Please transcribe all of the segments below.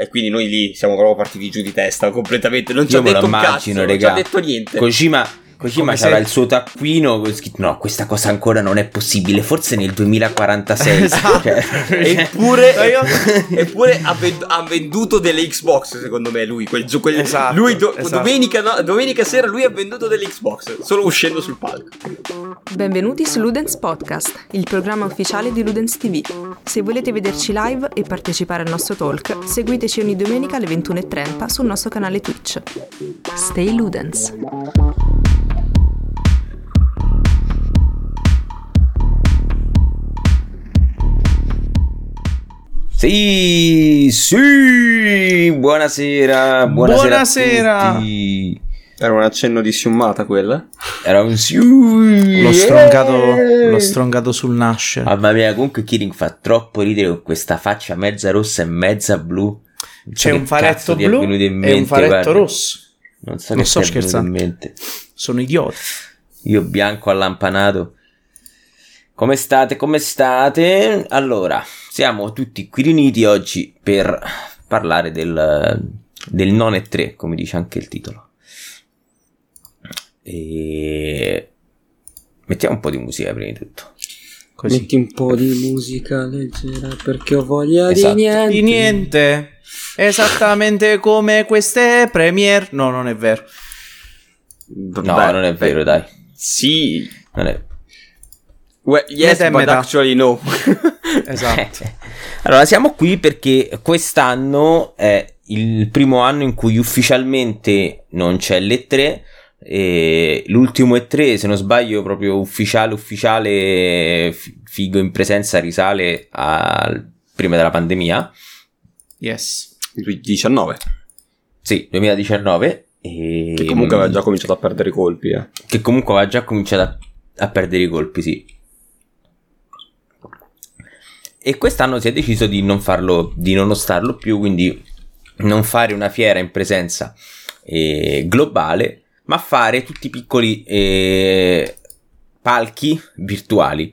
E quindi noi lì siamo proprio partiti giù di testa completamente. Non ci Io ha detto un immagino, cazzo, non ci ha detto niente. Kojima, Kojima Come c'aveva se- il suo taccuino scritto no, questa cosa ancora non è possibile, forse nel 2046. Esatto. Cioè, Eppure, eppure ha, vend- ha venduto delle Xbox, secondo me, lui. Quel, gio- quel- Esatto, lui do- esatto. domenica, no- domenica sera lui ha venduto delle Xbox, solo uscendo sul palco. Benvenuti su Ludens Podcast, il programma ufficiale di Ludens TV. Se volete vederci live e partecipare al nostro talk, seguiteci ogni domenica alle 21.30 sul nostro canale Twitch. Stay Ludens! Sì, sì, buonasera, buonasera. a Buonasera. tutti. Era un accenno di siummata quella. Era un. L'ho stroncato, l'ho stroncato sul nascere. Mamma mia, comunque Kirin fa troppo ridere con questa faccia mezza rossa e mezza blu. Non C'è un faretto blu venuto in e mente, un faretto guarda. rosso. Non so Non che sto scherzando. in mente. Sono idiota. Io bianco allampanato. Come state? Come state? Allora, siamo tutti qui riuniti oggi per parlare del, del non e 3, come dice anche il titolo. E mettiamo un po' di musica prima di tutto. Così. Metti un po' di musica leggera perché ho voglia Esatto. di niente. Di niente. Esattamente come queste premiere. No, non è vero. B- No, beh, non è vero, dai. Sì. Non è... Well, yes, e but metà. actually no. Esatto. Allora, siamo qui perché quest'anno è il primo anno in cui ufficialmente non c'è l'E3. E l'ultimo E3, se non sbaglio, proprio ufficiale, ufficiale, fi- figo in presenza, risale al prima della pandemia. Yes. 19. Sì, 2019. E... Che comunque aveva già cominciato a perdere i colpi. Eh. Che comunque aveva già cominciato a, a perdere i colpi, sì. E quest'anno si è deciso di non farlo, di non ostarlo più, quindi non fare una fiera in presenza eh, globale, ma fare tutti piccoli eh, palchi virtuali.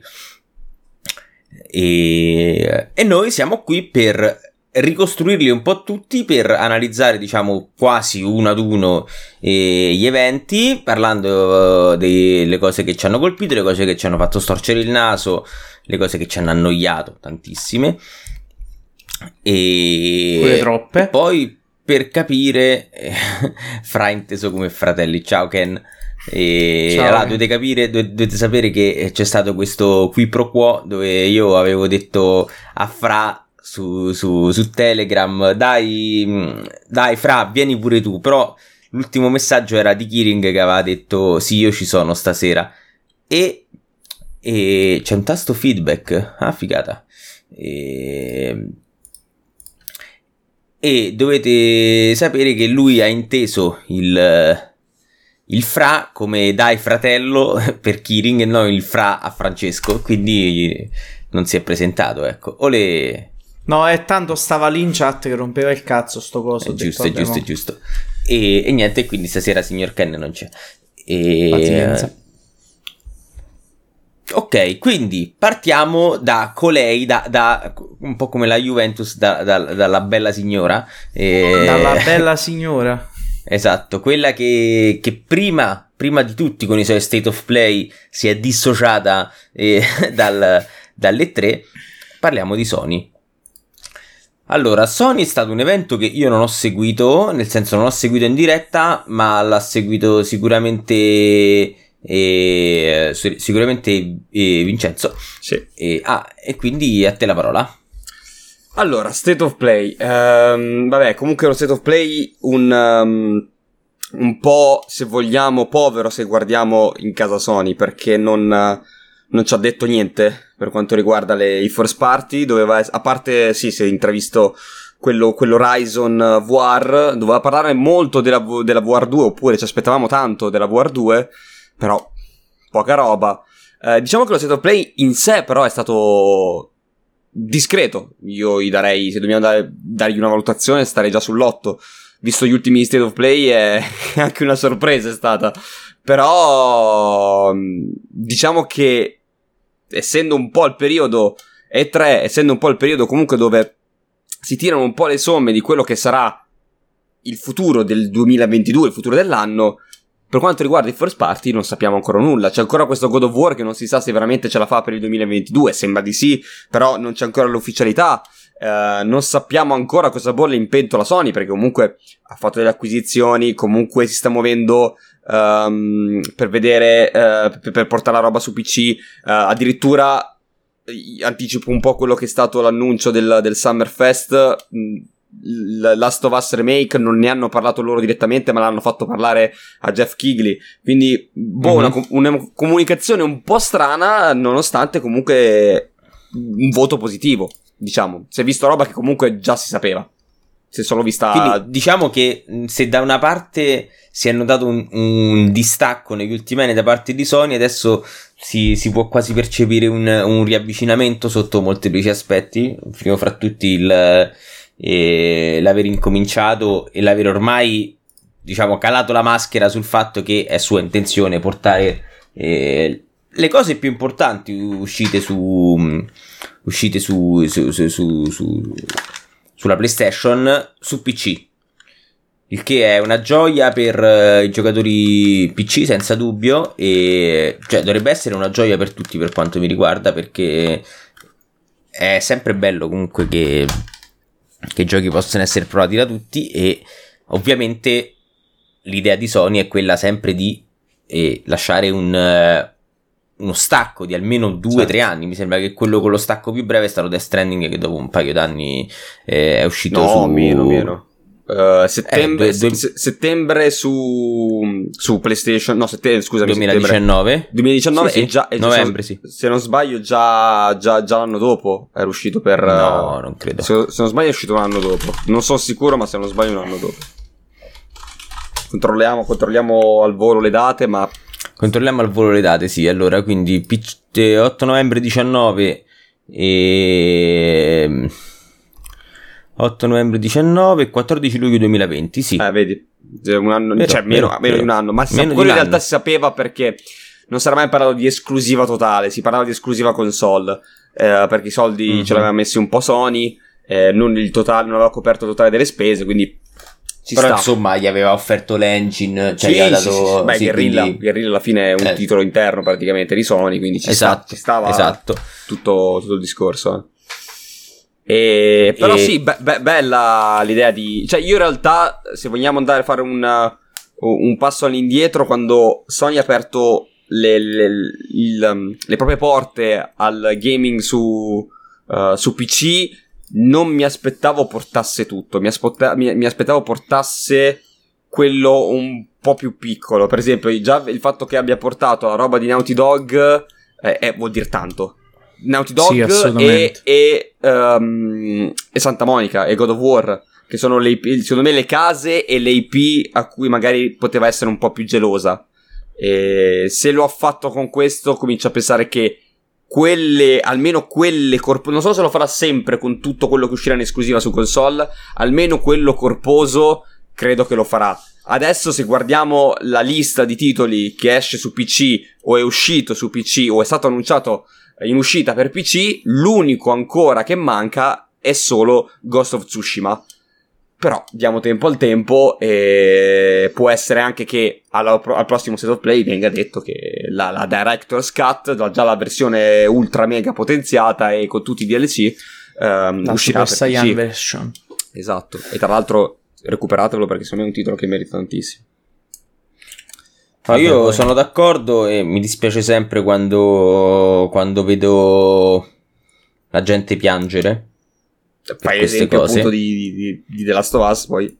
E, e noi siamo qui per ricostruirli un po' tutti per analizzare diciamo quasi uno ad uno eh, gli eventi parlando eh, delle cose che ci hanno colpito le cose che ci hanno fatto storcere il naso le cose che ci hanno annoiato tantissime. E Pure troppe. poi per capire eh, fra inteso come fratelli ciao Ken. E Ciao, allora dovete capire dov- dovete sapere che c'è stato questo qui pro quo dove io avevo detto a Fra su, su, su Telegram. Dai mh, dai Fra vieni pure tu. Però l'ultimo messaggio era di Kiring che aveva detto sì io ci sono stasera. E, e c'è un tasto feedback? Ah figata. E, e dovete sapere che lui ha inteso il, il fra come dai fratello per Kiring e non il fra a Francesco, quindi non si è presentato, ecco. Ole, No, è tanto stava lì in chat che rompeva il cazzo sto coso. è ho detto, giusto, è vabbè, giusto, giusto. E, e niente, quindi stasera signor Ken non c'è. E, Pazienza. Ok, quindi partiamo da colei, da, da- un po' come la Juventus, da- da- dalla bella signora. e- Dalla bella signora. Esatto, quella che, che prima, prima di tutti con i suoi state of play si è dissociata eh, dal, dalle tre. Parliamo di Sony. Allora, Sony è stato un evento che io non ho seguito, nel senso non ho seguito in diretta, ma l'ha seguito sicuramente, eh, su- sicuramente eh, Vincenzo. Sì. E, ah, e quindi a te la parola. Allora, State of Play. Ehm, vabbè, comunque uno State of Play un, um, un po', se vogliamo, povero se guardiamo in casa Sony, perché non, eh, non ci ha detto niente per quanto riguarda le, i first party. Doveva, a parte, sì, si è intravisto quello, quello Horizon VR, doveva parlare molto della, della VR2, oppure ci aspettavamo tanto della VR2, però poca roba. Eh, diciamo che lo State of Play in sé però è stato discreto. Io gli darei, se dobbiamo dare, dargli una valutazione, starei già sull'8. Visto gli ultimi State of Play è anche una sorpresa è stata. Però mh, diciamo che essendo un po' il periodo E3, essendo un po' il periodo comunque dove si tirano un po' le somme di quello che sarà il futuro del 2022, il futuro dell'anno. Per quanto riguarda i first party non sappiamo ancora nulla, c'è ancora questo God of War che non si sa se veramente ce la fa per il 2022, sembra di sì, però non c'è ancora l'ufficialità. Uh, non sappiamo ancora cosa bolle in pentola Sony perché comunque ha fatto delle acquisizioni, comunque si sta muovendo um, per vedere, uh, per, per, portare la roba su PC, eh, addirittura anticipo un po' quello che è stato l'annuncio del, del Summerfest. Last of Us Remake non ne hanno parlato loro direttamente, ma l'hanno fatto parlare a Jeff Kigley. Quindi, boh, mm-hmm. una, una comunicazione un po' strana, nonostante comunque un voto positivo diciamo. Si è visto roba che comunque già si sapeva. Si è solo vista. Quindi, diciamo che se da una parte si è notato un, un distacco negli ultimi anni da parte di Sony, adesso si, si può quasi percepire un, un, riavvicinamento sotto molteplici aspetti. Primo fra tutti il, eh, l'aver incominciato e l'aver ormai, diciamo, calato la maschera sul fatto che è sua intenzione portare eh, le cose più importanti uscite su uscite su, su, su, sulla PlayStation su PC. Il che è una gioia per uh, i giocatori PC senza dubbio e cioè dovrebbe essere una gioia per tutti per quanto mi riguarda perché è sempre bello comunque che, che i giochi possano essere provati da tutti e ovviamente l'idea di Sony è quella sempre di eh, lasciare un, uh, uno stacco di almeno 2-3 certo. anni. Mi sembra che quello con lo stacco più breve è stato Death Stranding, che dopo un paio d'anni eh, è uscito no, su. meno, meno. Uh, settembre, eh, due, due... settembre su, su PlayStation, no, settembre, scusami, 2019. 2019 sì, sì. già, novembre, se, sì. Se non sbaglio, già, già, già, l'anno dopo era uscito per. No, non credo. Se, se, non sbaglio, è uscito un anno dopo. Non sono sicuro, ma se non sbaglio, un anno dopo. Controlliamo, controlliamo al volo le date, ma Controlliamo al volo le date, sì. Allora, quindi 8 novembre 19 e 8 novembre 19 e 14 luglio 2020, sì. Eh, vedi, un anno, vero, cioè meno, vero, meno di un anno, ma meno quello in realtà si sapeva perché non era mai parlato di esclusiva totale, si parlava di esclusiva console, eh, perché i soldi mm-hmm. ce l'aveva messi un po' Sony, eh, non il totale, non aveva coperto il totale delle spese, quindi ci Però sta. insomma gli aveva offerto l'engine, cioè sì, gli ha dato... Sì, sì, Beh, sì, Guerrilla, quindi... Guerrilla alla fine è un eh. titolo interno praticamente di Sony, quindi ci, esatto, sta, ci stava esatto. tutto, tutto il discorso. Eh. E, però e... sì, be- be- bella l'idea di... Cioè io in realtà, se vogliamo andare a fare un, un passo all'indietro, quando Sony ha aperto le, le, il, le proprie porte al gaming su, uh, su PC non mi aspettavo portasse tutto, mi, aspetta- mi, mi, aspettavo portasse quello un po' più piccolo. Per esempio, già il fatto che abbia portato la roba di Naughty Dog eh, eh, vuol dire tanto. Naughty Dog sì, e, e, um, e, Santa Monica e God of War, che sono le, secondo me le case e le IP a cui magari poteva essere un po' più gelosa. E se lo ha fatto con questo, comincio a pensare che quelle, almeno quelle corpose, non so se lo farà sempre con tutto quello che uscirà in esclusiva su console, almeno quello corposo credo che lo farà. Adesso se guardiamo la lista di titoli che esce su PC o è uscito su PC o è stato annunciato in uscita per PC, l'unico ancora che manca è solo Ghost of Tsushima. Però diamo tempo al tempo e può essere anche che alla, al prossimo set of play venga detto che la, la Director's Cut, già la versione ultra mega potenziata e con tutti i DLC, um, la uscirà Super Saiyan version. Esatto. E tra l'altro recuperatelo perché secondo me è un titolo che merita tantissimo. No, io sono d'accordo e mi dispiace sempre quando, quando vedo la gente piangere fai esempio cose. appunto di, di, di The Last of Us poi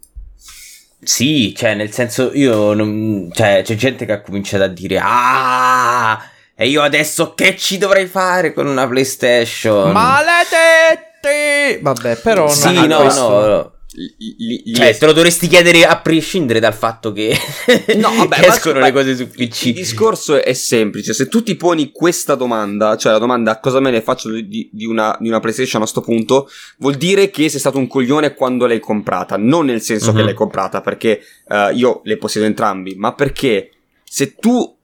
sì, cioè nel senso io non, cioè c'è gente che ha cominciato a dire ah e io adesso che ci dovrei fare con una PlayStation? Maledetti! Vabbè, però sì, no, no, no, li, li cioè, te lo dovresti chiedere a prescindere dal fatto che, no, vabbè, escono le cose su PC. Il discorso è semplice. Se tu ti poni questa domanda, cioè la domanda cosa me ne faccio di, di, una, di una, PlayStation a sto punto, vuol dire che sei stato un coglione quando l'hai comprata. Non nel senso mm-hmm. che mhm. l'hai comprata, perché uh, io le possiedo entrambi, ma perché se tu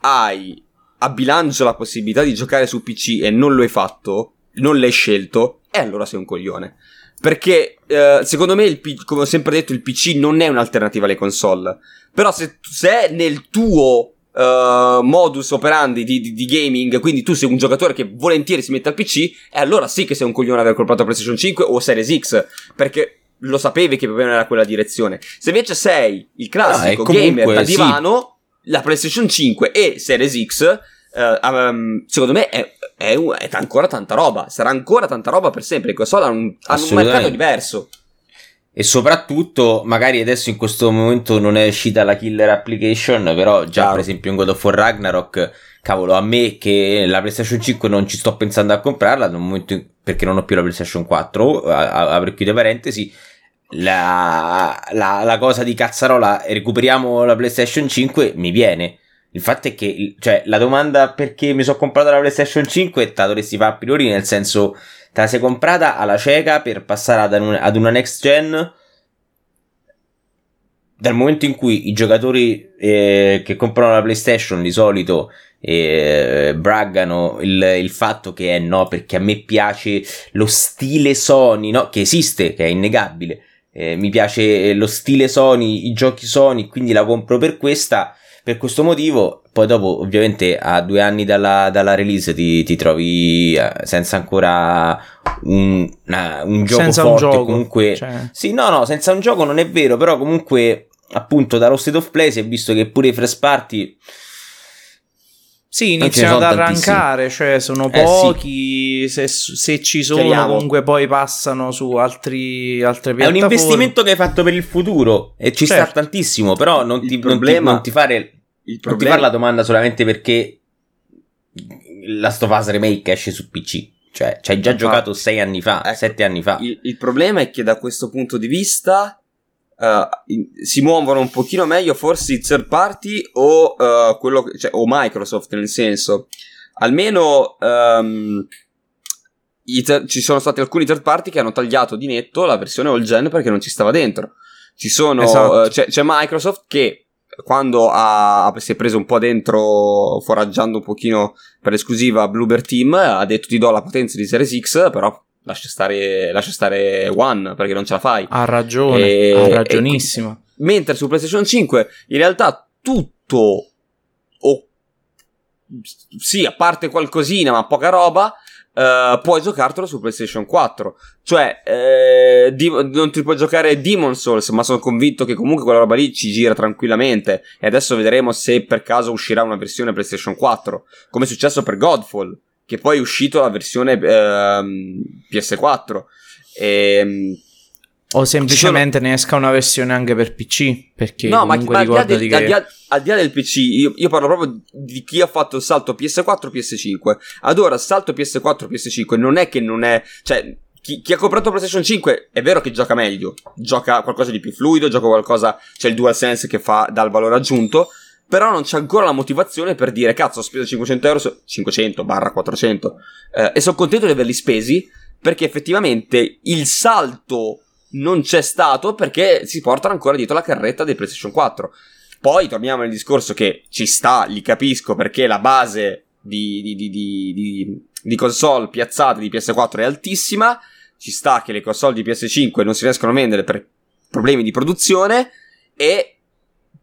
hai a bilancio la possibilità di giocare su PC e non lo hai fatto, non l'hai scelto, e allora sei un coglione. Perché eh, secondo me, il P- come ho sempre detto, il PC non è un'alternativa alle console. Però se, se è nel tuo uh, modus operandi di, di, di, gaming, quindi tu sei un giocatore che volentieri si mette al PC, e allora sì che sei un coglione aver comprato PlayStation 5 o Series X, perché lo sapevi che più o meno era quella direzione. Se invece sei il classico ah, comunque, gamer da divano, sì. la PlayStation 5 e Series X, uh, um, secondo me è, è, è, ancora tanta roba. Sarà ancora tanta roba per sempre. I console hanno un, hanno un mercato diverso. E soprattutto, magari adesso in questo momento non è uscita la killer application, però già per esempio in God of War Ragnarok, cavolo, a me che la PlayStation 5 non ci sto pensando a comprarla, in, perché non ho più la PlayStation 4, apro chiude parentesi, la, la, la, cosa di cazzarola, recuperiamo la PlayStation 5, mi viene. Il fatto è che, cioè, la domanda perché mi sono comprato la PlayStation 5 te la dovresti fare a priori, nel senso te la sei comprata alla cieca per passare ad, un, ad una next gen dal momento in cui i giocatori eh, che comprano la PlayStation di solito eh, braggano il, il, fatto che è no, perché a me piace lo stile Sony, no, che esiste, che è innegabile. Eh, mi piace lo stile Sony, i giochi Sony, quindi la compro per questa. Per questo motivo, poi dopo, ovviamente, a due anni dalla, dalla release ti, ti, trovi eh, senza ancora un, una, un gioco senza forte. Un gioco, comunque, cioè... sì, no, no, senza un gioco non è vero, però comunque, appunto, dallo state of play si è visto che pure i first party. Sì, iniziano ad arrancare, cioè sono pochi, eh, sì. se, se, ci sono Chiariamo. comunque poi passano su altri, altre piattaforme. È un investimento che hai fatto per il futuro e ci certo. sta tantissimo, però non ti, non, ti, non ti fare il problema... Non ti fare la domanda solamente perché la Stofas Remake esce su PC. Cioè, ci hai già Infatti, giocato sei anni fa, ecco, sette anni fa. Il, il, problema è che da questo punto di vista uh, in, si muovono un pochino meglio forse i third party o, uh, quello, cioè, o Microsoft, nel senso, almeno um, ter- ci sono stati alcuni third party che hanno tagliato di netto la versione all gen perché non ci stava dentro. Ci sono, esatto. uh, c'è, c'è Microsoft che quando ha, si è preso un po' dentro, foraggiando un pochino per l'esclusiva Bluebird Team, ha detto ti do la potenza di Series X, però lascia stare, lascia stare One perché non ce la fai. Ha ragione, e, ha ragionissimo. E, mentre su PlayStation 5 in realtà tutto, o sì, a parte qualcosina, ma poca roba, Uh, puoi giocartelo su PlayStation 4. Cioè, eh, di- non ti puoi giocare Demon Souls, ma sono convinto che comunque quella roba lì ci gira tranquillamente. E adesso vedremo se per caso uscirà una versione PlayStation 4, come è successo per Godfall, che poi è uscito la versione eh, PS4. E, o semplicemente sono... ne esca una versione anche per PC. Perché no, ma, ma al, di del, che... al, di là, al, di là del PC, io, io, parlo proprio di chi ha fatto il salto PS4 PS5. Ad ora, il salto PS4 PS5 non è che non è. Cioè, chi, chi, ha comprato PlayStation 5 è vero che gioca meglio, gioca qualcosa di più fluido, gioca qualcosa. C'è il DualSense che fa dal valore aggiunto. Però non c'è ancora la motivazione per dire cazzo ho speso 500 euro, 500 barra 400 eh, e sono contento di averli spesi perché effettivamente il salto non c'è stato perché si portano ancora dietro la carretta dei PlayStation 4. Poi torniamo al discorso che ci sta, li capisco perché la base di, di, di, di, console piazzate di PS4 è altissima. Ci sta che le console di PS5 non si riescono a vendere per problemi di produzione e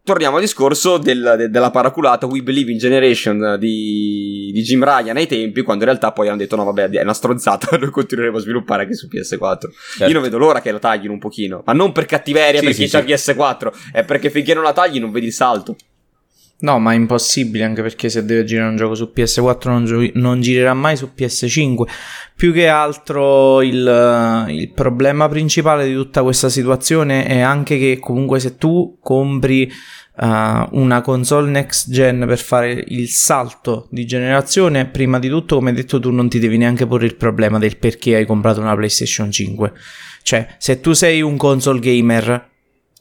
torniamo al discorso del, de, della paraculata We Believe in Generation di, di, Jim Ryan ai tempi, quando in realtà poi hanno detto no vabbè è una stronzata, noi continueremo a sviluppare anche su PS4. Certo. Io non vedo l'ora che la taglino un pochino, ma non per cattiveria sì, perché sì, c'è sì. PS4, è perché finché non la tagli non vedi il salto. No, ma è impossibile anche perché se deve girare un gioco su PS4 non, gio- non girerà mai su PS5. Più che altro il, il, problema principale di tutta questa situazione è anche che comunque se tu compri uh, una console next gen per fare il salto di generazione, prima di tutto, come detto tu, non ti devi neanche porre il problema del perché hai comprato una PlayStation 5. Cioè, se tu sei un console gamer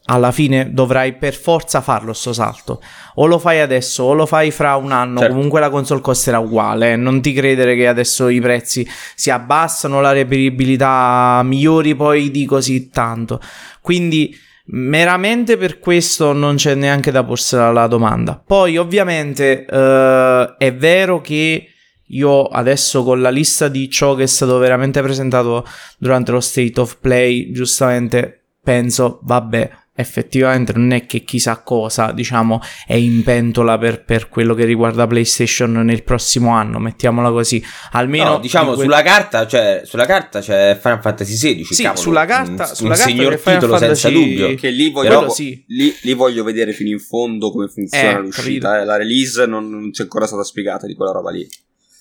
alla fine dovrai per forza farlo sto salto. O lo fai adesso o lo fai fra un anno, certo. comunque la console costerà uguale. Non ti credere che adesso i prezzi si abbassano, la reperibilità migliori poi di così tanto. Quindi meramente per questo non c'è neanche da porsela la domanda. Poi ovviamente eh, è vero che io adesso con la lista di ciò che è stato veramente presentato durante lo State of Play, giustamente penso, vabbè, effettivamente non è che chissà cosa, diciamo, è in pentola per, per, quello che riguarda PlayStation nel prossimo anno, mettiamola così. Almeno no, diciamo que- sulla carta, cioè sulla carta c'è Final Fantasy XVI, sì, cavolo, sulla carta, un, sulla un carta signor titolo Fantasy... senza dubbio. Che lì voglio, Però, sì. lì, lì voglio vedere fino in fondo come funziona Eh, l'uscita, eh. la release non, non c'è ancora stata spiegata di quella roba lì.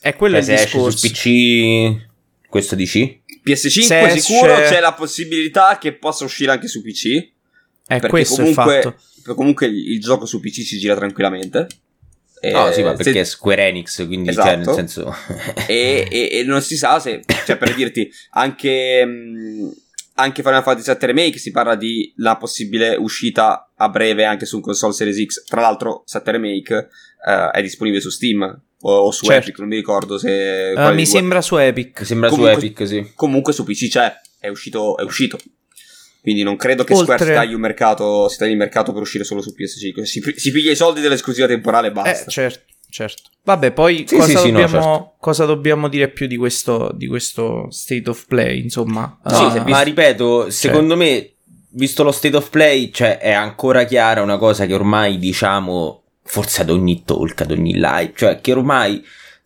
È quello Beh, il esce su discorso. PC questo dici? PS5 Se sicuro esce- c'è la possibilità che possa uscire anche su PC. È perché questo comunque, il fatto. comunque il, gioco su PC si gira tranquillamente. No, sì, ma perché se- è Square Enix, quindi Esatto. cioè, nel senso... e, e- e non si sa se, cioè per dirti, anche, mh, anche Final Fantasy VII Remake si parla di la possibile uscita a breve anche su un console Series X. Tra l'altro, 7 Remake eh, è disponibile su Steam o, o su Certo. Epic, non mi ricordo se. Quale mi sembra su Epic. Mi sembra Comunque- su Epic, sì. Comunque su PC c'è, è uscito. È uscito. Quindi non credo che Oltre- Square si tagli un mercato, si tagli il mercato per uscire solo su PS5. Si, si piglia i soldi dell'esclusiva temporale e Eh, basta. certo, certo. Vabbè, poi Sì, cosa, sì, sì, no, dobbiamo, certo. cosa dobbiamo dire più di questo, di questo State of Play, insomma? No, Ah, ma ripeto, secondo me, visto lo state of play, cioè è ancora chiara una cosa che ormai diciamo, forse ad ogni talk, ad ogni live, cioè che ormai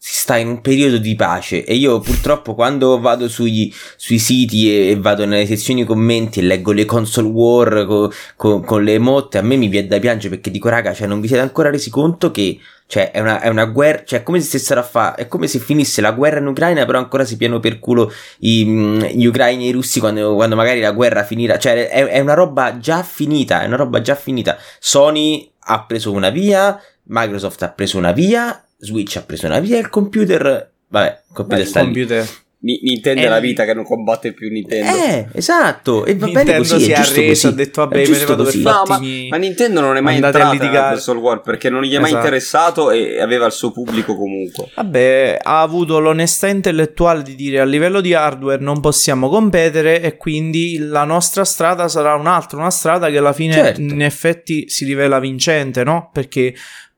si sta in un periodo di pace e io purtroppo quando vado sui, sui siti e, e vado nelle sezioni commenti e leggo le console war co- co- con le emote, a me mi viene da piangere perché dico raga, cioè non vi siete ancora resi conto che cioè è una, è una guerra, cioè è come se stessero a fare, è come se finisse la guerra in Ucraina però ancora si piano per culo i, gli ucraini e i russi quando, quando magari la guerra finirà, cioè è, è una roba già finita, è una roba già finita. Sony ha preso una via, Microsoft ha preso una via, Switch ha preso una via, il computer, vabbè, il computer il sta lì. computer. Ni- Nintendo Eh, è la vita che non combatte più Nintendo. Eh, esatto, e va bene Nintendo così, si è arreso, così. ha detto, vabbè, È me ne vado per così. No, ma, ma Nintendo non è mai entrata litigare. console war perché non gli è mai Esatto. interessato e aveva il suo pubblico comunque. Vabbè, ha avuto l'onestà intellettuale di dire a livello di hardware non possiamo competere e quindi la nostra strada sarà un'altra, una strada che alla fine Certo. in effetti si rivela vincente, no? Perché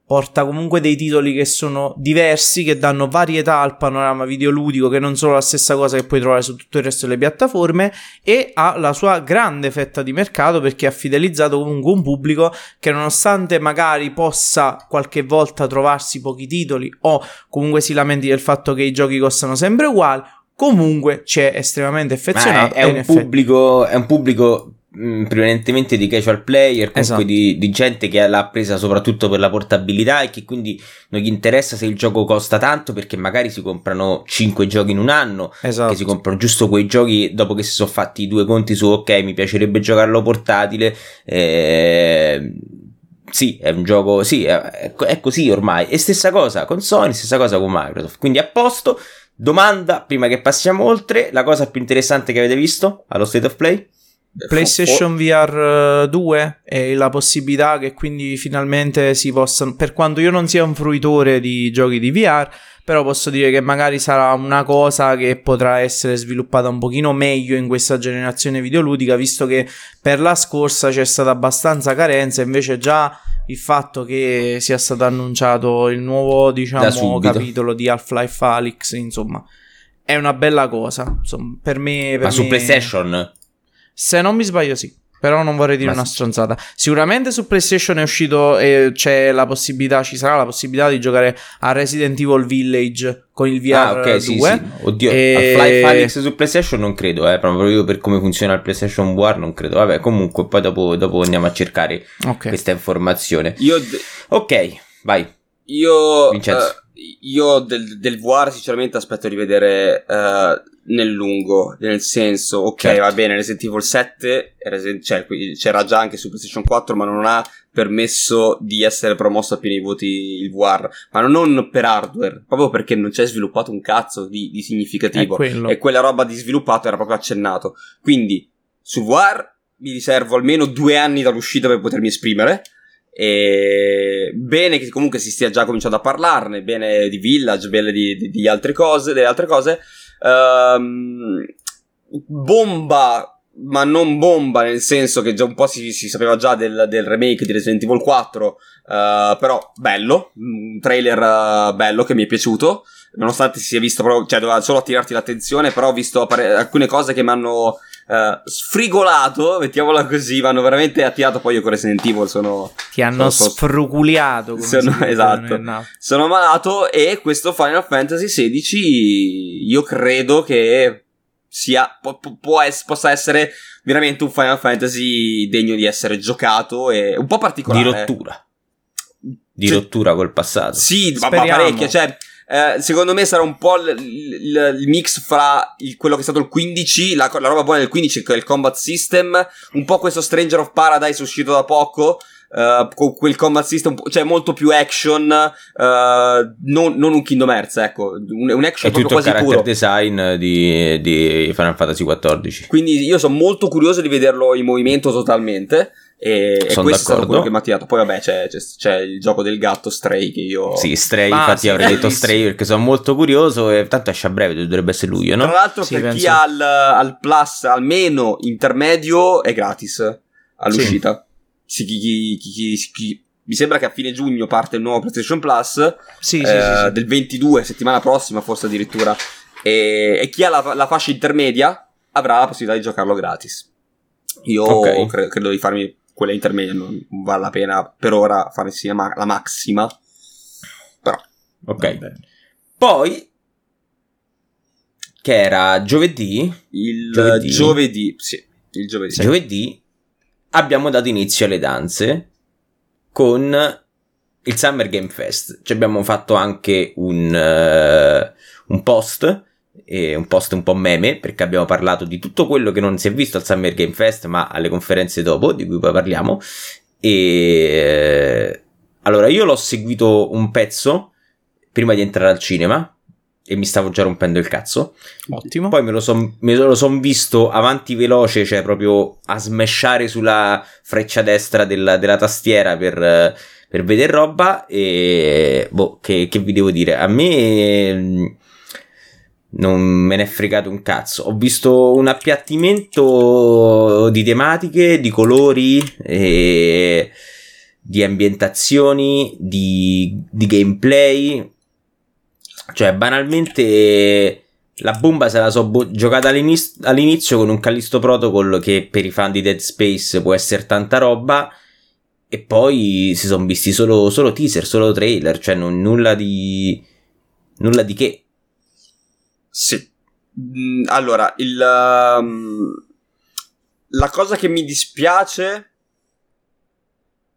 porta comunque dei titoli che sono diversi, che danno varietà al panorama videoludico, che non sono la stessa cosa che puoi trovare su tutto il resto delle piattaforme, e ha la sua grande fetta di mercato perché ha fidelizzato comunque un pubblico che nonostante magari possa qualche volta trovarsi pochi titoli o comunque si lamenti del fatto che i giochi costano sempre uguali, comunque c'è estremamente Ma affezionato. è, è un pubblico, è un pubblico mh, prevalentemente di casual player, comunque Esatto. di, di gente che l'ha presa soprattutto per la portabilità e che quindi non gli interessa se il gioco costa tanto perché magari si comprano 5 giochi in un anno, Esatto. che si comprano giusto quei giochi dopo che si sono fatti i due conti su ok mi piacerebbe giocarlo portatile. eh, sì, è un gioco, sì, è, è così ormai. E stessa cosa con Sony, stessa cosa con Microsoft. Quindi a posto. Domanda, prima che passiamo oltre, la cosa più interessante che avete visto allo State of Play? PlayStation VR 2 e la possibilità che quindi finalmente si possano, per quanto io non sia un fruitore di giochi di VR, però posso dire che magari sarà una cosa che potrà essere sviluppata un pochino meglio in questa generazione videoludica, visto che per la scorsa c'è stata abbastanza carenza, invece già il fatto che sia stato annunciato il nuovo, diciamo, capitolo di Half-Life Alyx, insomma, è una bella cosa, insomma, per me... Per Ma su me- PlayStation? Se non mi sbaglio, sì. Però non vorrei dire Ma una sì. stronzata. Sicuramente su PlayStation è uscito e c'è la possibilità, ci sarà la possibilità di giocare a Resident Evil Village con il VR ah, ok, sì, 2. sì. Oddio, E- Half-Life Alyx su PlayStation non credo, eh, proprio io per come funziona il PlayStation VR non credo. Vabbè, comunque poi dopo, dopo andiamo a cercare Ok. questa informazione. Io, Ok, vai. io, Vincenzo. eh, io del, del VR sinceramente aspetto di vedere eh, nel lungo, nel senso, ok, Certo. va bene, Resident Evil 7 è Resident- cioè, c'era già anche su PlayStation 4, ma non ha permesso di essere promosso a pieni voti il VR, ma non per hardware, proprio perché non c'è sviluppato un cazzo di, di significativo. e quella roba di sviluppato era proprio accennato. Quindi sul VR mi riservo almeno due anni dall'uscita per potermi esprimere. E bene che comunque si stia già cominciando a parlarne, bene di Village, bene di, di- di altre cose, delle altre cose. Ehm, bomba, ma non bomba, nel senso che già un po' si, si sapeva già del, del remake di Resident Evil 4. eh, però bello, un trailer eh, bello che mi è piaciuto. Nonostante si sia visto proprio, cioè doveva solo attirarti l'attenzione, però ho visto appare- alcune cose che mi hanno Uh, sfrigolato, mettiamola così, vanno veramente attirato. Poi io con Resident Evil sono. Ti hanno sono, sfruculiato. Sono, esatto. Sono malato. E questo Final Fantasy XVI, io credo che sia, può, può es- possa essere veramente un Final Fantasy degno di essere giocato e un po' particolare. Di rottura. Di cioè, rottura col passato. Sì, ma, ma parecchio. Cioè, eh, secondo me sarà un po' l- l- il mix fra il, quello che è stato il 15, la, la roba buona del 15, che è il combat system, un po' questo Stranger of Paradise uscito da poco. Uh, con quel combat system, cioè molto più action, uh, non, non, un Kingdom Hearts, ecco, un, un action è tutto quasi character puro. design di, di Final Fantasy XIV. Quindi io sono molto curioso di vederlo in movimento totalmente. E, e questo d'accordo. è stato quello che mi ha tirato. Poi, vabbè, c'è, c'è, c'è, il gioco del gatto Stray che io. Sì, Stray. Ah, infatti, sì, avrei detto Stray perché sono molto curioso. E tanto esce a breve, dovrebbe essere luglio, no? Tra l'altro, sì, per penso. chi ha al, al, plus almeno intermedio è gratis all'uscita. Sì. Chi, chi, chi, mi sembra che a fine giugno parte il nuovo PlayStation Plus. Sì, eh, del 22, settimana prossima, forse addirittura. E, e chi ha la, la fascia intermedia avrà la possibilità di giocarlo gratis. Io okay. cre- credo di farmi quella intermedia non vale la pena per ora fare sia ma- la massima. Però. Ok. Poi, che era giovedì. Il giovedì, giovedì sì. Il giovedì. Sì. Giovedì abbiamo dato inizio alle danze con il Summer Game Fest. Ci abbiamo fatto anche un, uh, un post e un post un po' meme perché abbiamo parlato di tutto quello che non si è visto al Summer Game Fest ma alle conferenze dopo di cui poi parliamo e eh, allora io l'ho seguito un pezzo prima di entrare al cinema e mi stavo già rompendo il cazzo. Ottimo. Poi me lo son, me lo son visto avanti veloce, cioè proprio a smashare sulla freccia destra della, della tastiera per, per vedere roba. E boh, che, che vi devo dire? A me non me ne è fregato un cazzo. Ho visto un appiattimento di tematiche, di colori, e di ambientazioni, di, di gameplay. Cioè, banalmente, la bomba se la so bo- giocata all'inizio, all'inizio con un Callisto Protocol che per i fan di Dead Space può essere tanta roba. E poi si sono visti solo, solo teaser, solo trailer, cioè non, nulla di. nulla di che. Sì. Mm, allora, il, um, la cosa che mi dispiace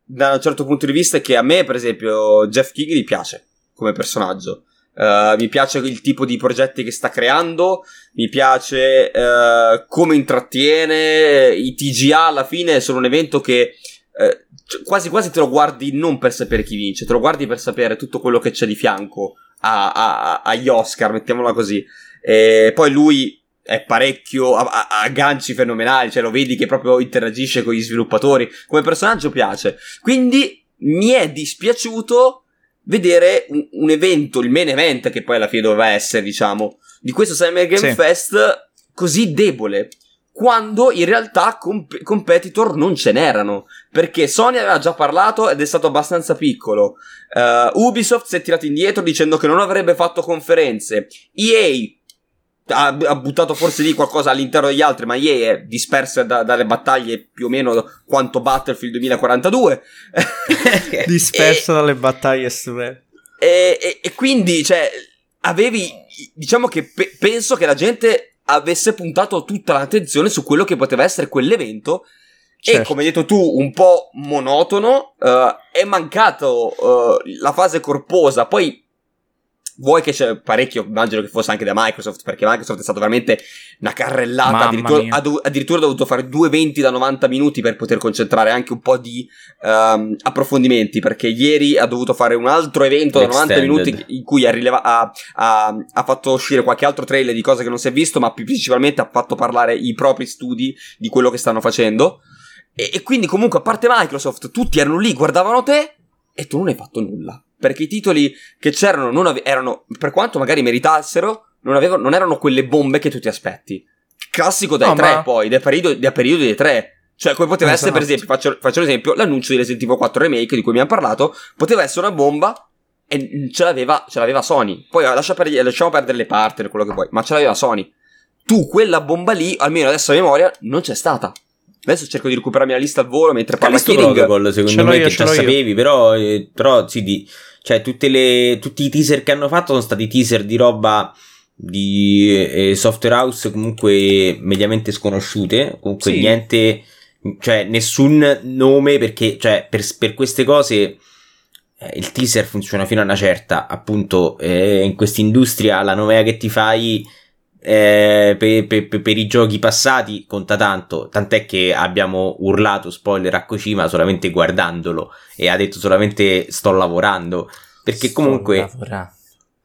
da un certo punto di vista è che a me, per esempio, Jeff Kigley piace come personaggio. Uh, mi piace il tipo di progetti che sta creando, mi piace uh, come intrattiene, i TGA alla fine sono un evento che uh, quasi quasi te lo guardi non per sapere chi vince, te lo guardi per sapere tutto quello che c'è di fianco a, a, agli Oscar, mettiamola così. E poi lui è parecchio a, a, ganci fenomenali, cioè lo vedi che proprio interagisce con gli sviluppatori. Come personaggio piace. Quindi mi è dispiaciuto vedere un, un evento, il main event, che poi alla fine doveva essere, diciamo, di questo Summer Game sì. Fest così debole quando in realtà comp- competitor non ce n'erano. Perché Sony aveva già parlato ed è stato abbastanza piccolo. Uh, Ubisoft si è tirato indietro dicendo che non avrebbe fatto conferenze. EA ha, ha, buttato forse lì qualcosa all'interno degli altri, ma EA è dispersa da, dalle battaglie più o meno quanto Battlefield 2042. dispersa dalle battaglie stupende. E, e, e, quindi, cioè, avevi, diciamo che pe- penso che la gente avesse puntato tutta l'attenzione su quello che poteva essere quell'evento. Certo. E come hai detto tu, un po' monotono, uh, è mancato uh, la fase corposa. Poi vuoi che c'è parecchio, immagino che fosse anche da Microsoft, perché Microsoft è stato veramente una carrellata, addirittura, ad, addirittura ha dovuto fare due eventi da 90 minuti per poter concentrare anche un po' di um, approfondimenti, perché ieri ha dovuto fare un altro evento da 90 minuti in cui ha, rileva- ha, ha, ha, fatto uscire qualche altro trailer di cose che non si è visto, ma principalmente ha fatto parlare i propri studi di quello che stanno facendo. E, e quindi comunque, a parte Microsoft, tutti erano lì, guardavano te e tu non hai fatto nulla perché i titoli che c'erano non ave- erano, per quanto magari meritassero, non, avevano, non erano quelle bombe che tu ti aspetti. Classico dai no, tre, ma... poi, dai periodi, dai periodi dei tre. Cioè, come poteva esatto. essere, per esempio, faccio, faccio l'esempio, l'annuncio di Resident Evil 4 Remake di cui abbiamo parlato, poteva essere una bomba e ce l'aveva, ce l'aveva Sony. Poi lascia per, lasciamo perdere le partner, quello che vuoi, ma ce l'aveva Sony. Tu, quella bomba lì, almeno adesso a memoria, non c'è stata. Adesso cerco di recuperarmi la lista al volo mentre parla Callisto Kiring. Protocol, secondo me, io, che già sapevi, però, eh, però sì, di, cioè, le, tutti i teaser che hanno fatto sono stati teaser di roba di eh, software house comunque mediamente sconosciute, comunque sì. niente, cioè nessun nome perché, cioè, per, per queste cose eh, il teaser funziona fino a una certa, appunto, eh, in questa industria la novella che ti fai eh, per, per, per, i giochi passati conta tanto, tant'è che abbiamo urlato spoiler a Kojima solamente guardandolo e ha detto solamente sto lavorando, perché sto comunque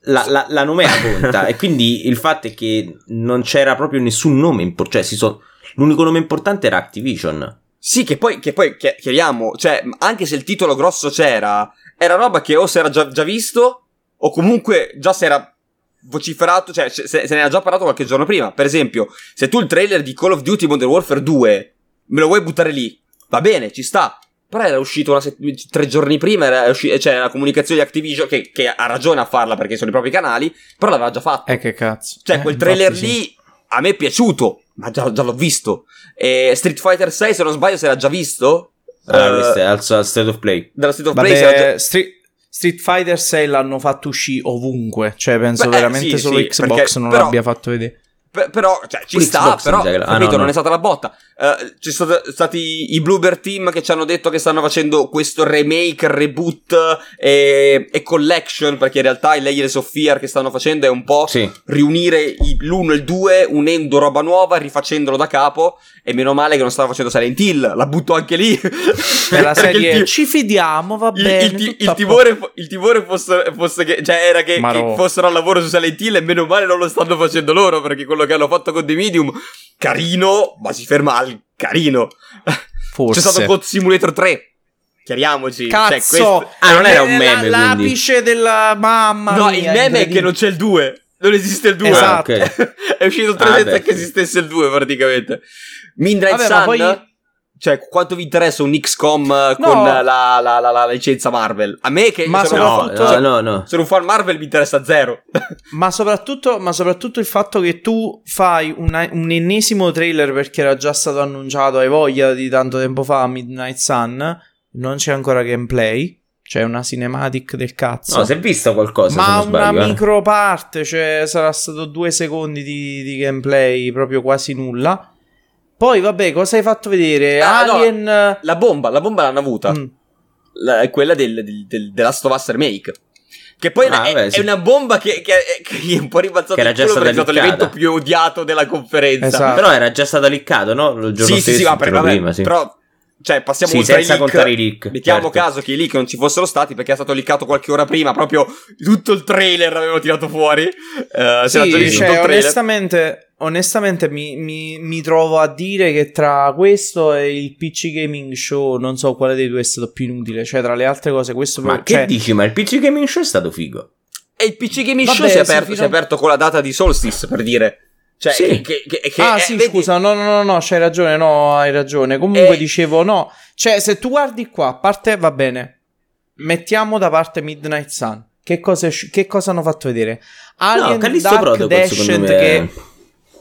la, la, la nomea conta e quindi il fatto è che non c'era proprio nessun nome importante, cioè so, l'unico nome importante era Activision. Sì, che poi, che poi chiariamo, cioè anche se il titolo grosso c'era, era roba che o si era già, già visto o comunque già si era vociferato, cioè se, se, ne era già parlato qualche giorno prima. Per esempio, se tu il trailer di Call of Duty Modern Warfare 2 me lo vuoi buttare lì, va bene, ci sta. Però era uscito set- tre giorni prima, era usci- cioè la comunicazione di Activision che, che, ha ragione a farla perché sono i propri canali, però l'aveva già fatto. Eh che cazzo. Cioè eh, quel trailer lì sì. a me è piaciuto, ma già, già l'ho visto. E Street Fighter 6 se non sbaglio si era già visto. Ah, uh, questo è al, al State of Play. Dalla State of Vabbè, Play già... Street... Street Fighter 6 l'hanno fatto uscire ovunque, cioè penso Beh, veramente sì, solo sì, Xbox perché, non però, l'abbia fatto vedere. Per, però, cioè, ci sta, però, ah, capito, no, non no. è stata la botta. Uh, ci sono stati i Bluebird Team che ci hanno detto che stanno facendo questo remake, reboot e, e collection, perché in realtà i Layers of Fear che stanno facendo è un po' sì. riunire i, l'uno e il due, unendo roba nuova, rifacendolo da capo, e meno male che non stava facendo Silent Hill, la butto anche lì. Per la serie ti- ci fidiamo, va bene. Il, il, il, timore, il timore fosse, fosse, che, cioè era che, che fossero al lavoro su Silent Hill e meno male non lo stanno facendo loro, perché quello che hanno fatto con The Medium, carino, ma si ferma al carino. Forse. C'è stato God Simulator 3. Chiariamoci. Cioè, Cazzo! Cioè, questo... Ah, non era un meme. La, l'apice della mamma. No, mia, il meme è che non c'è il 2. Non esiste il 2. Esatto. Ah, okay. è uscito il 3 ah, senza che esistesse il 2, praticamente. Midnight Vabbè, Sun. Poi... Cioè, quanto vi interessa un XCOM no. con la, la, la, la, licenza Marvel? A me che ma sono, no, no, no, no. sono un fan Marvel mi interessa zero. ma, soprattutto, ma soprattutto il fatto che tu fai una, un ennesimo trailer perché era già stato annunciato, hai voglia di tanto tempo fa, Midnight Sun, non c'è ancora gameplay. C'è una cinematic del cazzo. No, si è visto qualcosa. Ma una sbaglio, eh. micro parte, cioè sarà stato due secondi di, di gameplay, proprio quasi nulla. Poi, vabbè, cosa hai fatto vedere? Ah, Alien. No, la bomba, la bomba l'hanno avuta. Mm. La, è quella del, del, del, della Stovas Remake. Che poi ah, è, beh, sì. è, una bomba che, che, che, è un po' rimbalzata che era già stato l'evento più odiato della conferenza. Esatto. Però era già stato liccato, no? Il giorno sì, stesso, sì, sì, vabbè, vabbè, prima, sì. Però cioè, passiamo sì, senza leak. contare i leak. Mettiamo certo. caso che i leak non ci fossero stati perché è stato leakato qualche ora prima. Proprio tutto il trailer avevano tirato fuori. Uh, sì, cioè, onestamente, onestamente mi, mi, mi, trovo a dire che tra questo e il PC Gaming Show, non so quale dei due è stato più inutile. Cioè, tra le altre cose, questo. Ma per... che cioè... dici? Ma il PC Gaming Show è stato figo. E il PC Gaming Vabbè, Show si è, aperto, si è aperto con la data di Solstice per dire. Cioè, sì. che, che, che, ah, sì, vedi... scusa, no, no, no, no, c'hai ragione, no, hai ragione. Comunque e... dicevo, no, cioè, se tu guardi qua, a parte, va bene, mettiamo da parte Midnight Sun. Che cosa, che cosa hanno fatto vedere? Alien no, Dark Protocol, Descent che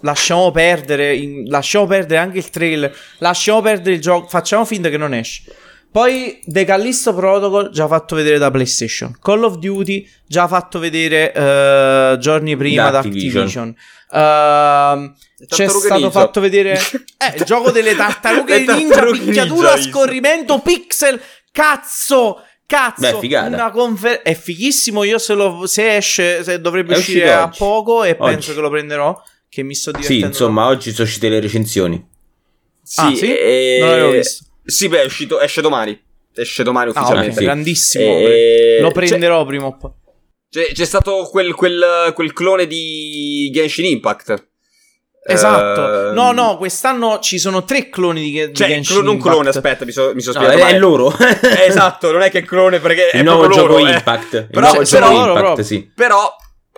lasciamo perdere, in, lasciamo perdere anche il trailer, lasciamo perdere il gioco, facciamo finta che non esce. Poi The Callisto Protocol già fatto vedere da PlayStation. Call of Duty già fatto vedere uh, giorni prima da Activision. Uh, c'è stato ninja. fatto vedere eh, il gioco delle tartarughe ninja, picchiatura a scorrimento, pixel, cazzo. Cazzo, Beh, una confer- è fighissimo. Io se, lo, se esce, se dovrebbe è uscire a poco e oggi. penso che lo prenderò. Che mi sto divertendo. Sì, insomma, oggi sono uscite le recensioni. Sì, ah, sì? E... non l'avevo visto. Sì, beh, è uscito, esce domani. Esce domani ufficialmente. Ah, okay. Grandissimo. E... Lo prenderò c'è, prima o poi. C'è, c'è stato quel, quel, quel, clone di Genshin Impact. Esatto. Uh, no, no, quest'anno ci sono tre cloni di, di cioè, Genshin non Impact. clone, aspetta, mi sono mi so no, è, è loro. esatto, non è che è clone perché il è nuovo gioco loro, Impact. Eh. Il però, nuovo però, gioco Impact, sì. Però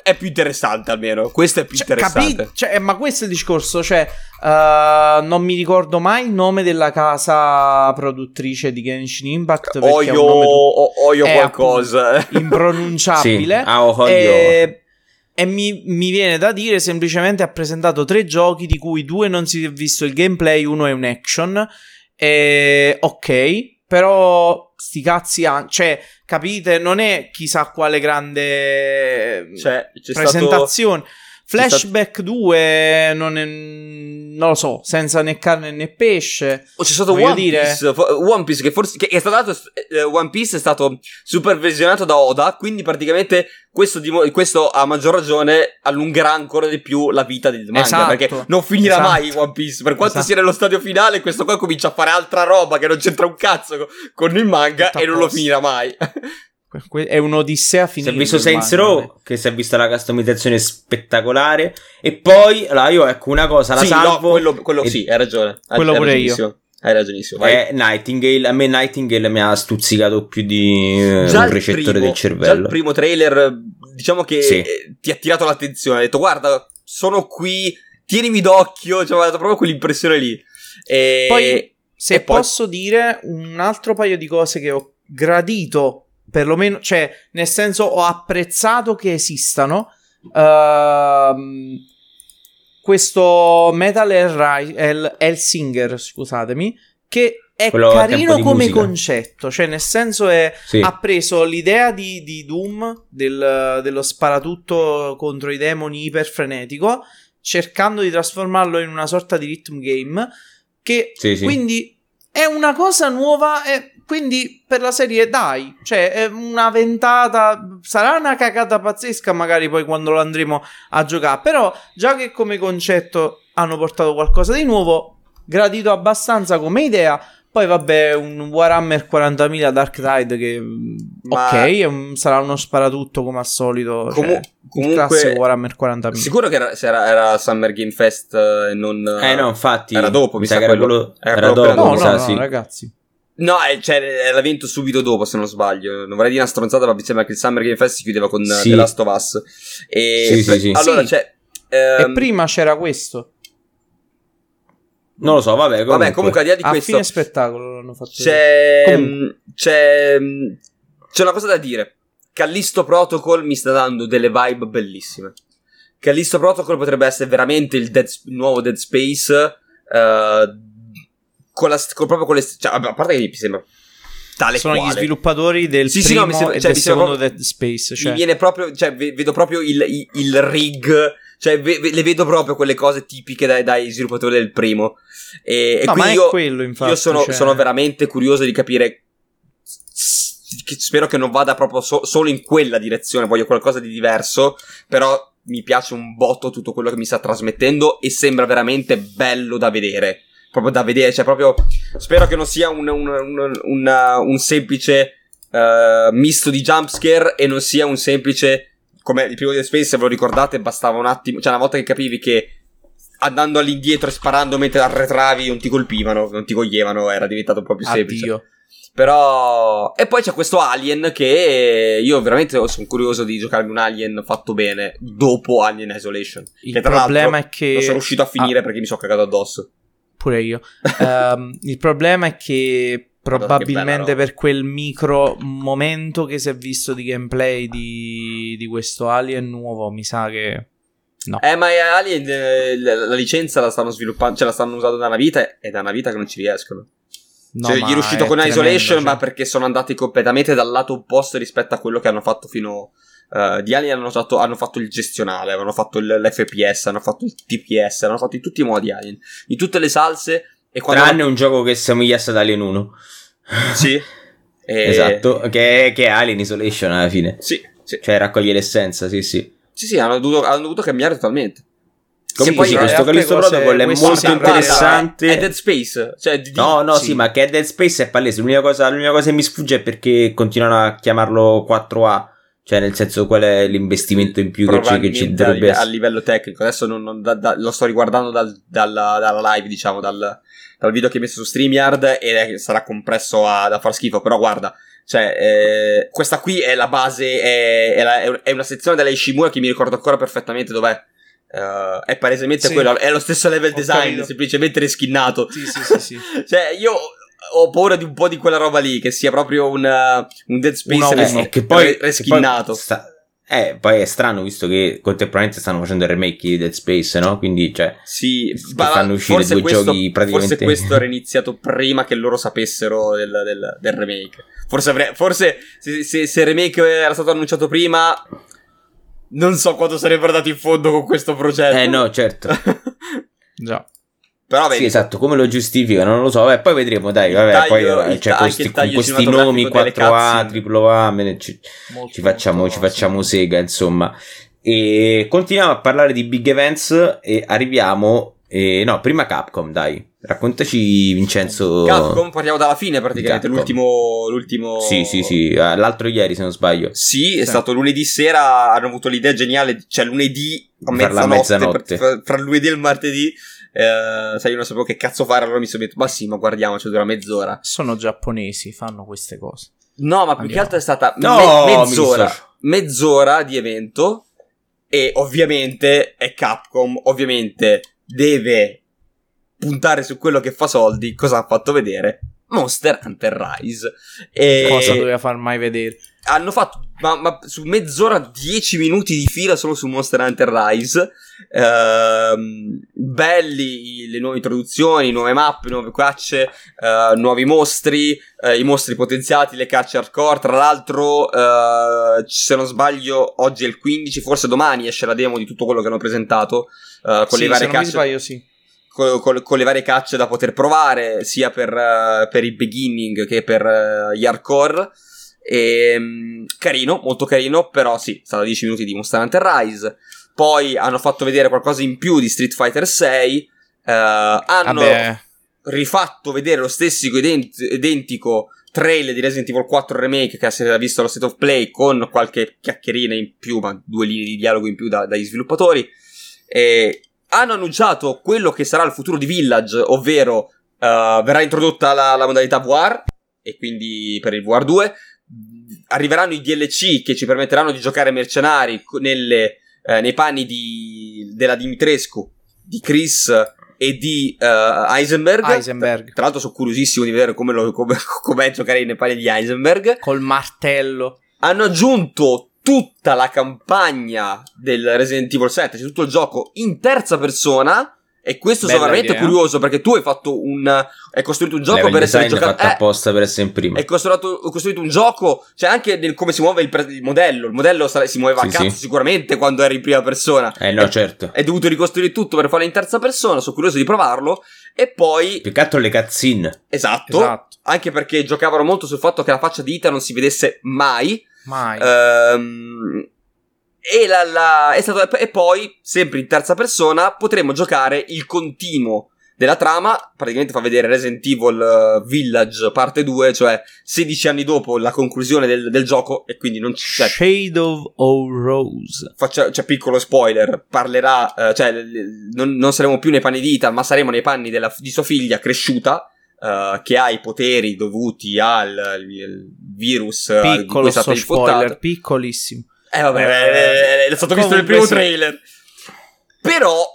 è più interessante almeno. Questo è più Cioè, interessante. capi- cioè, eh, ma questo è il discorso. Cioè, eh, non mi ricordo mai il nome della casa produttrice di Genshin Impact. Oio, tu- o- oio qualcosa. impronunciabile. Sì, Aohyo. e e mi, mi viene da dire semplicemente ha presentato tre giochi di cui due non si è visto il gameplay, uno è un action. E ok, però sti cazzi han- cioè, capite, non è chissà quale grande Cioè, presentazione. stato- Flashback 2 non, è, non lo so, senza né carne né pesce. Oh, c'è stato One Piece, One Piece che forse che è stato eh, One Piece è stato supervisionato da Oda, quindi praticamente questo, dimo- questo a maggior ragione allungherà ancora di più la vita del manga, Esatto. perché non finirà Esatto. mai One Piece, per quanto Esatto. sia nello stadio finale, questo qua comincia a fare altra roba che non c'entra un cazzo co- con il manga Tutto e non lo finirà mai. È un'odissea Si finita. è visto Saints Row, che si è vista la customizzazione spettacolare. E poi, allora io ecco una cosa, la sì, no, salvo. quello, quello e- sì, hai ragione. Hai- Quello hai pure io. ragionissimo. Hai ragionissimo. vai. È Nightingale. A me Nightingale mi ha stuzzicato più di eh, Già un recettore primo- del Già cervello. il primo trailer, diciamo che Sì. eh, ti ha tirato l'attenzione. Ha detto, guarda, sono qui, tienimi d'occhio. Cioè, mi ha dato proprio quell'impressione lì. E Poi, se e poi- posso dire un altro paio di cose che ho gradito, perlomeno, cioè, nel senso, ho apprezzato che esistano. Ehm, questo Metal Hell- Hellsinger, scusatemi, che è Quello carino come musica. concetto, cioè nel senso è, Sì. ha preso l'idea di, di Doom, del- dello sparatutto contro i demoni iperfrenetico, cercando di trasformarlo in una sorta di rhythm game, che Sì, sì. quindi è una cosa nuova e quindi per la serie dai, cioè è una ventata, sarà una cagata pazzesca magari poi quando lo andremo a giocare, però già che come concetto hanno portato qualcosa di nuovo, gradito abbastanza come idea. Poi vabbè, un Warhammer 40.000 Dark Tide che mm, Ma- ok, sarà uno sparatutto come al solito, Comu- cioè, il comunque- classico Warhammer 40.000. Sicuro che era, era, era Summer Game Fest eh, e non... Eh no, infatti. Era dopo, mi sa che era quello- quello. era Era, dopo, appena No, mi no, sa, no, sì. ragazzi. No, eh, cioè, era l'evento subito dopo, se non sbaglio. Non vorrei dire una stronzata, ma mi sembra che il Summer Game Fest si chiudeva con eh, Sì. The Last of Us. E Sì, sì, sì. Allora, Sì. cioè... E ehm, prima c'era questo. Non lo so, vabbè. Comunque. Vabbè, comunque, al di là di A questo... fine spettacolo l'hanno fatto. C'è, Comunque. c'è, c'è una cosa da dire. Callisto Protocol mi sta dando delle vibe bellissime. Callisto Protocol potrebbe essere veramente il, Dead- nuovo Dead Space. eh, con la, con- proprio con le. Cioè, a parte che mi sembra tale Sono quale. gli sviluppatori del Sì, sì, primo no, mi sembra- e cioè, del secondo proprio- Dead Space. Cioè. Mi viene proprio. Cioè, ve- vedo proprio il, il- il rig. Cioè, ve- ve- le vedo proprio quelle cose tipiche dai, dai sviluppatori del primo. E, e No, ma quindi io. quello, infatti. Io sono, cioè- sono veramente curioso di capire. che Spero che non vada proprio so- solo in quella direzione. Voglio qualcosa di diverso. Però mi piace un botto tutto quello che mi sta trasmettendo. E sembra veramente bello da vedere. Proprio da vedere. Cioè, proprio. Spero che non sia un, un, un- un- un semplice eh, misto di jumpscare. E non sia un semplice. Come il primo di Space, se ve lo ricordate, bastava un attimo. Cioè, una volta che capivi che andando all'indietro e sparando mentre arretravi non ti colpivano, non ti coglievano, era diventato un po' più semplice. Addio. Però. E poi c'è questo Alien che io veramente sono curioso di giocarmi un Alien fatto bene dopo Alien Isolation. Il che tra problema è che. Non sono riuscito a finire Ah, perché mi sono cagato addosso. Pure io. Ehm, il problema è che probabilmente roba. per quel micro momento che si è visto di gameplay di, di questo Alien nuovo, mi sa che. No. Eh, ma Alien, eh, la, la licenza la stanno sviluppando, cioè la stanno usando da una vita e da una vita che non ci riescono. No, cioè, gli è uscito è con tremendo, Isolation, cioè. ma perché sono andati completamente dal lato opposto rispetto a quello che hanno fatto fino. Eh, di Alien hanno fatto, hanno fatto il gestionale, hanno fatto il- l'FPS, hanno fatto il TPS, hanno fatto in tutti i modi Alien, in tutte le salse. E quando Tranne un gioco che somigliasse ad Alien 1. Sì. E- Esatto, che è, che è Alien Isolation alla fine. Sì, sì. Cioè raccoglie l'essenza, sì, sì. Sì, sì, hanno dovuto, hanno dovuto cambiare totalmente. Comunque sì, questo Callisto Protocol è molto interessante. È Dead Space. Cioè, di- No, no, sì. ma che è Dead Space è palese. L'unica cosa, l'unica cosa che mi sfugge è perché continuano a chiamarlo 4A. Cioè, nel senso, qual è l'investimento in più che ci, che ci dovrebbe live- a essere? livello tecnico. Adesso non- non- da- da- lo sto riguardando dal- dalla, dalla live, diciamo, dal, dal video che hai messo su StreamYard e sarà compresso a, da far schifo, però guarda, cioè, eh, questa qui è la base, è, è, la, è una sezione della Ishimura che mi ricordo ancora perfettamente dov'è. Uh, è palesemente Sì. quello, è lo stesso level Ho design, semplicemente reskinnato. Sì, sì, sì, sì. cioè, io ho paura di un po' di quella roba lì, che sia proprio un, uh, un Dead Space res-. Eh, che poi, re- reskinnato. che poi sta- eh, poi è strano visto che contemporaneamente stanno facendo il remake di Dead Space, no? Quindi, cioè, Sì, fanno uscire due questo, giochi praticamente- Forse questo era iniziato prima che loro sapessero del, del- del remake. Forse, avre- forse se, se- se il remake era stato annunciato prima, non so quanto sarebbero andati in fondo con questo progetto. eh no, certo. Già. Però vedi, Sì, esatto, come lo giustificano, non lo so. Vabbè, poi vedremo, dai, vabbè, taglio- poi eh, cioè, ta- con questi nomi delle 4A, cutscene. AAA, ci, ci facciamo, molto, ci facciamo sì. sega, insomma. E continuiamo a parlare di big events e arriviamo... eh, no, prima Capcom, dai. Raccontaci, Vincenzo. Capcom, partiamo dalla fine praticamente, Capcom. l'ultimo, l'ultimo... Sì, sì, sì, eh, l'altro ieri se non sbaglio. Sì, è Sì. stato lunedì sera, hanno avuto l'idea geniale, cioè lunedì a mezzanotte, mezzanotte. fra il lunedì e il martedì, eh, sai, io non sapevo che cazzo fare, allora mi sono detto, ma sì, ma guardiamoci, dura mezz'ora. Sono giapponesi, fanno queste cose. No, ma più che altro è stata No, me- mezz'ora, mezz'ora di evento e ovviamente è Capcom, ovviamente deve puntare su quello che fa soldi, cosa ha fatto vedere? Monster Hunter Rise. E Cosa doveva far mai vedere? hanno fatto ma, ma su mezz'ora 10 minuti di fila solo su Monster Hunter Rise Ehm, belli le nuove introduzioni nuove mappe nuove cacce eh, nuovi mostri eh, i mostri potenziati le cacce hardcore tra l'altro eh, se non sbaglio oggi è il 15 forse domani esce la demo di tutto quello che hanno presentato eh, con Sì, le varie se non mi cacce sbaglio, sì. Con, con- con le varie cacce da poter provare, sia per, eh, per i beginning che per eh, gli hardcore. E, mm, carino, molto carino, però sì, stava 10 minuti di Monster Hunter Rise. Poi hanno fatto vedere qualcosa in più di Street Fighter 6. eh, hanno Vabbè, rifatto vedere lo stesso ident- identico trailer di Resident Evil 4 Remake che si era visto allo State of Play con qualche chiacchierina in più, ma due linee di dialogo in più da- dagli sviluppatori. E hanno annunciato quello che sarà il futuro di Village, ovvero eh, verrà introdotta la, la modalità VR, e quindi per il VR 2. Arriveranno i DLC che ci permetteranno di giocare mercenari nelle, eh, nei panni di, della Dimitrescu, di Chris e di eh, Heisenberg. Heisenberg. Tra l'altro sono curiosissimo di vedere come, lo, come, com'è giocare nei panni di Heisenberg. Col martello. Hanno aggiunto tutta la campagna del Resident Evil 7, cioè tutto il gioco in terza persona. E questo sono Bella veramente idea. curioso perché tu hai fatto un. Hai costruito un gioco Level per essere giocato. fatto Eh, apposta per essere in prima. hai costruito, costruito un gioco, cioè anche nel come si muove il, pre- il modello. Il modello sare- si muoveva Sì, a cazzo sì. sicuramente quando eri in prima persona. Eh no, È- certo. Hai dovuto ricostruire tutto per farlo in terza persona. Sono curioso di provarlo. E poi, Più che altro le cutscene. esatto, Esatto. anche perché giocavano molto sul fatto che la faccia di Ita non si vedesse mai. Mai. Ehm, e, la- la- è stato- e poi, sempre in terza persona, potremo giocare il continuo della trama. Praticamente fa vedere Resident Evil eh, Village parte 2, cioè 16 anni dopo la conclusione del, del gioco. E quindi non c'è. Shadow of Rose. Faccia, cioè, piccolo spoiler, parlerà, eh, cioè, non, non saremo più nei panni di Ita, ma saremo nei panni della- di sua figlia cresciuta, eh, che ha i poteri dovuti al il virus eh, Piccolo è stato sto spoiler, infettato. piccolissimo. Eh vabbè, eh, eh, è stato visto nel primo sì. trailer. Però,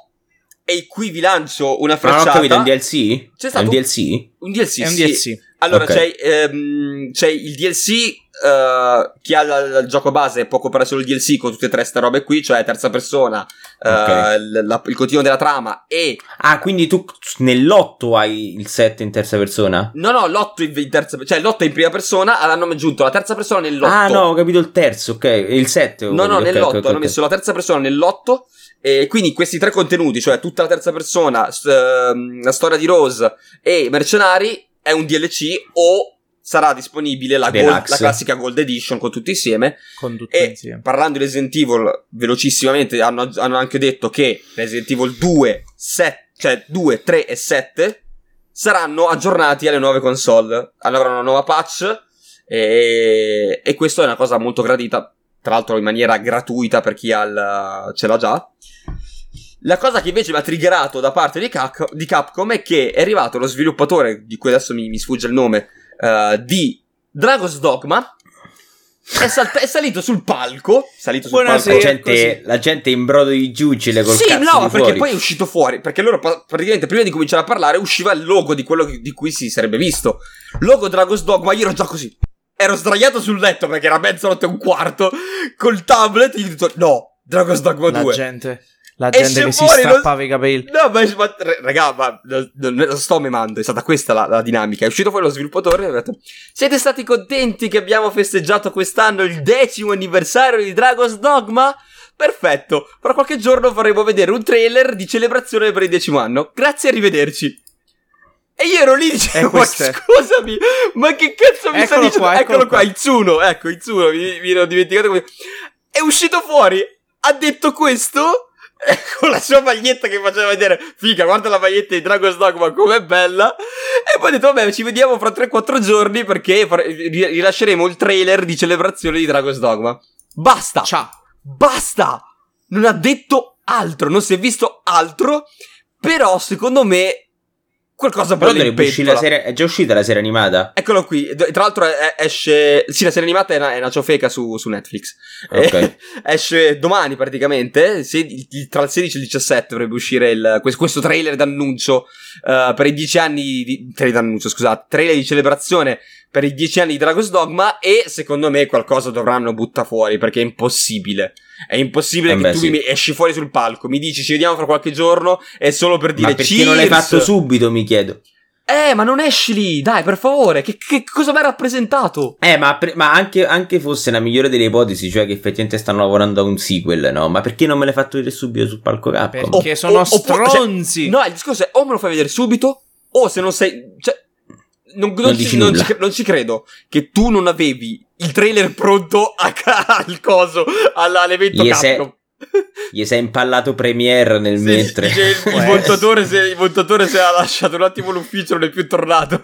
e qui vi lancio una Ma non ho capito, è un DLC? C'è È stato un DLC? un DLC, è un sì. DLC. Allora, Ok. c'è, ehm, c'è il DLC. Eh, chi ha il gioco base può comprare solo il DLC con tutte e tre ste robe qui, cioè terza persona, eh, Ok. l- la- il continuo della trama e. Ah, quindi tu nell'8 hai il 7 in terza persona? No, no, l'otto in, in terza cioè l'otto è in prima persona, hanno aggiunto la terza persona nell'otto. Ah, no, ho capito il terzo, ok. Il 7. No, no, nell'otto hanno messo la terza persona nell'otto. E quindi questi tre contenuti, cioè tutta la terza persona, s- ehm, la storia di Rose e mercenari, è un DLC o sarà disponibile la, gold- la classica Gold Edition con tutti insieme. Con tutti E insieme. parlando di Resident Evil, velocissimamente hanno, hanno anche detto che Resident Evil 2, 7, cioè 2, 3 e 7 saranno aggiornati alle nuove console. Avranno una nuova patch e, e questo è una cosa molto gradita, tra l'altro in maniera gratuita per chi ha il- ce l'ha già. La cosa che invece mi ha triggerato da parte di, Cap- di Capcom è che è arrivato lo sviluppatore, di cui adesso mi, mi sfugge il nome, uh, di Dragon's Dogma. È, sal- è, salito sul palco. Salito sul Buonasera, palco. La gente, la gente in brodo di giucile col sì, cazzo no, perché fuori. poi è uscito fuori. Perché loro praticamente prima di cominciare a parlare usciva il logo di quello di cui si sarebbe visto. Logo Dragon's Dogma, io ero già così. Ero sdraiato sul letto perché era mezzanotte e un quarto. Col tablet. Gli ho detto: No, Dragon's Dogma 2. La gente. La gente che si strappava lo... i capelli. No, ma, ma raga, ma non lo sto memando. È stata questa la, la, dinamica. È uscito fuori lo sviluppatore e ha detto: Siete stati contenti che abbiamo festeggiato quest'anno il decimo anniversario di Dragon's Dogma? Perfetto. Fra qualche giorno faremo vedere un trailer di celebrazione per il decimo anno. Grazie, arrivederci. E io ero lì dicevo, ma scusami, ma che cazzo mi eccolo sta dicendo? Qua, eccolo, eccolo qua, Itsuno, ecco, Itsuno, mi, mi ero dimenticato come... È uscito fuori, ha detto questo, con la sua maglietta che faceva vedere, figa, guarda la maglietta di Dragon's Dogma com'è bella, e poi ha detto, vabbè, ci vediamo fra 3-4 giorni perché rilasceremo il trailer di celebrazione di Dragon's Dogma. Basta! Ciao! Basta! Non ha detto altro, non si è visto altro, però secondo me qualcosa Però bello dovrebbe uscire la serie. È già uscita la serie animata? Eccolo qui. Tra l'altro esce. Sì, la serie animata è una, è una ciofeca su, su Netflix. Ok. esce domani praticamente. Se, tra il 16 e il 17 dovrebbe uscire il, questo trailer d'annuncio. Uh, per i 10 anni di. Trailer d'annuncio, scusate. Trailer di celebrazione per i 10 anni di Dragon's Dogma. E secondo me qualcosa dovranno buttare fuori. Perché è impossibile. È impossibile Eh che beh, tu sì. mi esci fuori sul palco, mi dici ci vediamo fra qualche giorno, è solo per dire Ma perché cheers. non l'hai fatto subito, mi chiedo. Eh, ma non esci lì, dai, per favore, che, che cosa mi ha rappresentato? Eh, ma, pre- ma anche, anche fosse la migliore delle ipotesi, cioè che effettivamente stanno lavorando a un sequel, no? Ma perché non me l'hai fatto vedere subito sul palco Capcom? Perché O- sono o- oppure- stronzi. cioè, no, il discorso è o me lo fai vedere subito, o se non sei... Cioè, non, non Non ci, non, ci, non ci credo che tu non avevi il trailer pronto a al coso, alla- all'evento Gli sei-. Gli sei impallato Premiere nel Sì, mentre. il, il, montatore se, il montatore se ha lasciato un attimo l'ufficio non è più tornato.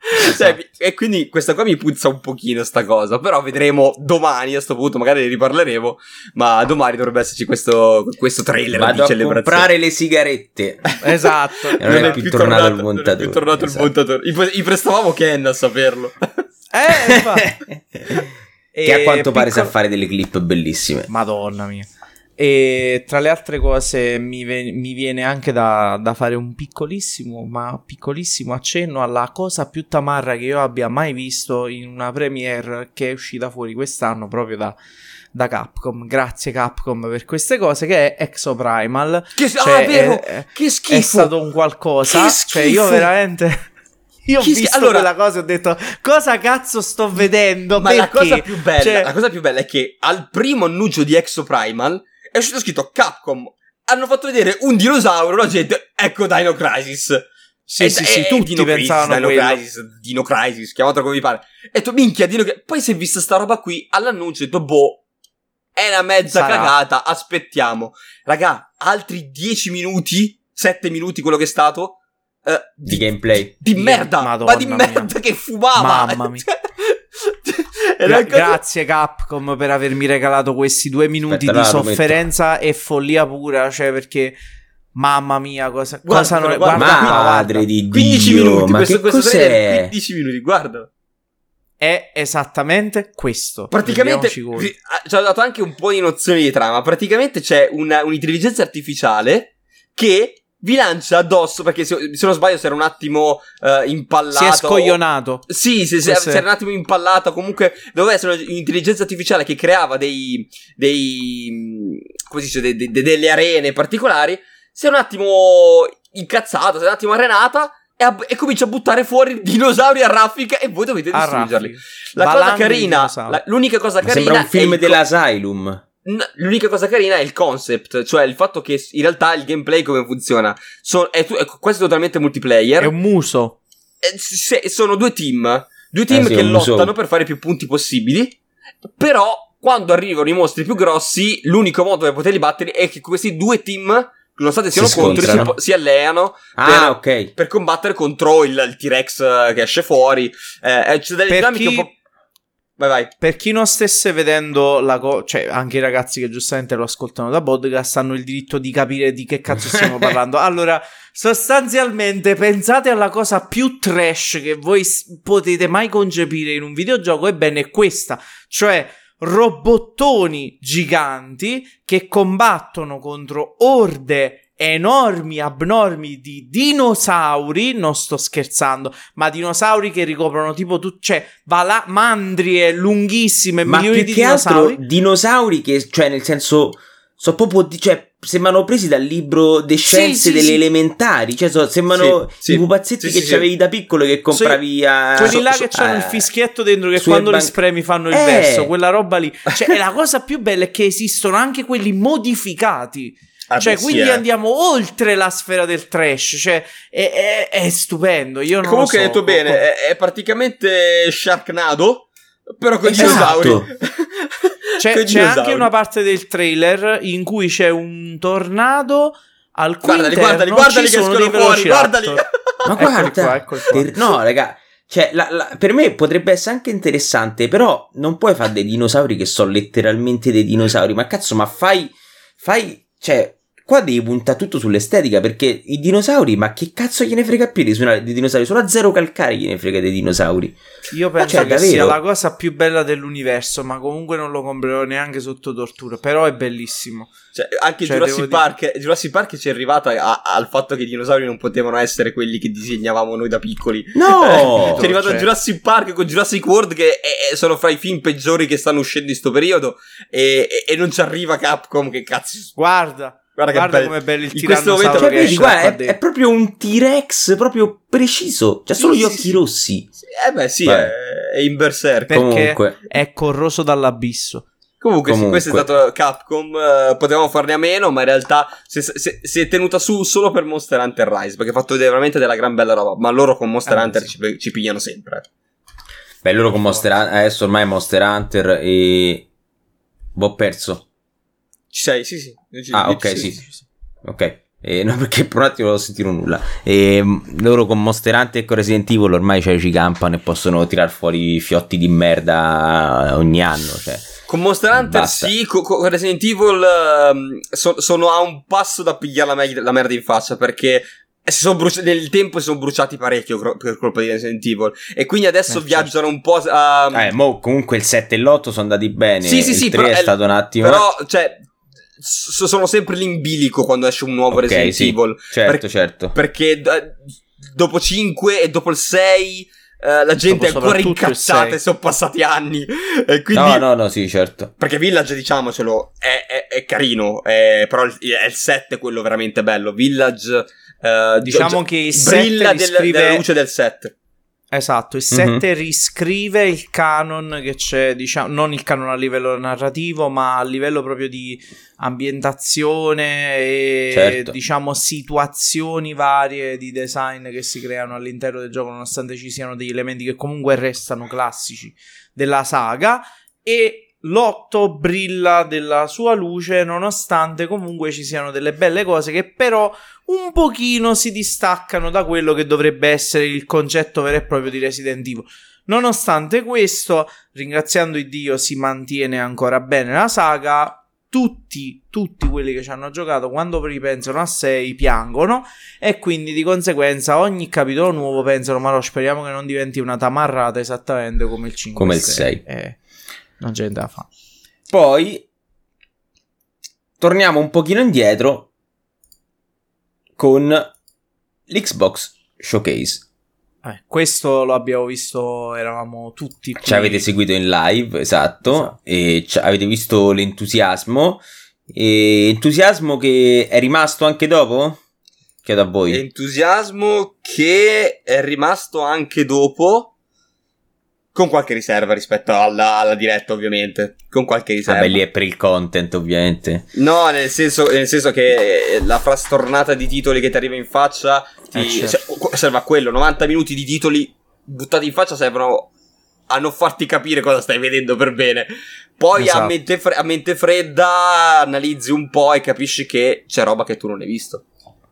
Cioè, e quindi questa qua mi puzza un pochino sta cosa, però vedremo domani a sto punto, magari ne riparleremo, ma domani dovrebbe esserci questo, questo trailer Vado di a celebrazione. comprare le sigarette. Esatto. E non è più tornato il non è montatore, più tornato esatto. il montatore. Gli, pre- gli prestavamo Ken a saperlo. Eh, che a quanto pare sa fare delle clip bellissime. Madonna mia. E tra le altre cose mi, ve- mi viene anche da, da fare un piccolissimo, ma piccolissimo accenno alla cosa più tamarra che io abbia mai visto in una premiere che è uscita fuori quest'anno proprio da, da Capcom. Grazie Capcom per queste cose che è Exoprimal. Che, Cioè, ah, vero! è- che schifo! È stato un qualcosa. Che Cioè, io veramente. Io ho visto allora- quella cosa e ho detto: Cosa cazzo sto vedendo? Ma la Perché?" cosa più bella, Cioè, la cosa più bella è che al primo annuncio di Exoprimal è uscito scritto Capcom. Hanno fatto vedere un dinosauro, la gente, ecco Dino Crisis. Sì, E- sì, sì, e tutti Dino pensavano Crisis, Dino. Crisis, Dino Crisis, chiamatelo come vi pare. E tu, minchia, Dino Crisis. Poi si è vista sta roba qui, all'annuncio ho detto, boh, è una mezza Sarà. cagata, aspettiamo. Raga, altri 10 minuti, 7 minuti quello che è stato, eh, Di gameplay. di Di- merda, ma di mia. merda che fumava. Mamma mia. Gra- grazie Capcom per avermi regalato questi due minuti Aspetta, di sofferenza e follia pura, cioè perché mamma mia, cosa, Guarda, cosa non guarda, guarda, guarda, Madre di 15 Dio, minuti, ma questo, che questo cos'è? trailer, 15 minuti, guarda. è esattamente questo. Praticamente ah, ci ha dato anche un po' di nozioni di trama. Praticamente c'è una- un'intelligenza artificiale che vi lancia addosso, perché se, se non sbaglio si era un attimo eh, impallato. si è scoglionato. Sì, sì, sì, Questo si è- era un attimo impallata. Comunque, doveva essere un'intelligenza artificiale che creava dei. dei. come si dice, de- de- de- delle arene particolari. Si è un attimo incazzata, si è un attimo arenata. E, a- e comincia a buttare fuori dinosauri a raffica e voi dovete distruggerli. La cosa Valanghe di carina, la- l'unica cosa carina. sembra un film co- dell'Asylum. L'unica cosa carina è il concept, cioè il fatto che in realtà il gameplay come funziona. So- è, tu- è quasi totalmente multiplayer. È un muso. Eh, se- sono due team. Due team Eh sì, che lottano muso. per fare più punti possibili. Però, quando arrivano i mostri più grossi, l'unico modo per poterli battere è che questi due team, nonostante siano Si contro, si, si alleano Ah, per, ok. per combattere contro il, il T-Rex che esce fuori. Eh, eh, c'è delle Per dinamiche chi- un po'. Vai, vai. Per chi non stesse vedendo la cosa, cioè anche i ragazzi che giustamente lo ascoltano da podcast hanno il diritto di capire di che cazzo stiamo parlando. Allora, sostanzialmente pensate alla cosa più trash che voi potete mai concepire in un videogioco, ebbene è questa, cioè robottoni giganti che combattono contro orde enormi, abnormi di dinosauri, non sto scherzando, ma dinosauri che ricoprono tipo tu, cioè vala- mandrie lunghissime, ma milioni più di che dinosauri. altro dinosauri che, cioè nel senso, sono proprio, di- cioè sembrano presi dal libro De scienze sì, delle sì. elementari, cioè so- sembrano Sì, sì. i pupazzetti Sì, che sì, sì. c'avevi da piccolo che compravi a... Quelli so- là so- che hanno il eh, fischietto dentro che quando li ban- spremi fanno il Eh. verso, quella roba lì. Cioè, e la cosa più bella è che esistono anche quelli modificati. Ah, cioè, quindi eh. andiamo oltre la sfera del trash. Cioè, è, è- è stupendo. Io non Comunque lo hai so. detto bene, è, è praticamente Sharknado, però con i Esatto. dinosauri. C'è, c'è dinosauri. anche una parte del trailer in cui c'è un tornado al cui Guardali, guardali, guardali ci che sono escono fuori, guardali. Ma Eccoli guarda, qua, eccoli qua. ter- no, raga, cioè, la- la- per me potrebbe essere anche interessante, però non puoi fare dei dinosauri che sono letteralmente dei dinosauri. Ma cazzo, ma fai, fai, cioè, qua devi puntare tutto sull'estetica perché i dinosauri, ma che cazzo gliene frega più di, suonare- di dinosauri? Solo a zero calcari gliene frega dei dinosauri. Io penso Cioè, che davvero? sia la cosa più bella dell'universo, ma comunque non lo comprerò neanche sotto tortura. Però è bellissimo. Cioè, anche Cioè, Jurassic devo dire- Park, Jurassic Park ci è arrivata a- al fatto che i dinosauri non potevano essere quelli che disegnavamo noi da piccoli. No! Ci è arrivato cioè- Jurassic Park con Jurassic World che è- è- sono fra i film peggiori che stanno uscendo in sto periodo e, e- e non ci arriva Capcom che cazzo. Guarda, Guarda, guarda, che bello. com'è bello il In questo momento- Cioè, che vedi, guarda, è, è proprio un T-Rex proprio preciso. Cioè, Sì, solo gli sì, occhi sì. rossi. Eh beh sì, Beh. è, è in berserk. Perché Comunque. è corroso dall'abisso. Comunque, sì, Comunque. questo è stato Capcom. eh, potevamo farne a meno, ma in realtà si, si- si è tenuta su solo per Monster Hunter Rise. Perché ha fatto vedere veramente della gran bella roba. Ma loro con Monster Eh, Hunter sì. ci, ci pigliano sempre. Beh, loro con Monster Hunter, adesso ormai Monster Hunter e... Boh, ho perso. Ci sei? Sì, sì. Ci- Ah, ok, sì. Ok. Eh, no, perché per un attimo non ho sentito nulla. E, mh, loro con Monster Hunter e con Resident Evil ormai cioè, ci campano e possono tirar fuori fiotti di merda ogni anno. Cioè. Con Monster Hunter Basta. sì, co- con Resident Evil ehm, so- sono a un passo da pigliare la, me- la merda in faccia perché si sono bruci- nel tempo si sono bruciati parecchio gro- per colpa di Resident Evil e quindi adesso Eh, viaggiano un po' a... Eh, mo, comunque il 7 e l'8 sono andati bene. Sì, sì, il sì, 3 però è è- stato un attimo. Però, cioè, s- sono sempre in bilico quando esce un nuovo Ok, Resident sì. Evil. Certo, Per- certo. Perché d- dopo 5 e dopo il 6 eh, la gente è ancora incazzata e sono passati anni. E quindi... No, no, no, sì, certo. Perché Village, diciamocelo, è, è- è carino, è- però il- è il 7 quello veramente bello. Village... eh, Diciamo gio- che il brilla 7 del- della luce del 7. Esatto, il Mhm. 7 riscrive il canon che c'è, diciamo, non il canon a livello narrativo, ma a livello proprio di ambientazione e Certo. diciamo situazioni varie di design che si creano all'interno del gioco, nonostante ci siano degli elementi che comunque restano classici della saga e l'8 brilla della sua luce nonostante comunque ci siano delle belle cose che però un pochino si distaccano da quello che dovrebbe essere il concetto vero e proprio di Resident Evil. Nonostante questo, ringraziando il Dio, si mantiene ancora bene la saga. Tutti, tutti quelli che ci hanno giocato, quando ripensano a 6, piangono. E quindi di conseguenza, ogni capitolo nuovo pensano: Ma no, speriamo che non diventi una tamarrata esattamente come il 5. Come il 6. Eh, non c'è da fare. Poi torniamo un pochino indietro con l'Xbox Showcase. Eh, questo lo abbiamo visto, eravamo tutti qui. Ci avete seguito in live, esatto, Esatto. e avete visto l'entusiasmo. E entusiasmo che è rimasto anche dopo? Chiedo a voi. Entusiasmo che è rimasto anche dopo. Con qualche riserva rispetto alla, alla diretta, ovviamente. Con qualche riserva. Vabbè, lì è per il content, ovviamente. No, nel senso, nel senso che eh, la frastornata di titoli che ti arriva in faccia ti Eh, certo. serve a quello. 90 minuti di titoli buttati in faccia servono a non farti capire cosa stai vedendo per bene. Poi a, Esatto. mente fre- a mente fredda analizzi un po' e capisci che c'è roba che tu non hai visto.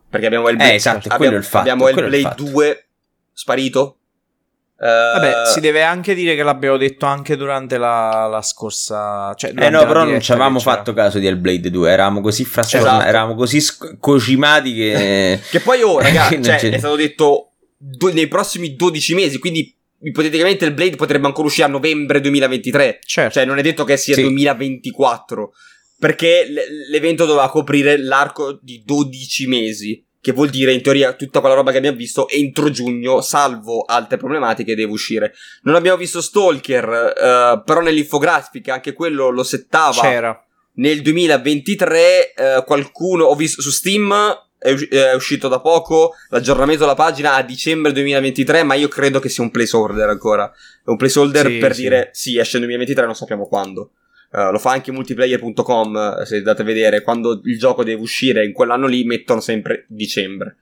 Perché abbiamo il Eh, esatto, il fatto, abbiamo il quello è il Blade fatto. 2 sparito. Vabbè, si deve anche dire che l'abbiamo detto anche durante la, la scorsa. Cioè, eh no, però non ci avevamo fatto caso di Hellblade 2. Eravamo così frastornati, esatto. eravamo così sc- cocimati che. che poi, oh, ragazzi, cioè, è stato detto do- nei prossimi 12 mesi. Quindi ipoteticamente il Blade potrebbe ancora uscire a novembre 2023. Certo. Cioè, non è detto che sia sì. 2024. Perché l- l'evento doveva coprire l'arco di 12 mesi che vuol dire in teoria tutta quella roba che abbiamo visto entro giugno, salvo altre problematiche, deve uscire. Non abbiamo visto Stalker, uh, però nell'infografica anche quello lo settava. C'era. Nel 2023 uh, qualcuno, ho visto su Steam, è, è, uscito da poco l'aggiornamento della pagina a dicembre 2023, ma io credo che sia un placeholder ancora. È un placeholder sì, per sì. dire sì, esce nel 2023, non sappiamo quando. Uh, lo fa anche multiplayer.com, se andate a vedere, quando il gioco deve uscire in quell'anno lì mettono sempre dicembre.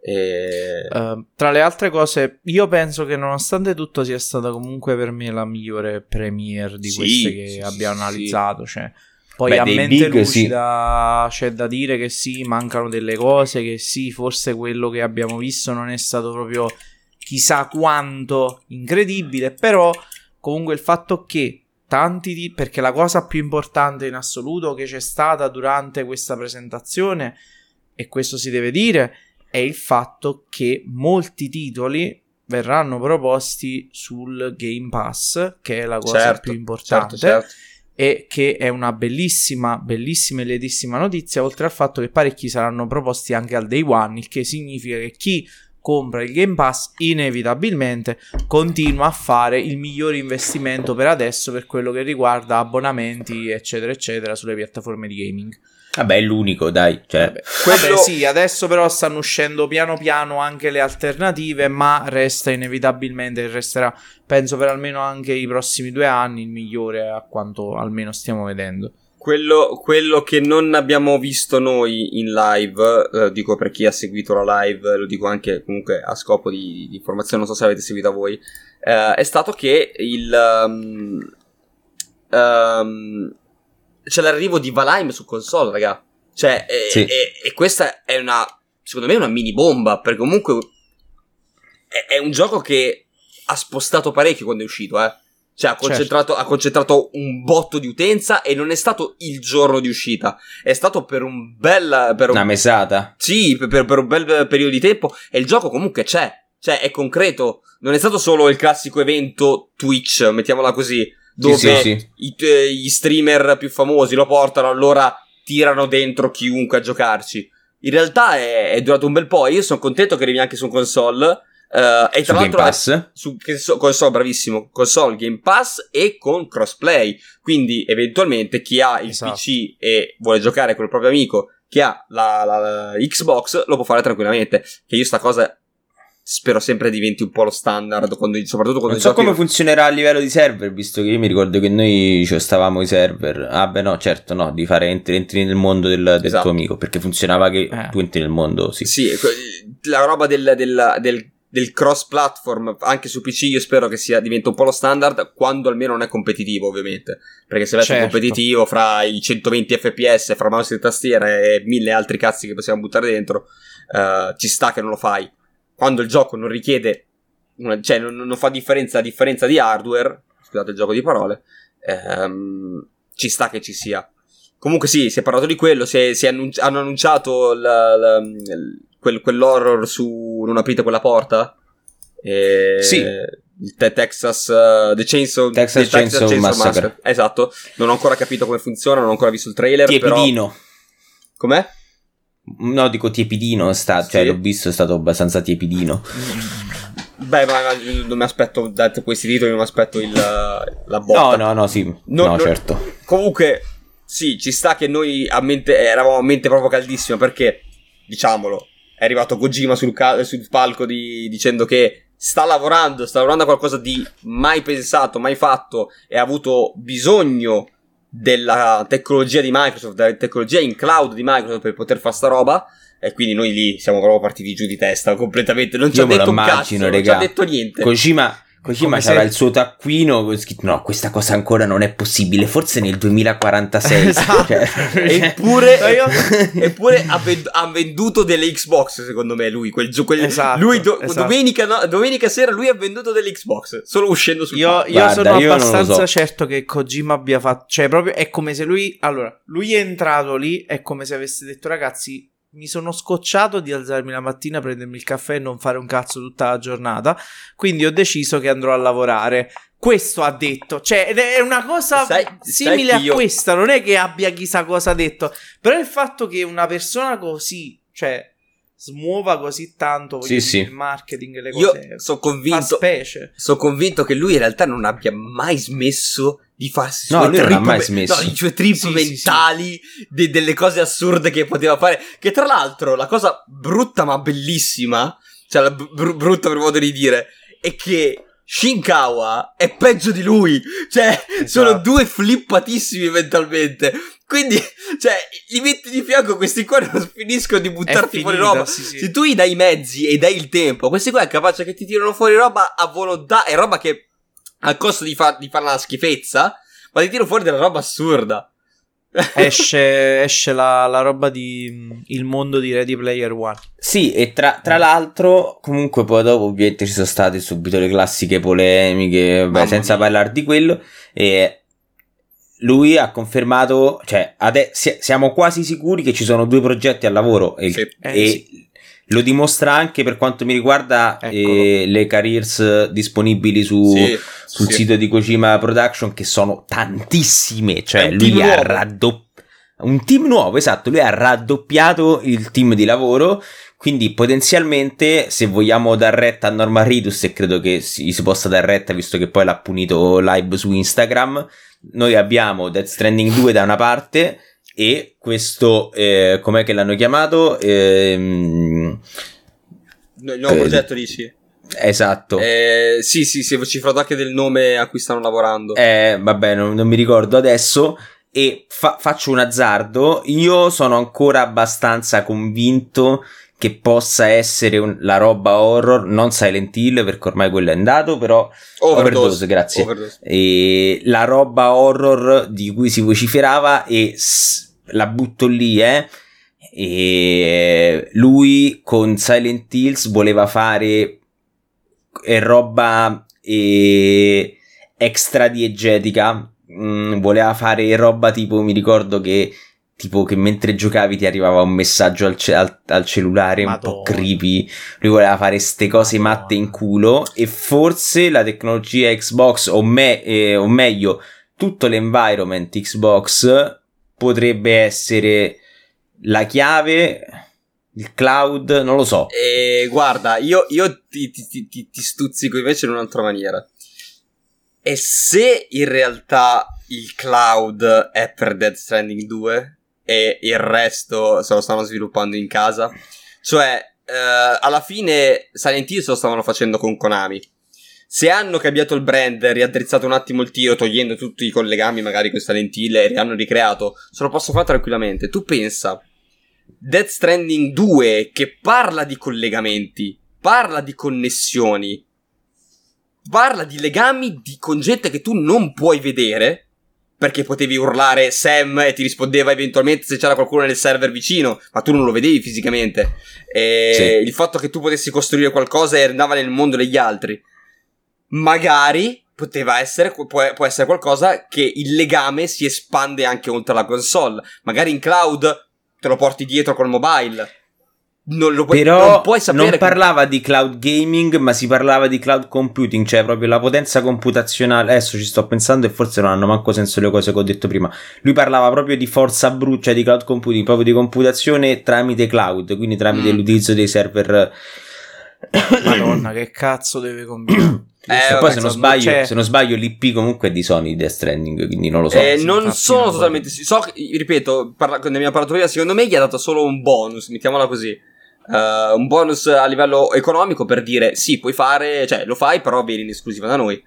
E... Uh, tra le altre cose, io penso che nonostante tutto sia stata comunque per me la migliore premiere di sì, queste che sì, abbiamo analizzato. Cioè, poi Beh, a mente big, lucida c'è da dire che sì, mancano delle cose, che sì, forse quello che abbiamo visto non è stato proprio chissà quanto incredibile, però comunque il fatto che tanti di... perché la cosa più importante in assoluto che c'è stata durante questa presentazione, e questo si deve dire, è il fatto che molti titoli verranno proposti sul Game Pass, che è la cosa certo, più importante. Certo, certo. E che è una bellissima, bellissima e lietissima notizia, oltre al fatto che parecchi saranno proposti anche al day one, il che significa che chi compra il Game Pass, inevitabilmente continua a fare il migliore investimento per adesso per quello che riguarda abbonamenti, eccetera, eccetera, sulle piattaforme di gaming. Vabbè, è l'unico, dai. Cioè. Vabbè, quello... sì, adesso però stanno uscendo piano piano anche le alternative, ma resta inevitabilmente, resterà, penso per almeno anche i prossimi due anni, il migliore a quanto almeno stiamo vedendo. Quello, quello, che non abbiamo visto noi in live, eh, dico per chi ha seguito la live, lo dico anche comunque a scopo di, di informazione, non so se avete seguito voi, eh, è stato che il... Um, um, c'è l'arrivo di Valheim su console, raga. Cioè, e, sì. e, e, questa è una, secondo me, una mini bomba, perché comunque è, è un gioco che ha spostato parecchio quando è uscito, eh. Cioè, ha certo. concentrato, certo. ha concentrato, un botto di utenza e non è stato il giorno di uscita. È stato per un bel. Per un, Una mesata. Sì, per, per, un bel periodo di tempo. E il gioco comunque c'è. Cioè, è concreto. Non è stato solo il classico evento Twitch, mettiamola così. Dove sì, sì, sì. I, gli streamer più famosi lo portano, allora tirano dentro chiunque a giocarci. In realtà è, è durato un bel po'. Io sono contento che arrivi anche su console Uh, e tra l'altro Pass? su console, bravissimo, console Game Pass e con crossplay. Quindi, eventualmente, chi ha il esatto. PC e vuole giocare con il proprio amico che ha la, la, la, Xbox lo può fare tranquillamente. Che io sta cosa spero sempre diventi un po' lo standard, quando, soprattutto quando Non so come funzionerà a livello di server, visto che io mi ricordo che noi cioè, stavamo i server. Ah, beh, no, certo, no, di fare entri, entri nel mondo del, del esatto. tuo amico, perché funzionava che eh. tu entri nel mondo, sì. Sì, la roba del, del, del del cross platform anche su PC io spero che sia diventa un po' lo standard quando almeno non è competitivo ovviamente. Perché se certo. competitivo fra i 120 fps fra mouse e tastiera e mille altri cazzi che possiamo buttare dentro uh, ci sta che non lo fai. Quando il gioco non richiede una, cioè non, non, fa differenza a differenza di hardware scusate il gioco di parole um, ci sta che ci sia. Comunque sì si è parlato di quello si, è, si è annunci- hanno annunciato la, la, la quel, quell'horror su Non aprite quella porta? E... Sì. Il te- Texas uh, The Chainsaw, Texas, the Texas Chainsaw, Chainsaw Massacre. Massacre. Esatto. Non ho ancora capito come funziona, non ho ancora visto il trailer. Tiepidino. Però... Com'è? No, dico tiepidino, sta, cioè sì. l'ho visto, è stato abbastanza tiepidino. Beh, ma non mi aspetto, da questi titoli, non mi aspetto il, la botta. No, no, no, sì, no, no certo. Comunque, sì, ci sta che noi a mente, eravamo a mente proprio caldissima, perché, diciamolo, è arrivato Kojima sul, cal- sul palco di- dicendo che sta lavorando, sta lavorando a qualcosa di mai pensato, mai fatto e ha avuto bisogno della tecnologia di Microsoft, della tecnologia in cloud di Microsoft per poter fare sta roba. E quindi noi lì siamo proprio partiti giù di testa completamente. Non ci ha detto un cazzo, non ci ha detto niente. Kojima, Kojima c'era se- il suo taccuino scritto no, questa cosa ancora non è possibile, forse nel 2046. Esatto. Cioè- Eppure, io- eppure ha, vend- ha venduto delle Xbox, secondo me, lui. Quel gio- quel- Esatto, lui do- esatto. domenica, no- domenica sera lui ha venduto delle Xbox, solo uscendo sul Io, io Guarda, sono io abbastanza so. certo che Kojima abbia fatto. Cioè, proprio è come se lui. Allora, lui è entrato lì. È come se avesse detto, ragazzi. Mi sono scocciato di alzarmi la mattina, prendermi il caffè e non fare un cazzo tutta la giornata. Quindi ho deciso che andrò a lavorare. Questo ha detto, cioè, è una cosa Sai- sai simile che a io- questa. Non è che abbia chissà cosa detto, però il fatto che una persona così, cioè, smuova così tanto Sì, sì. il marketing e le Io cose. sono fa convinto, specie. sono convinto che lui in realtà non abbia mai smesso di farsi No, suoi lui non ha mai me- smesso. no, i suoi trip Sì, sì, mentali de- delle cose assurde che poteva fare. Che tra l'altro la cosa brutta ma bellissima, cioè la br- brutta per modo di dire, è che Shinkawa è peggio di lui. Cioè, sono Esatto. due flippatissimi mentalmente. Quindi, cioè, li metti di fianco questi qua e non finiscono di buttarti È fuori finita, roba. sì, sì. Se tu gli dai i mezzi e dai il tempo, questi qua è capace che ti tirano fuori roba a volontà. È roba che al costo di, fa- di fare una schifezza, ma ti tiro fuori della roba assurda. esce, esce la, la roba di mh, il mondo di Ready Player One. Sì, e tra, tra l'altro, comunque poi dopo ovviamente ci sono state subito le classiche polemiche, Mamma senza mia. parlare di quello, e lui ha confermato, cioè ade- si- siamo quasi sicuri che ci sono due progetti al lavoro e, Sì. Eh, e sì. lo dimostra anche per quanto mi riguarda eh, le careers disponibili su, Sì, sul sì. sito di Kojima Production che sono tantissime, cioè lui ha raddoppiato un team nuovo, esatto, lui ha raddoppiato il team di lavoro, quindi potenzialmente se vogliamo dar retta a Norman Reedus e credo che si, si possa dar retta visto che poi l'ha punito live su Instagram, noi abbiamo Death Stranding 2 da una parte e questo, eh, com'è che l'hanno chiamato? Ehm, il nuovo Eh, progetto dici? esatto. Eh, sì, sì, sì, cifrato anche del nome a cui stanno lavorando. Eh, vabbè, non, non mi ricordo adesso. E fa- faccio un azzardo. Io sono ancora abbastanza convinto che possa essere un- la roba horror, non Silent Hill, perché ormai quello è andato, però Overdose, grazie. Overdose. e la roba horror di cui si vociferava e s- la butto lì, eh. E lui con Silent Hills voleva fare roba eh, extra diegetica. Mm, voleva fare roba tipo, mi ricordo che tipo che mentre giocavi ti arrivava un messaggio al, ce- al- al cellulare un po' Madonna. creepy. Lui voleva fare ste cose Madonna. matte in culo e forse la tecnologia Xbox o, me- eh, o meglio tutto l'environment Xbox potrebbe essere la chiave, il cloud, non lo so. E guarda, io, io ti- ti- ti- ti stuzzico invece in un'altra maniera. E se in realtà il cloud è per Dead Stranding 2 e il resto se lo stanno sviluppando in casa, cioè eh, alla fine Silent Hill se lo stavano facendo con Konami. Se hanno cambiato il brand, riaddrizzato un attimo il tiro, togliendo tutti i collegami magari con Silent Hill e hanno ricreato, se lo posso fare tranquillamente. Tu pensa, Death Stranding 2 che parla di collegamenti, parla di connessioni, parla di legami di, con gente che tu non puoi vedere, perché potevi urlare Sam e ti rispondeva eventualmente se c'era qualcuno nel server vicino, ma tu non lo vedevi fisicamente. E Sì. il fatto che tu potessi costruire qualcosa e andava nel mondo degli altri. Magari poteva essere, può, può essere qualcosa che il legame si espande anche oltre la console. Magari in cloud te lo porti dietro col mobile. Non lo puoi, Però non puoi sapere. non parlava di cloud gaming, ma si parlava di cloud computing, cioè proprio la potenza computazionale. Adesso ci sto pensando e forse non hanno manco senso le cose che ho detto prima. Lui parlava proprio di forza bruta, cioè di cloud computing, proprio di computazione tramite cloud, quindi tramite Mm. l'utilizzo dei server. Madonna, che cazzo deve combinare? Eh, e poi se non, sbaglio, cioè- se non sbaglio l'IP comunque è di Sony Death Stranding, quindi non lo so. Eh, non sono totalmente. So, che- ripeto, parla, ne abbiamo parlato prima. Secondo me gli ha dato solo un bonus, mettiamola così. Eh, un bonus a livello economico per dire sì, puoi fare, cioè lo fai, però vieni in esclusiva da noi.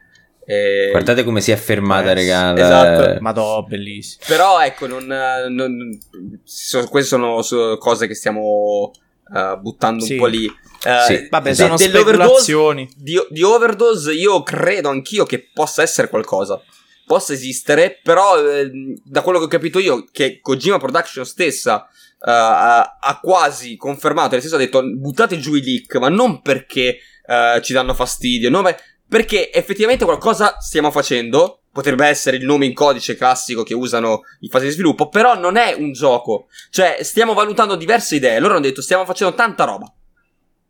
Eh, Guardate come si è fermata, Eh, regà. esatto. Madonna, bellissimo. Però ecco, non, non- so- queste sono so- cose che stiamo uh, buttando Sì. un po' lì. Uh, Sì. Vabbè, de- sono dell'overdose- speculazioni. di, di overdose io credo anch'io che possa essere qualcosa. Possa esistere, però eh, da quello che ho capito io, che Kojima Production stessa eh, ha, ha quasi confermato, nel senso ha detto buttate giù i leak, ma non perché eh, ci danno fastidio, no, ma perché effettivamente qualcosa stiamo facendo. Potrebbe essere il nome in codice classico che usano in fase di sviluppo, però non è un gioco. Cioè, stiamo valutando diverse idee. Loro hanno detto stiamo facendo tanta roba.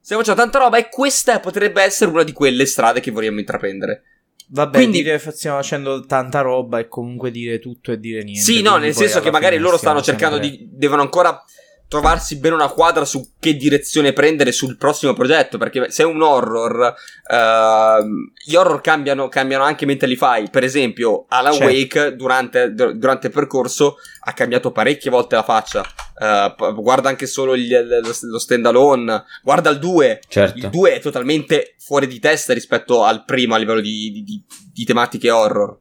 Stiamo facendo tanta roba e questa potrebbe essere una di quelle strade che vogliamo intraprendere. Vabbè, Quindi- dire che stiamo facendo tanta roba e comunque dire tutto e dire niente. Sì, no, nel senso che magari loro stanno cercando sempre- di. devono ancora trovarsi bene una quadra su che direzione prendere sul prossimo progetto. Perché se è un horror, ehm, gli horror cambiano, cambiano anche mentre li fai. Per esempio, Alan Certo. Wake durante, dur- durante il percorso ha cambiato parecchie volte la faccia. P- guarda anche solo il- lo, lo standalone, guarda il 2. Certo. Il 2 è totalmente fuori di testa rispetto al primo a livello di, di- di- di tematiche horror.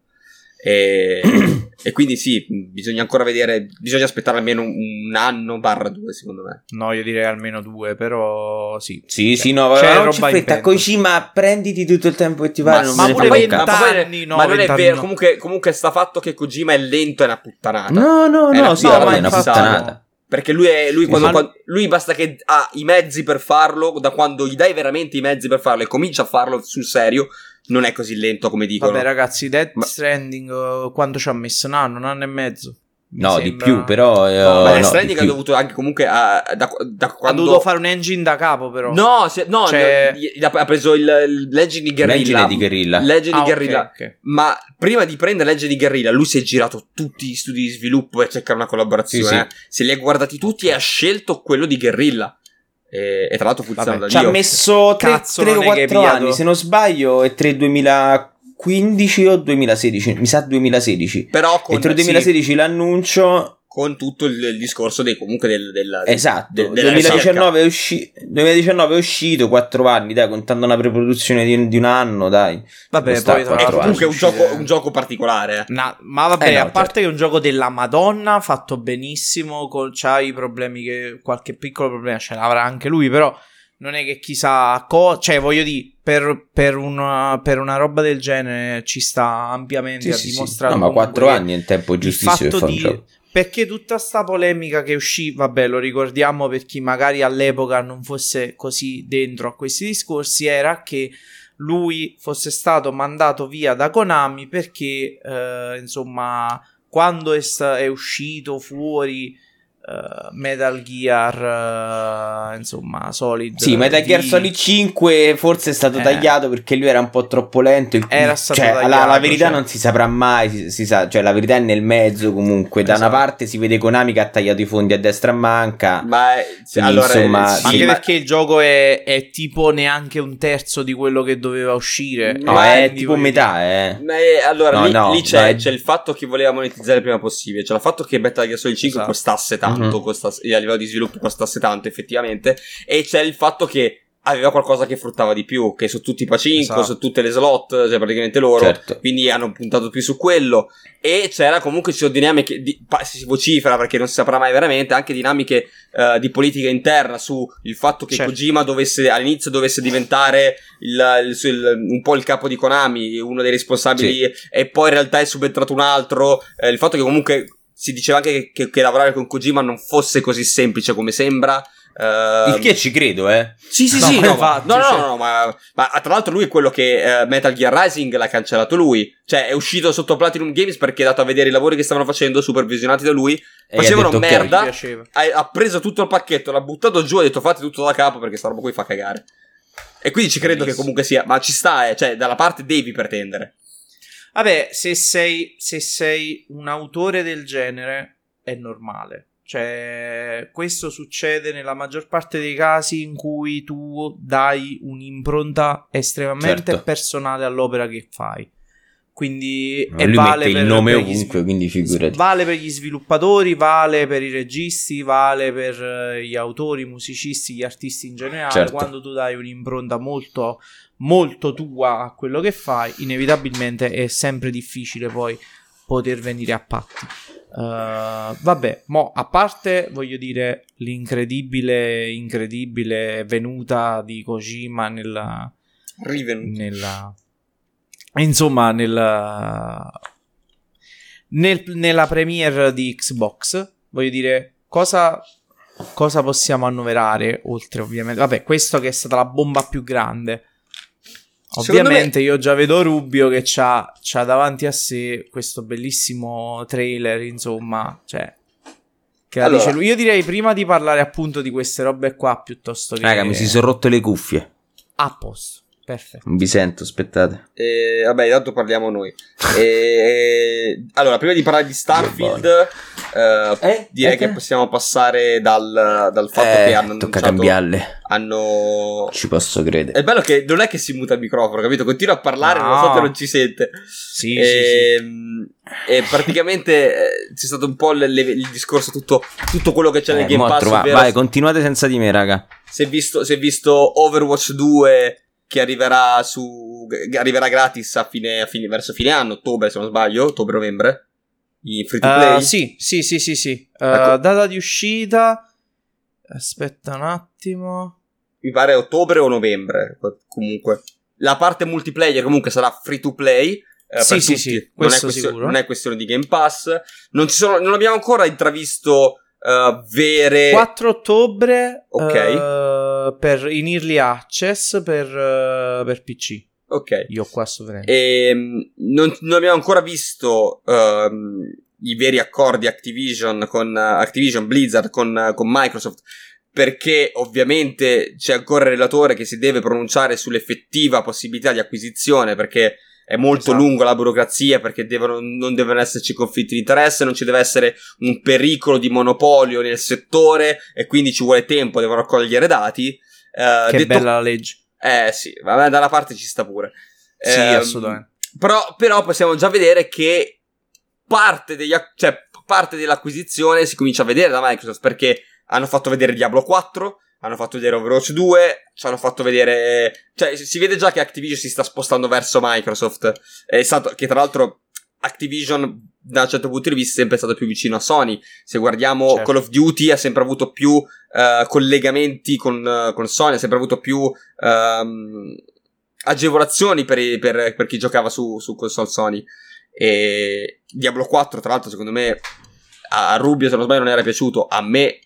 E, e quindi sì, bisogna ancora vedere, bisogna aspettare almeno un, anno barra due secondo me. No, io direi almeno due, però sì. Sì, sì, no, C'è ma non in fretta. Poi prenditi tutto il tempo che ti pare, non ma me ne pure cazzo. ma poi- no, ma non è vero, no. comunque, comunque sta fatto che Kojima è lento è una puttanata. No, no, È no, una- sì, no, ma è una puttanata. Perché lui, è, lui, quando- ma- quando- lui basta che ha i mezzi per farlo, da quando gli dai veramente i mezzi per farlo e comincia a farlo sul serio, non è così lento come dicono. Vabbè, ragazzi, Death Ma- Stranding eh, quanto ci ha messo? Un anno, un anno e mezzo. No, di sembra- più, però... No, Ma ma Death no, Stranding di ha dovuto anche comunque a- da, da Ha quando... dovuto fare un engine da capo, però. No, se- no, Cioè- ha preso il, il Legend di Guerrilla. Legend di Guerrilla. Legend Ah, di Guerrilla. ok. Ma prima di prendere Legge di Guerrilla, lui si è girato tutti gli studi di sviluppo e cercare una collaborazione. Sì, sì. eh. Se li ha guardati tutti e ha scelto quello di Guerrilla. E, e tra l'altro funziona Vabbè, da Ci ha messo 3, Cazzo, o non è che hai 4 pigliato- anni, se non sbaglio, è 3 2015 o 2016, mi sa 2016. Però con, Entro il sì, 2016 l'annuncio con tutto il, il discorso dei, comunque del, del, Esatto, del- della 2019, è usci- 2019 è uscito 4 anni, dai, contando una preproduzione di, di un anno, dai. Vabbè, poi tra. È l'altro comunque un uscite- gioco, un gioco particolare. eh. Na- ma vabbè, Eh no, a parte certo. che è un gioco della Madonna, fatto benissimo, con, c'ha i problemi che qualche piccolo problema ce l'avrà anche lui, però non è che chissà co- cioè voglio dire, per, per, una, per una roba del genere ci sta ampiamente Sì, a sì, sì. dimostrare No, ma comunque 4 che anni è un tempo il giustissimo per fatto un di- gioco. Perché tutta sta polemica che uscì, vabbè, lo ricordiamo per chi magari all'epoca non fosse così dentro a questi discorsi, era che lui fosse stato mandato via da Konami perché, eh, insomma, quando è, è uscito fuori eh, Metal Gear, eh, insomma, Solid. Sì, Metal Gear Solid 5 forse è stato Eh. tagliato perché lui era un po' troppo lento. il- Era stato cioè, la- la, tagliato, verità cioè. non si saprà mai, si, si sa, cioè la verità è nel mezzo comunque. Da una Esatto. parte si vede Konami che ha tagliato i fondi a destra e manca. Ma è- sì, allora, insomma, sì, Anche ma- perché il gioco è, è tipo neanche un terzo di quello che doveva uscire. No, Ma è tipo metà, eh. Ma è- allora No, lì, no, lì c'è, dai. c'è il fatto che voleva monetizzare il prima possibile. C'è il fatto che Metal Gear Solid 5 Esatto. costasse tanto, Mhm. costasse- a livello di sviluppo costasse tanto, effettivamente. E c'è il fatto che aveva qualcosa che fruttava di più, che su tutti i pacinco, Esatto. su tutte le slot, cioè praticamente loro. Certo. Quindi hanno puntato più su quello. E c'era comunque ci sono dinamiche, di, si vocifera perché non si saprà mai veramente, anche dinamiche eh, di politica interna su il fatto che Certo. Kojima dovesse, all'inizio dovesse diventare il- il- il- un po' il capo di Konami, uno dei responsabili, e poi in realtà è subentrato un altro. Eh, il fatto che comunque si diceva anche che, che- che lavorare con Kojima non fosse così semplice come sembra. eh, Il che ci credo, eh. sì, sì, No, sì, ma no, infatti, no, no, cioè- no, ma, ma tra l'altro lui è quello che eh, Metal Gear Rising l'ha cancellato lui. Cioè, è uscito sotto Platinum Games perché è dato a vedere i lavori che stavano facendo, supervisionati da lui. E Facevano detto, merda. Ha, ha preso tutto il pacchetto, l'ha buttato giù e ha detto fate tutto da capo perché sta roba qui fa cagare. E quindi ci credo che Bellissimo. comunque sia, ma ci sta, eh, cioè, dalla parte devi pretendere. Vabbè, se sei, se sei un autore del genere è normale. Cioè, questo succede nella maggior parte dei casi in cui tu dai un'impronta estremamente Certo. personale all'opera che fai. Quindi Ma e lui vale mette per, il nome per gli ovunque, quindi figurati. Vale per gli sviluppatori, vale per i registi, vale per eh, gli autori, i musicisti, gli artisti in generale. Certo. Quando tu dai un'impronta molto, molto tua a quello che fai, inevitabilmente è sempre difficile poi poter venire a patti. Uh, vabbè, mo a parte voglio dire l'incredibile, incredibile venuta di Kojima nella, Rivenuta. nella insomma nella, nel, nella premiere di Xbox, voglio dire cosa, cosa possiamo annoverare oltre ovviamente, vabbè, questo che è stata la bomba più grande. Ovviamente me... io già vedo Rubio che c'ha, c'ha, davanti a sé questo bellissimo trailer, insomma, cioè... Che allora... dice lui. Io direi prima di parlare appunto di queste robe qua piuttosto che... Raga, mi si sono rotte le cuffie. A posto. Perfetto. Non vi sento, aspettate. E, vabbè, intanto parliamo noi. E, allora, prima di parlare di Starfield, eh, eh, direi eh, che possiamo passare dal, dal fatto eh, che hanno tocca cambiarle. Hanno... Ci posso credere. È bello che non è che si muta il microfono, capito? Continua a parlare, no. so che non ci sente. Sì, e, sì, sì. E praticamente eh, c'è stato un po' le, le, il discorso, tutto, tutto, quello che c'è nel eh, Game Pass. Trova- vai, continuate senza di me, raga. Si è visto, si è visto Overwatch 2 che arriverà su arriverà gratis a fine, a fine, verso fine anno, ottobre se non sbaglio, ottobre-novembre. In free to play. Uh, sì, sì, sì, sì, sì. Uh, ecco. Data di uscita. Aspetta un attimo. Mi pare ottobre o novembre. Comunque. La parte multiplayer comunque sarà free to play. Eh, sì, sì, sì, non è, questione, non è, questione, di Game Pass. Non, sono, non abbiamo ancora intravisto uh, vere. 4 ottobre. Ok. Uh, per, in early access per, uh, per PC. Ok. Io qua sovranità. E, ehm, non, non, abbiamo ancora visto um, i veri accordi Activision con Activision Blizzard con, con Microsoft perché ovviamente c'è ancora il relatore che si deve pronunciare sull'effettiva possibilità di acquisizione perché è molto esatto. lunga la burocrazia perché devono, non devono esserci conflitti di interesse, non ci deve essere un pericolo di monopolio nel settore e quindi ci vuole tempo, devono raccogliere dati. Uh, che detto, bella la legge. Eh sì, vabbè, dalla parte ci sta pure. Sì, eh, assolutamente. Però, però, possiamo già vedere che parte, degli, cioè, parte dell'acquisizione si comincia a vedere da Microsoft perché hanno fatto vedere Diablo 4, hanno fatto vedere Overwatch 2, ci hanno fatto vedere... Cioè, si vede già che Activision si sta spostando verso Microsoft. È stato, che tra l'altro Activision, da un certo punto di vista, è sempre stato più vicino a Sony. Se guardiamo certo. Call of Duty, ha sempre avuto più uh, collegamenti con, uh, con, Sony, ha sempre avuto più... Um, agevolazioni per, per, per, chi giocava su, su console Sony. E Diablo 4, tra l'altro, secondo me a Rubio, se non sbaglio, non era piaciuto. A me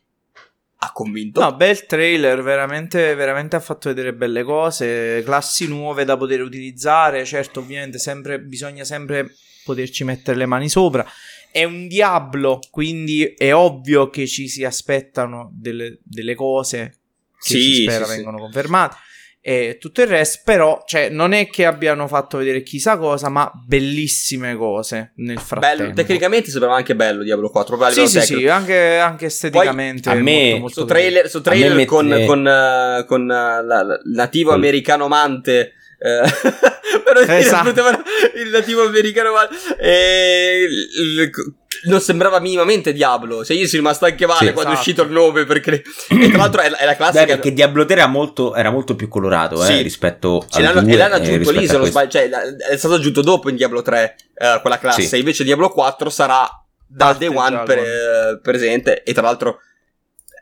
ha convinto. No, bel trailer, veramente, veramente ha fatto vedere belle cose, classi nuove da poter utilizzare, certo ovviamente sempre, bisogna sempre poterci mettere le mani sopra. È un diablo, quindi è ovvio che ci si aspettano delle, delle cose che sì, si spera sì, vengano sì. confermate e tutto il resto, però, cioè, non è che abbiano fatto vedere chissà cosa, ma bellissime cose nel frattempo. Bello, tecnicamente sembrava anche bello Diablo 4, sì, sì, sì, anche, anche esteticamente. Poi, a me, molto, molto su trailer, su trailer mette... con, con, uh, con uh, la, la, nativo americano amante. Eh, però esatto. il nativo americano e il, non sembrava minimamente Diablo. Cioè, io sono rimasto anche male sì, quando esatto. è uscito il nome. Perché... e tra l'altro è, è la classica. Beh, perché Diablo 3 era molto, era molto più colorato eh, rispetto Ce al 2, E l'hanno aggiunto lì, se non sbaglio. Cioè, è stato aggiunto dopo in Diablo 3 uh, quella classe. Sì. Invece Diablo 4 sarà dal day one per, uh, presente. E tra l'altro.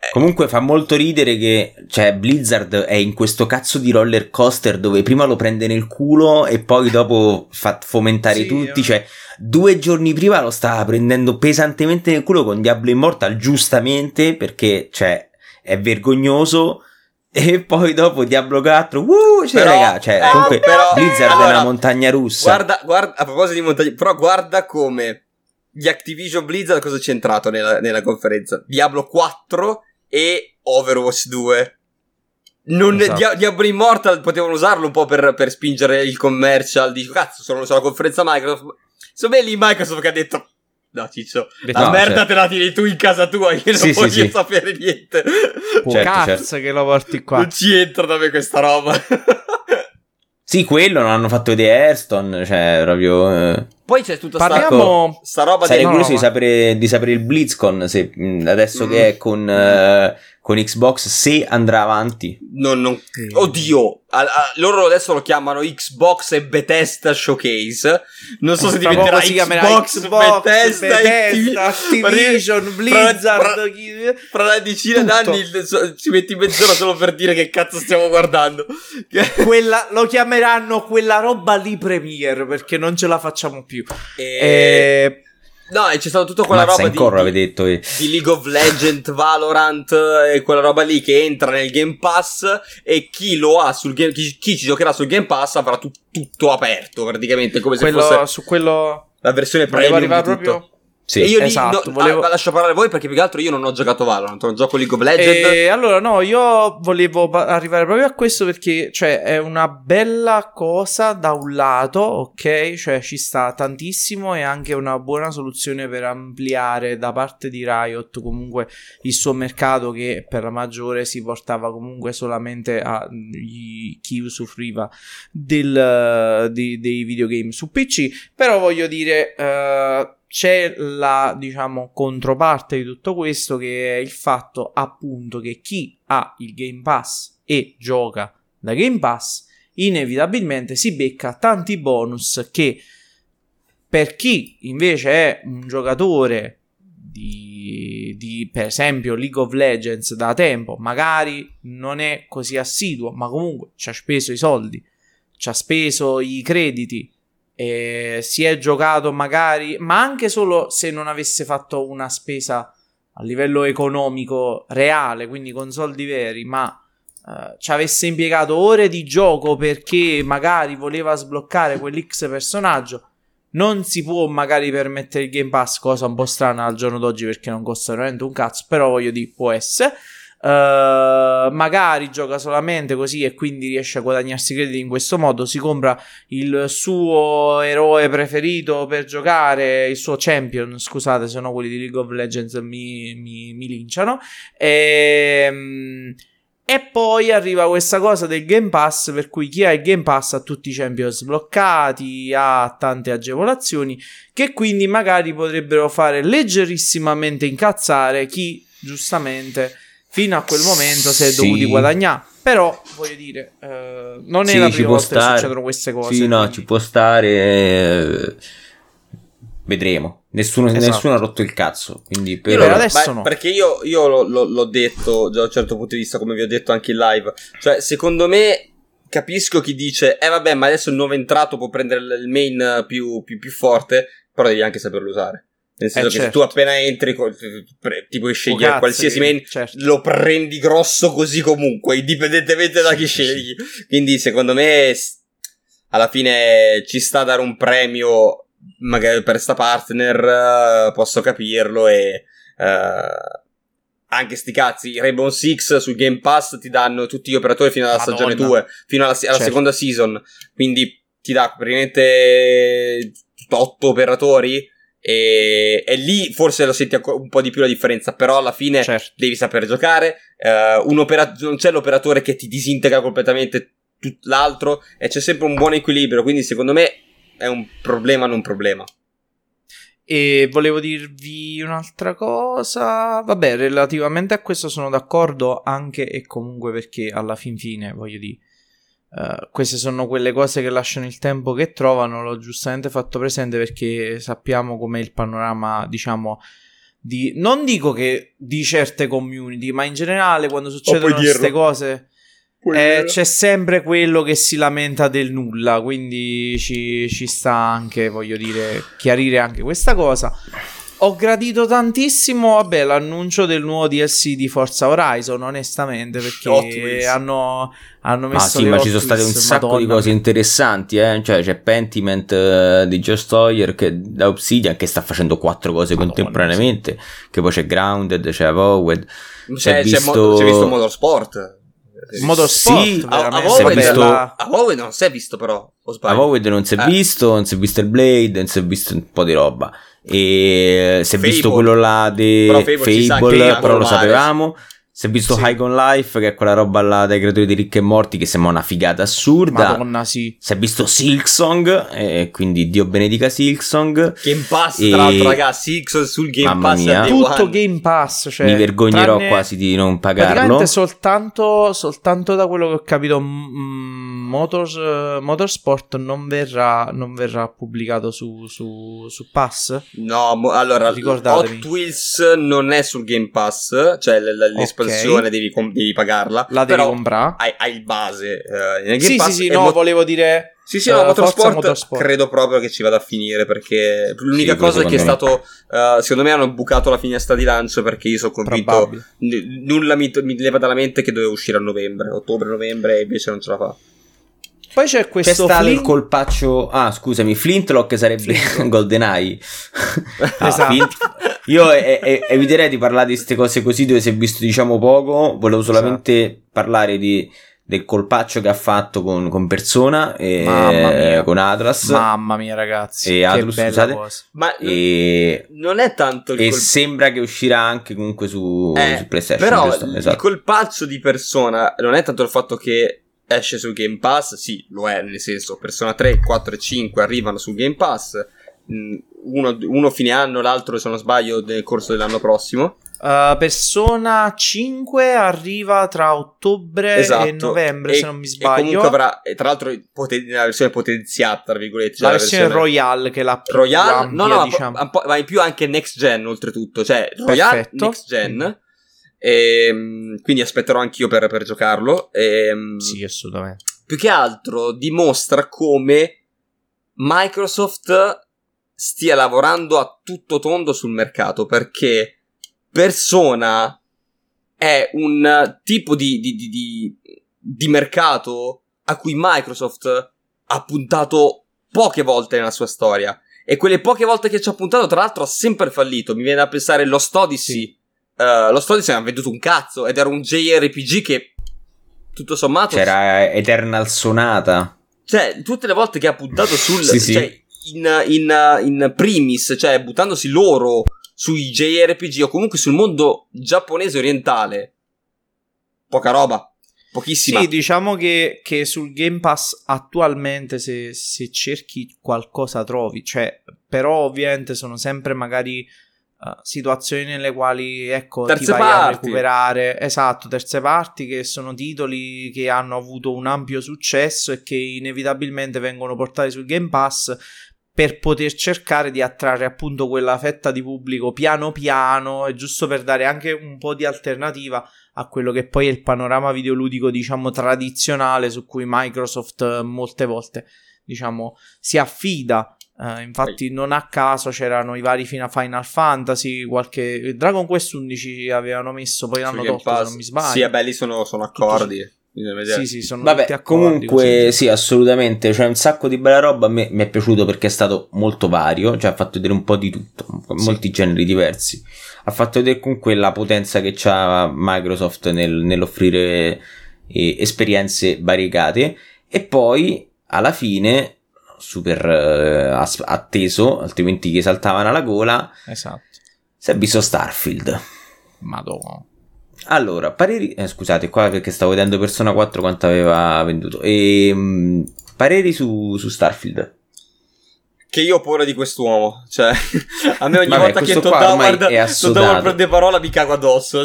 Eh, Comunque fa molto ridere che cioè, Blizzard è in questo cazzo di roller coaster dove prima lo prende nel culo e poi dopo fa fomentare sì, tutti. Io... Cioè, due giorni prima lo stava prendendo pesantemente nel culo con Diablo Immortal, giustamente, perché, cioè, è vergognoso. E poi dopo Diablo 4, uh, cioè, però, raga, cioè, eh, comunque però, Blizzard allora, è una montagna russa. Guarda, guarda, a proposito di montagna, però guarda come gli Activision Blizzard cosa c'è entrato nella, nella conferenza? Diablo 4 e Overwatch 2. Non, esatto. Dia- Diablo Immortal potevano usarlo un po' per, per spingere il commercial. Dico, cazzo, sono solo la conferenza Microsoft. È lì Microsoft che ha detto. No, Ciccio, la no, merda certo. te la tieni tu in casa tua, io non sì, voglio sì, sapere niente. Oh, certo, cazzo certo. che lo porti qua. Non ci entra da me questa roba. sì, quello non hanno fatto vedere Airstone, cioè proprio... Eh... Poi c'è tutta Parliamo... sta, sta roba Sarei curioso no, di, sapere, di sapere il BlizzCon, se, adesso mm. che è con... Uh, con Xbox se andrà avanti. Non, non... Oddio, a, a, loro adesso lo chiamano Xbox e Bethesda Showcase. Non so se diventerà poco si chiamerà Xbox, Xbox, Bethesda, Bethesda, e Activision, Blizzard, fra- una decina Tutto. d'anni il- ci metti mezz'ora solo per dire che cazzo stiamo guardando. quella, lo chiameranno quella roba lì Premiere perché non ce la facciamo più. E... Eh, No, e c'è stata tutta quella Mazza roba ancora, di, avete detto. eh. di League of Legends, Valorant e quella roba lì che entra nel Game Pass e chi lo ha sul Game chi, chi ci giocherà sul Game Pass avrà tu- tutto aperto praticamente come se quello, fosse su quello la versione premium di tutto. proprio Sì. Io lì Esatto, no, volevo- ah, lascio parlare voi perché più che altro io non ho giocato Valorant, non gioco League of Legends. E allora no, io volevo arrivare proprio a questo perché cioè è una bella cosa da un lato, ok? Cioè ci sta tantissimo e anche una buona soluzione per ampliare da parte di Riot comunque il suo mercato che per la maggiore si portava comunque solamente a gli- chi usufruiva del, di- dei videogame su PC, però voglio dire eh, c'è la diciamo controparte di tutto questo che è il fatto appunto che chi ha il Game Pass e gioca da Game Pass inevitabilmente si becca tanti bonus che per chi invece è un giocatore di, di, per esempio League of Legends da tempo magari non è così assiduo ma comunque ci ha speso i soldi ci ha speso i crediti e si è giocato magari, ma anche solo se non avesse fatto una spesa a livello economico reale, quindi con soldi veri, ma eh, ci avesse impiegato ore di gioco perché magari voleva sbloccare quell'X personaggio, non si può magari permettere il Game Pass, cosa un po' strana al giorno d'oggi perché non costa veramente un cazzo, però voglio dire, può essere. Eh, magari gioca solamente così e quindi riesce a guadagnarsi crediti in questo modo. Si compra il suo eroe preferito per giocare, il suo champion. Scusate, se no quelli di League of Legends mi, mi, mi linciano. Ehm. E poi arriva questa cosa del Game Pass, per cui chi ha il Game Pass ha tutti i champion sbloccati, ha tante agevolazioni, che quindi magari potrebbero fare leggerissimamente incazzare chi giustamente fino a quel momento si è Sì. dovuti guadagnare. Però, voglio dire, eh, non è Sì, la prima volta che stare. succedono queste cose. Sì, no, quindi- ci può stare. eh, Vedremo. Nessuno, Esatto. nessuno ha rotto il cazzo. Quindi per Io adesso beh, no. Perché io, io lo- lo- l'ho detto già da un certo punto di vista, come vi ho detto anche in live. Cioè, secondo me, capisco chi dice, eh vabbè, ma adesso il nuovo entrato può prendere il main più, più- più forte, però devi anche saperlo usare. Nel senso Eh, che certo. se tu appena entri, ti puoi scegliere cazzo, qualsiasi main, certo. lo prendi grosso così comunque, indipendentemente da chi scegli. Quindi, secondo me, alla fine ci sta a dare un premio magari per sta partner, eh, posso capirlo e eh, anche sti cazzi, Rainbow Six sul Game Pass ti danno tutti gli operatori fino alla Madonna. stagione 2, fino alla, alla Certo. seconda season, quindi ti dà praticamente 8 operatori e, e lì forse lo senti un po' di più la differenza, però alla fine Certo. devi saper giocare, un opera- non c'è l'operatore che ti disintegra completamente tut- l'altro e c'è sempre un buon equilibrio, quindi secondo me è un problema non un problema. E volevo dirvi un'altra cosa. Vabbè, relativamente a questo sono d'accordo anche e comunque perché alla fin fine, voglio dire, eh, queste sono quelle cose che lasciano il tempo che trovano. L'ho giustamente fatto presente perché sappiamo com'è il panorama, diciamo. Di, non dico che di certe community, ma in generale quando succedono puoi dirlo. queste cose eh, c'è sempre quello che si lamenta del nulla, quindi ci, ci sta anche, voglio dire, chiarire anche questa cosa. Ho gradito tantissimo, vabbè, l'annuncio del nuovo DLC di Forza Horizon, onestamente, perché hanno, hanno Ma messo sì, le ma ci sono state un sacco di cose interessanti, eh. Cioè, c'è Pentiment eh, di Joe Stoyer che, da Obsidian che sta facendo quattro cose Madonna, contemporaneamente. Che poi c'è Grounded, c'è Avowed. C'è, Si è c'è mo- visto- si è visto Motorsport. Motorsport, Sì, A, a veramente, bella- a Vowed non si è visto però, o sbaglio? Avowed non si è Eh. visto, non si è visto il Blade, non si è visto un po' di roba. E si è Fable. visto quello là di Però Fable Fable, che è però lo sapevamo. Si è visto Sì. High on Life, che è quella roba là dai creatori di Ricche e Morti, che sembra una figata assurda. Madonna, sì. Si è visto Silksong, e quindi Dio benedica Silksong. Game Pass, E- tra l'altro, ragazzi, Six sul Game Mamma Pass mia. Tutto One. Game Pass. Cioè, Mi vergognerò tranne- quasi di non pagarlo. Praticamente soltanto, soltanto da quello che ho capito, mm, Motors, eh, Motorsport non verrà, non verrà pubblicato su, su, su Pass. No, mo- allora, Ricordatevi. Hot Wheels non è sul Game Pass, cioè l- l- l'espansione devi, com- devi pagarla. La devi comprare. hai, hai il base nel Game Sì, Pass. sì, sì, no, mo- volevo dire... Sì, sì, no, eh, Motorsport, Motorsport. credo proprio che ci vada a finire perché l'unica Sì, cosa è che è stato, eh, secondo me hanno bucato la finestra di lancio perché io sono convinto, n- nulla mi, mi leva dalla mente che doveva uscire a novembre, ottobre-novembre e invece non ce la fa. Poi c'è C'è questo stato il Flint- colpaccio. Ah, scusami, Flintlock sarebbe Flintlock. GoldenEye. Ah, Esatto. Flint- Io e- e- eviterei di parlare di queste cose così dove si è visto, diciamo, poco. Volevo solamente Esatto. parlare di- del colpaccio che ha fatto con, con Persona, e, Mamma mia. con Atlas. Mamma mia, ragazzi. E Atlus, bella scusate. cosa. Ma E, non è tanto il e col- sembra che uscirà anche comunque su, Eh, su PlayStation. Però giusto? il Esatto. colpaccio di Persona non è tanto il fatto che esce su Game Pass, sì, lo è, nel senso, Persona 3, 4 e 5 arrivano su Game Pass, mm, uno, uno fine anno, l'altro, se non sbaglio, nel corso dell'anno prossimo. Uh, Persona 5 arriva tra ottobre esatto. e novembre, se non mi E sbaglio. comunque avrà, e tra l'altro, poten- la versione potenziata, tra virgolette. cioè la versione Royale che è la più Royale, ampia, no, no, diciamo. ma in più anche next gen oltretutto, cioè Royale Perfetto. next gen. Ehm, quindi aspetterò anch'io per, per giocarlo. Ehm, Sì, assolutamente. più che altro dimostra come Microsoft stia lavorando a tutto tondo sul mercato perché Persona è un tipo di, di- di- di- mercato a cui Microsoft ha puntato poche volte nella sua storia e quelle poche volte che ci ha puntato tra l'altro ha sempre fallito mi viene da pensare Lost Odyssey Eh, Lost Odyssey ha venduto un cazzo ed era un JRPG che tutto sommato C'era Eternal Sonata. cioè, tutte le volte che ha puntato sul. Sì, sì. Cioè, in, in, in primis, cioè buttandosi loro sui JRPG o comunque sul mondo giapponese orientale, poca roba, pochissima. Sì, diciamo che, che sul Game Pass attualmente se, se cerchi qualcosa trovi, cioè, però ovviamente sono sempre magari eh, situazioni nelle quali, ecco, Terze ti vai parti. a recuperare, esatto, terze parti che sono titoli che hanno avuto un ampio successo e che inevitabilmente vengono portati sul Game Pass per poter cercare di attrarre appunto quella fetta di pubblico piano piano e giusto per dare anche un po' di alternativa a quello che poi è il panorama videoludico, diciamo, tradizionale su cui Microsoft eh, molte volte, diciamo, si affida. Eh, infatti, non a caso c'erano i vari fina- Final Fantasy, qualche Dragon Quest 11 avevano messo, poi l'hanno Game tolto, se Pass. non mi sbaglio. Sì, lì sono, sono accordi. Sì, sì, sono tutti Vabbè, accordi, comunque così. sì, assolutamente, c'è un sacco di bella roba, a me mi è piaciuto perché è stato molto vario, cioè ha fatto vedere un po' di tutto, molti generi diversi. Ha fatto vedere comunque la potenza che ha Microsoft nel- nell'offrire eh, esperienze variegate e poi alla fine super eh, as- atteso, altrimenti che saltavano alla gola, Esatto. si è visto Starfield. Madonna. Allora, pareri. eh, scusate, qua perché stavo vedendo Persona 4 quanto aveva venduto. E, pareri su, su Starfield. Che io ho paura di quest'uomo. Cioè, a me ogni Vabbè, volta che Todd Howard, Todd. Howard prende parola mi cago addosso.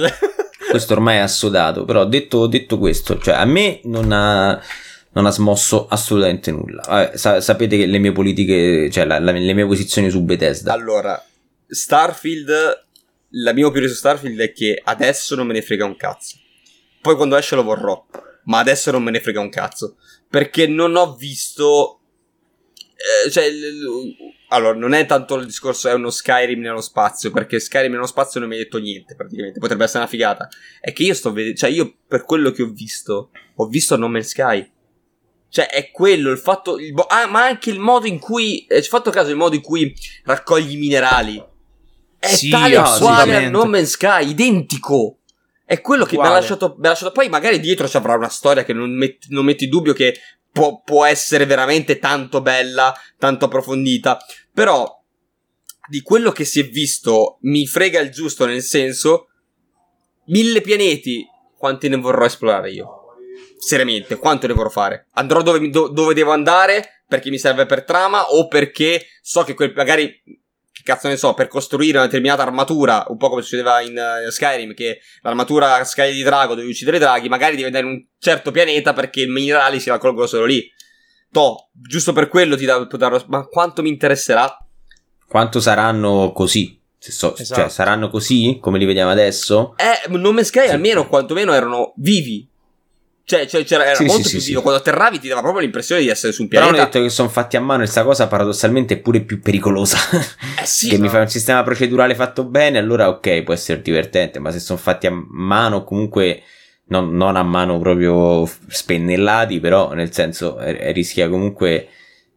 Questo ormai è assodato. Però detto, detto questo, cioè a me non ha, non ha smosso assolutamente nulla. Vabbè, sa- sapete che le mie politiche, cioè la- la- le mie posizioni su Bethesda. Allora, Starfield. La mia opinione su Starfield è che adesso non me ne frega un cazzo. Poi quando esce lo vorrò. Ma adesso non me ne frega un cazzo. Perché non ho visto. eh, cioè. Allora, non è tanto il discorso, è uno Skyrim nello spazio. Perché Skyrim nello spazio non mi ha detto niente, praticamente. Potrebbe essere una figata. È che io sto vedendo. Cioè, io per quello che ho visto, ho visto No Man's Sky. Cioè, è quello il fatto. il bo- ah, ma anche il modo in cui. Eh, ci fatto caso il modo in cui raccogli i minerali. È Sì, tale uguale a. No Man's Sky, identico. È quello che mi ha lasciato, mi ha lasciato. Poi magari dietro ci avrà una storia che non metti, non metti in dubbio che può, può essere veramente tanto bella, tanto approfondita. Però di quello che si è visto mi frega il giusto nel senso mille pianeti, quanti ne vorrò esplorare io? Seriamente, quanto ne vorrò fare? Andrò dove, do- dove devo andare perché mi serve per trama o perché so che quel, magari, che cazzo ne so, per costruire una determinata armatura, un po' come succedeva in uh, Skyrim, che l'armatura scaglia di drago dove uccidere i draghi, magari devi andare in un certo pianeta perché i minerali si raccolgono solo lì. To, giusto per quello ti dà, darò- ma quanto mi interesserà? Quanto saranno così? Se so- Esatto. Cioè, saranno così come li vediamo adesso? Eh, No Man's Sky Sì. almeno quantomeno erano vivi. Cioè, cioè, c'era, era Sì, molto sì, più sì, sì. Quando atterravi ti dava proprio l'impressione di essere su un Però hanno pianeta. detto che sono fatti a mano e sta cosa paradossalmente è pure più pericolosa. Eh sì, che mi no. fai un sistema procedurale fatto bene, allora ok, può essere divertente, ma se sono fatti a mano, comunque non, non a mano proprio spennellati, però nel senso eh, eh, rischia comunque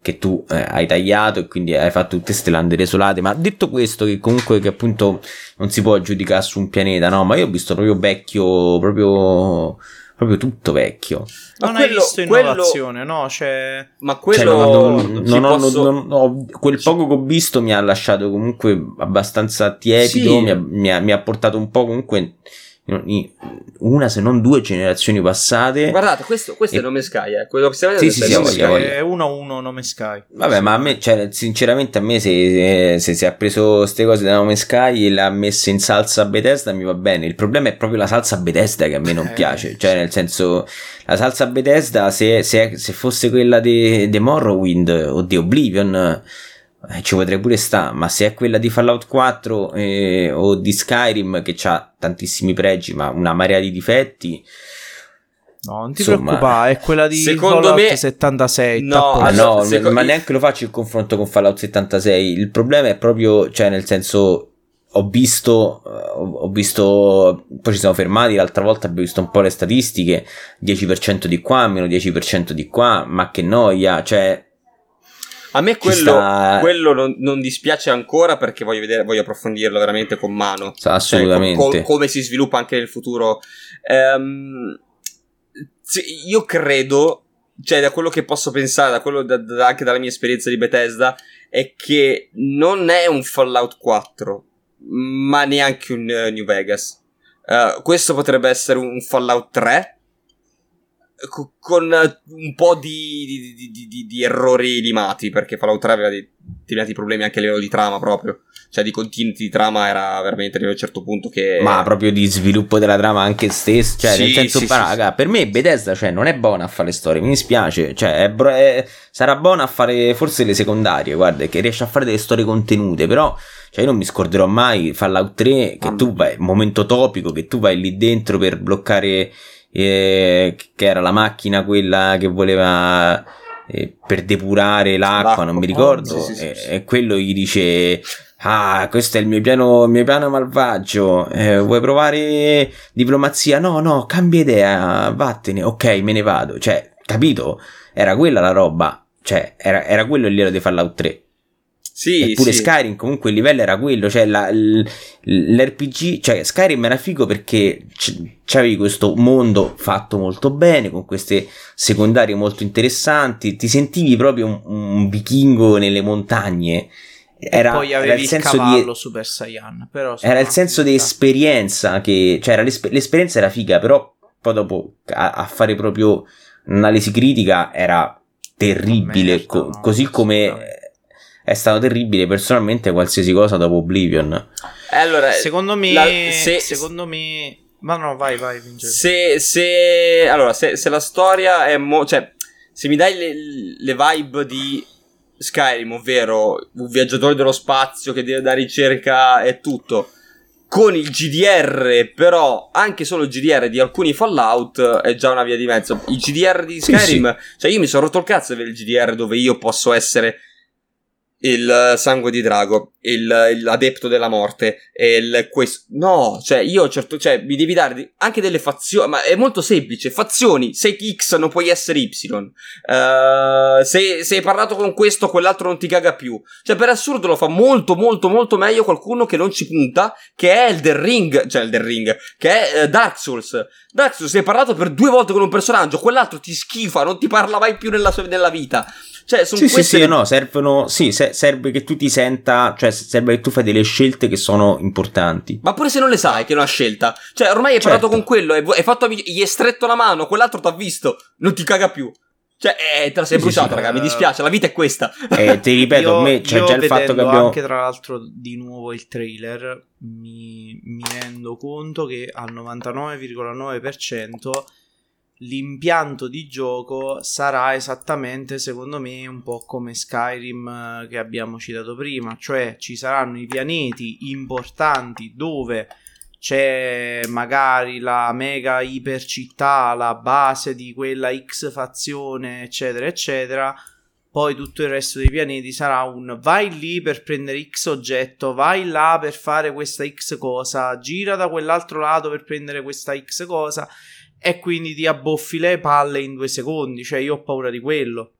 che tu eh, hai tagliato e quindi hai fatto tutte ste lande desolate. Ma detto questo, che comunque che appunto non si può giudicare su un pianeta, no? Ma io ho visto proprio vecchio, proprio, proprio tutto vecchio. Ma non hai quello- visto quello- innovazione, no? C'è... Ma Cioè, quello. non- ci non ho- posso- non- ho- quel poco che ho visto mi ha lasciato comunque abbastanza tiepido. Sì. Mi, ha, mi ha- mi ha portato un po' comunque una se non due generazioni passate. Guardate, questo, questo E- è Nome Sky, eh. Quello che stiamo Sì, vedendo sì, è sì, Sky. voglia. È 1-1 nome Sky. Vabbè, ma a me, cioè, sinceramente, a me se, se si è preso queste cose da Nome Sky e le ha messe in salsa Bethesda mi va bene. Il problema è proprio la salsa Bethesda che a me non Eh, piace. Cioè, nel senso, la salsa Bethesda, se, se, se fosse quella di di Morrowind o di Oblivion, eh, ci potrei pure sta. Ma se è quella di Fallout 4 eh, o di Skyrim, che ha tantissimi pregi, ma una marea di difetti. No, non ti Insomma, preoccupare, è quella di secondo Fallout me- 76. No, no, seco- ma neanche lo faccio il confronto con Fallout 76. Il problema è proprio, cioè, nel senso, ho visto, eh, ho ho visto, poi ci siamo fermati, l'altra volta abbiamo visto un po' le statistiche, 10% di qua, meno 10% di qua, ma che noia, cioè, A me quello, sta- quello non, non dispiace ancora perché voglio vedere, voglio approfondirlo veramente con mano. assolutamente. Cioè, co- co- come si sviluppa anche nel futuro. Ehm, io credo, cioè da quello che posso pensare, da quello da- da- anche dalla mia esperienza di Bethesda, è che non è un Fallout 4, ma neanche un eh, New Vegas. Eh, questo potrebbe essere un Fallout 3 co- con eh, un po' di, di- di- di- errori limati, perché Fallout 3 aveva determinati problemi anche a livello di trama proprio. Cioè di continuity di trama era veramente arrivato a un certo punto che... Ma proprio di sviluppo della trama anche stesso, cioè Sì, nel senso, sì, ma sì, raga, per me Bethesda cioè, non è buona a fare le storie, mi dispiace, cioè è bro- è- sarà buona a fare forse le secondarie, guarda, che riesce a fare delle storie contenute, però cioè, io non mi scorderò mai Fallout 3 che Mamma tu vai, momento topico, che tu vai lì dentro per bloccare, eh, che era la macchina quella che voleva... eh, per depurare l'acqua, L'acqua. non mi ricordo, Oh, sì, sì, sì, e, quello gli dice Ah, questo è il mio piano, il mio piano malvagio. Eh, vuoi provare diplomazia? No, no, cambia idea, vattene. Ok, me ne vado. Cioè, capito? Era quella la roba. Cioè, era, era quello il livello di Fallout 3. Sì, Eppure sì. Skyrim comunque il livello era quello. Cioè, la- l- l'RPG, cioè, Skyrim era figo perché c- c'avevi questo mondo fatto molto bene, con queste secondarie molto interessanti. Ti sentivi proprio un, un vichingo nelle montagne. Era, e poi era avevi il il, senso di cavallo Super Saiyan. Però era il senso di esperienza che cioè era l'esper- l'esperienza era figa però poi dopo a, a fare proprio un'analisi critica era terribile Merda, co- no, così come. È stato terribile personalmente qualsiasi cosa dopo Oblivion Eh, Allora, Secondo me, la- se- secondo me, ma no, vai, vai, Vincenzo. Se, se, allora, se, se la storia è mo- cioè, se mi dai le, le vibe di Skyrim, ovvero un viaggiatore dello spazio che deve dare ricerca e tutto, con il GDR, però anche solo il GDR di alcuni Fallout è già una via di mezzo. Il GDR di Sì, Skyrim, cioè io mi sono rotto il cazzo di avere il GDR dove io posso essere il eh, sangue di drago, il, il adepto della morte, il questo. No, cioè io certo, cioè mi devi dare anche delle fazioni, ma è molto semplice, fazioni, sei X non puoi essere Y. Eh, se, se hai parlato con questo, quell'altro non ti caga più. Cioè per assurdo lo fa molto molto molto meglio qualcuno che non ci punta, che è Elden Ring, cioè Elden Ring, che è eh, Dark Souls. Dark Souls hai parlato per due volte con un personaggio, quell'altro ti schifa, non ti parla mai più nella, sua, nella vita. Cioè, sono Sì, sì, sì, le- no, servono, sì, se- serve che tu ti senta, cioè serve che tu fai delle scelte che sono importanti. Ma pure se non le sai che è una scelta. Cioè, ormai hai Certo. parlato con quello, hai, hai fatto gli hai stretto la mano, quell'altro t'ha visto, non ti caga più. Cioè, eh, te la sei Sì, bruciata, sì, raga, mi eh. dispiace, la vita è questa. E ti ripeto, a me Io- c'è io già il fatto che abbiamo... anche tra l'altro di nuovo il trailer mi, mi rendo conto che al 99,9% l'impianto di gioco sarà esattamente secondo me un po' come Skyrim eh, che abbiamo citato prima cioè ci saranno i pianeti importanti dove c'è magari la mega ipercittà, la base di quella X fazione, eccetera, eccetera. Poi tutto il resto dei pianeti sarà un vai lì per prendere X oggetto, vai là per fare questa X cosa, gira da quell'altro lato per prendere questa X cosa e quindi ti abboffi le palle in due secondi. Cioè, io ho paura di quello.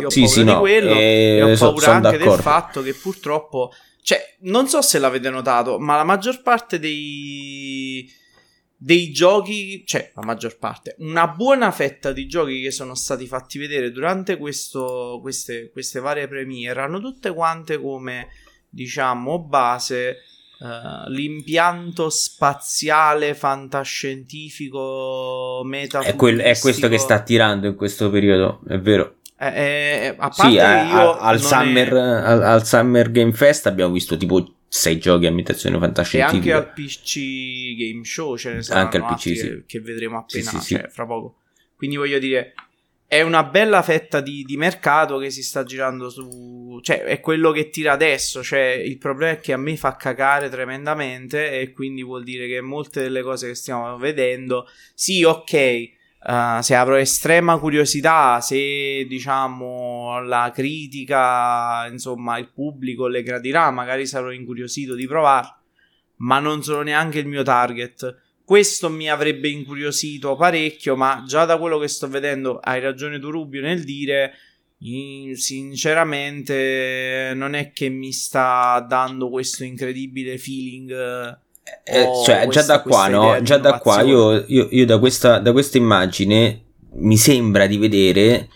Io ho Sì, paura sì, di no, quello eh, e ho so- paura son anche d'accordo. del fatto che purtroppo, cioè, non so se l'avete notato, ma la maggior parte dei, dei giochi, cioè, la maggior parte, una buona fetta di giochi che sono stati fatti vedere durante questo, queste, queste varie premiere hanno tutte quante come, diciamo, base eh, l'impianto spaziale fantascientifico meta È, quel- è questo che sta attirando in questo periodo, è vero. eh, eh, a parte Sì, a- al, Summer, è- al, al Summer Game Fest abbiamo visto tipo sei giochi a imitazione e anche fantascientifica. al PC Game Show ce ne saranno Anche al PC, sì. che, che vedremo appena sì, sì. cioè, fra poco quindi voglio dire è una bella fetta di, di mercato che si sta girando su cioè è quello che tira adesso cioè il problema è che a me fa cagare tremendamente e quindi vuol dire che molte delle cose che stiamo vedendo sì ok Uh, se avrò estrema curiosità, se diciamo la critica, insomma, il pubblico le gradirà, magari sarò incuriosito di provare, ma non sono neanche il mio target. Questo mi avrebbe incuriosito parecchio, ma già da quello che sto vedendo, hai ragione tu, Rubio, nel dire. In- Sinceramente, non è che mi sta dando questo incredibile feeling. eh, Eh, cioè, già questa- da qua, no? Già da qua, io, io- io da, questa, da questa immagine mi sembra di vedere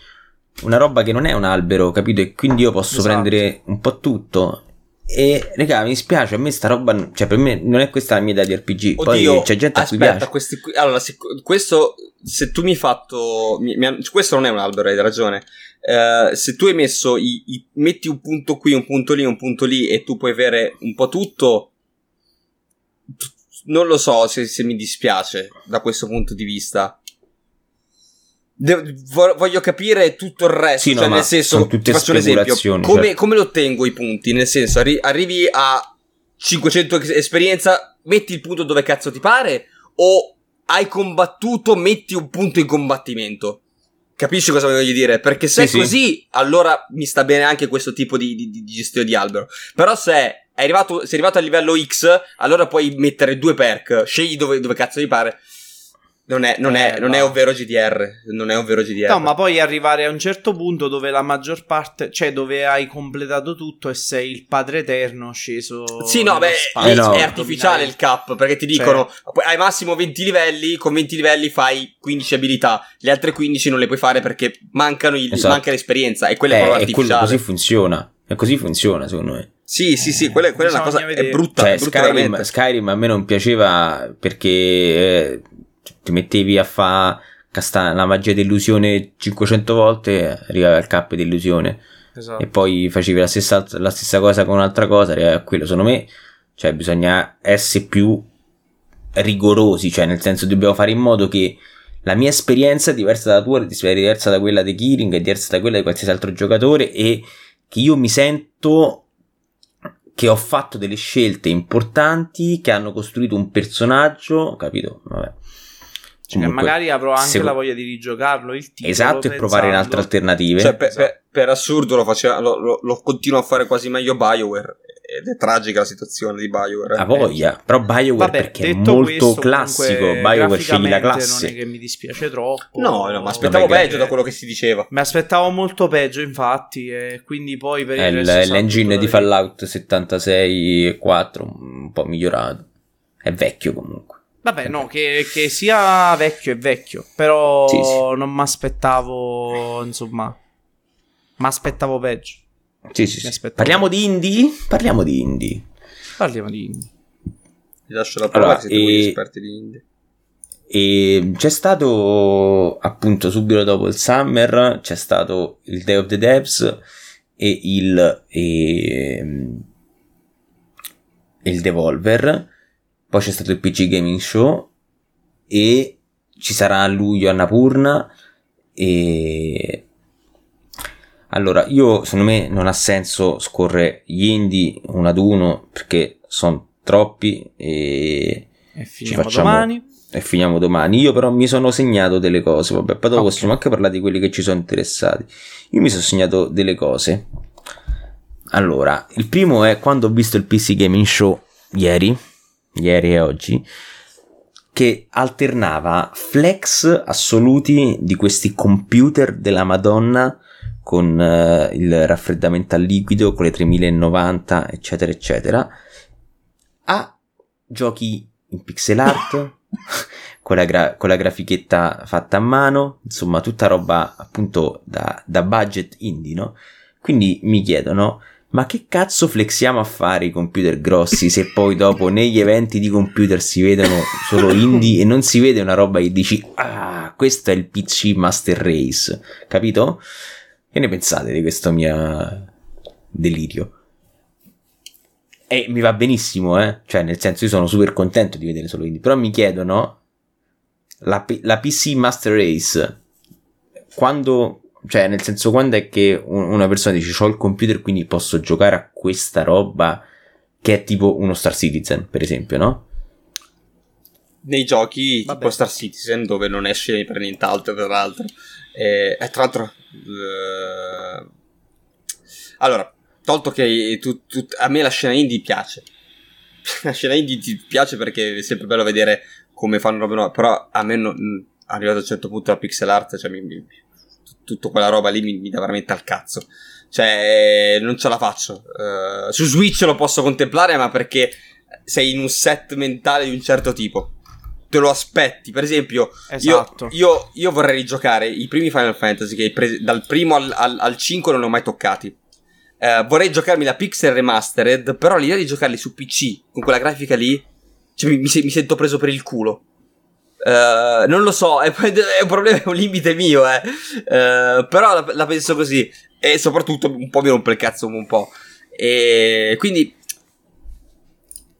una roba che non è un albero, capito? E quindi io posso Esatto. prendere un po' tutto. E, raga, mi spiace, a me sta roba, cioè, per me non è questa la mia idea di RPG. Oddio, Poi c'è gente a cui aspetta, piace. questi qui- allora, se, questo, se tu mi hai fatto, mi- mi questo non è un albero, hai ragione. Eh, se tu hai messo, i, i- metti un punto qui, un punto lì, un punto lì, e tu puoi avere un po' tutto, non lo so se, se mi dispiace da questo punto di vista. De- vo- voglio capire tutto il resto, Sì, no, cioè ma nel senso, ti faccio un esempio, speculazioni, come, certo. come lo ottengo i punti? Nel senso, arri- arrivi a 500 ex- esperienza, metti il punto dove cazzo ti pare, o hai combattuto, metti un punto in combattimento. Capisci cosa voglio dire? Perché se Sì, è sì. così, allora mi sta bene anche questo tipo di, di- di gestione di albero. Però se è arrivato, sei arrivato a livello X, allora puoi mettere due perk, scegli dove, dove cazzo ti pare. Non è, non è, Eh, non no. è ovvero GDR. Non è ovvero GDR. No, ma poi arrivare a un certo punto dove la maggior parte, cioè dove hai completato tutto e sei il padre eterno sceso. Sì, no, beh, spazio Eh, no. è artificiale il cap, perché ti dicono, hai massimo 20 livelli, con 20 livelli fai 15 abilità, le altre 15 non le puoi fare perché mancano il- Esatto. manca l'esperienza, e quella è Eh, proprio e quello artificiale. così funziona. E così funziona, secondo me. Sì, sì, sì, quella, quella è una cosa, è brutta, Cioè, è brutta Skyrim. Skyrim a me non piaceva perché eh, ti mettevi a fare la magia d'illusione 500 volte, arrivavi al cap d'illusione. Esatto. e poi facevi la stessa, la stessa cosa con un'altra cosa, arrivavi a quello. Secondo me, cioè, bisogna essere più rigorosi, cioè, nel senso, dobbiamo fare in modo che la mia esperienza è diversa dalla tua, diversa da quella di Kiring, è diversa da quella di qualsiasi altro giocatore e che io mi sento che ho fatto delle scelte importanti che hanno costruito un personaggio, capito? Vabbè. Cioè, Comunque, magari avrò anche se- la voglia di rigiocarlo il titolo Esatto, e provare in pensando- altre alternative. Cioè, per, Esatto. per- per assurdo lo, faceva, lo, lo, lo continua a fare quasi meglio BioWare. Ed è tragica la situazione di BioWare. eh. A voglia, però BioWare Vabbè, perché è molto questo, classico. comunque, BioWare scegli la classe. Non è che mi dispiace troppo. No, no, ma aspettavo peggio da quello che si diceva. Mi aspettavo molto peggio, infatti, e quindi poi per È il sa l'engine di Fallout 76 e 4, un po' migliorato. È vecchio comunque. Vabbè, no, che, che sia vecchio è vecchio, però Sì, sì. non mi aspettavo, insomma, Ma aspettavo peggio. Sì, sì, Mi sì. Parliamo di indie? Parliamo di indie. Parliamo di indie. Ti lascio la parola, Allora, siete voi e- gli esperti di indie. E c'è stato appunto subito dopo il Summer, c'è stato il Day of the Devs e il, e, il Devolver, poi c'è stato il PC Gaming Show e ci sarà a luglio Annapurna e allora io secondo me non ha senso scorrere gli indie uno ad uno perché sono troppi e E finiamo facciamo- domani. e finiamo domani. Io però mi sono segnato delle cose, vabbè, poi dopo Ok. possiamo anche parlare di quelli che ci sono interessati. Io mi sono segnato delle cose. Allora, il primo è quando ho visto il PC Gaming Show ieri, ieri e oggi, che alternava flex assoluti di questi computer della Madonna con eh, il raffreddamento a liquido, con le 3090, eccetera, eccetera, a giochi in pixel art, con, la gra- con la grafichetta fatta a mano, insomma, tutta roba appunto da, da budget indie, no? Quindi mi chiedono, ma che cazzo flexiamo a fare i computer grossi se poi dopo negli eventi di computer si vedono solo indie e non si vede una roba che dici, ah, questo è il PC Master Race, capito? Che ne pensate di questo mio delirio? E mi va benissimo, eh? Cioè, nel senso, io sono super contento di vedere solo indie. Però mi chiedono, la, la PC Master Race, quando, cioè, nel senso, quando è che un- una persona dice, ho il computer, quindi posso giocare a questa roba che è tipo uno Star Citizen, per esempio, no? Nei giochi Vabbè. tipo Star Citizen, dove non esce per nient'altro, tra l'altro. E, e tra l'altro... eh, allora, tolto che tu- tu- a me la scena indie piace. La scena indie ti piace perché è sempre bello vedere come fanno robe nuove, però a me non, arrivato a un certo punto la pixel art, cioè mi, mi- tutta quella roba lì mi, mi dà veramente al cazzo. Cioè, non ce la faccio. Eh, su Switch lo posso contemplare, ma perché sei in un set mentale di un certo tipo. Te lo aspetti. Per esempio, Esatto. io, io, io vorrei rigiocare i primi Final Fantasy, che presi- dal primo al, al, al 5 non li ho mai toccati. Eh, vorrei giocarmi la Pixel Remastered, però l'idea di giocarli su PC, con quella grafica lì, cioè, mi, mi mi sento preso per il culo. Eh, non lo so, è, è un problema, è un limite mio, eh. Eh, però la, la penso così. E soprattutto un po' mi rompe il cazzo un po'. E quindi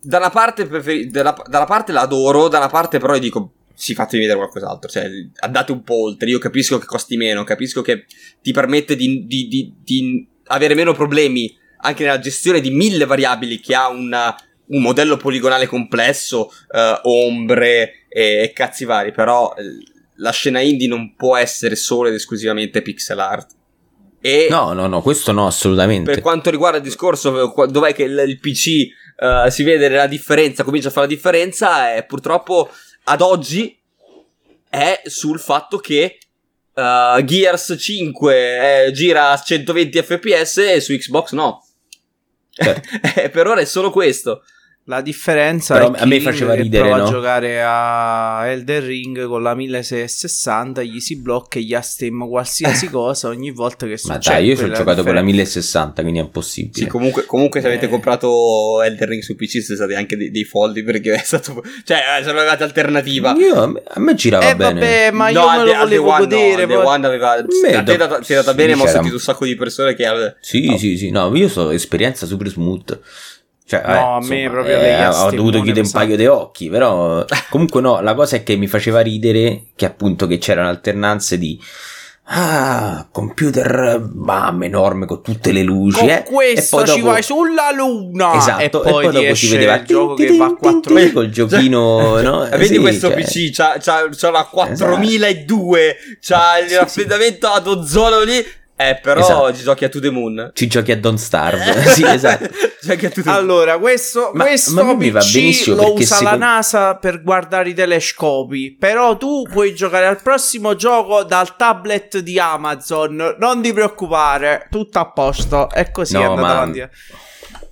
da una parte, preferi- dalla, dalla parte l'adoro, dalla parte però io dico, sì, fatemi vedere qualcos'altro, cioè andate un po' oltre, io capisco che costi meno, capisco che ti permette di, di- di- di avere meno problemi anche nella gestione di mille variabili che ha una- un modello poligonale complesso, eh, ombre e, e cazzi vari, però eh, la scena indie non può essere solo ed esclusivamente pixel art. E No, no, no, questo no, assolutamente. per quanto riguarda il discorso, eh, dov'è che il, il PC eh, si vede la differenza, comincia a fare la differenza, è purtroppo ad oggi è sul fatto che eh, Gears 5 eh, gira a 120 fps e su Xbox no. Certo. Per ora è solo questo. La differenza Però è a me faceva ridere, prova no? a giocare a Elden Ring con la 1660 gli si blocca e gli stem qualsiasi cosa ogni volta che Ma succede. dai, io ci ho giocato con la differenza. 1060, quindi è impossibile. Sì, comunque, comunque se avete Eh. comprato Elden Ring su PC siete stati anche dei, dei folli perché è stato... Cioè, eh, sono arrivati alternativa. Io, a me, girava Eh bene. vabbè, ma No, io me The- lo volevo One no, godere. The poi- One aveva... Beh, a te è andata- è sì, bene, ma ho sentito un sacco di persone che... Sì, Oh. sì, sì, no, io so esperienza super smooth. Cioè, No, eh, a me insomma, proprio eh, ho dovuto chiudere un paio di occhi, però comunque no, la cosa è che mi faceva ridere che appunto che c'erano alternanze di ah, computer bam enorme con tutte le luci, Con eh, questo e poi ci dopo- vai sulla luna. Esatto, e e poi, poi ti dopo si esce vedeva il gioco tin, che va a tin, 4 tin, col giochino, no? Eh, Vedi Sì, questo cioè- PC, c'ha, c'ha, c'ha la 4002, c'ha il Sì, raffreddamento ad ozono lì, eh, però Esatto. ci giochi a To The Moon. Ci giochi a Don't Starve, sì, esatto. Giochi a To The Moon. Allora, questo, Ma- questo ma mi va benissimo lo perché usa secondo- la NASA per guardare i telescopi. Però tu puoi giocare al prossimo gioco dal tablet di Amazon. Non ti preoccupare, tutto a posto. E così No, è andata ma- avanti.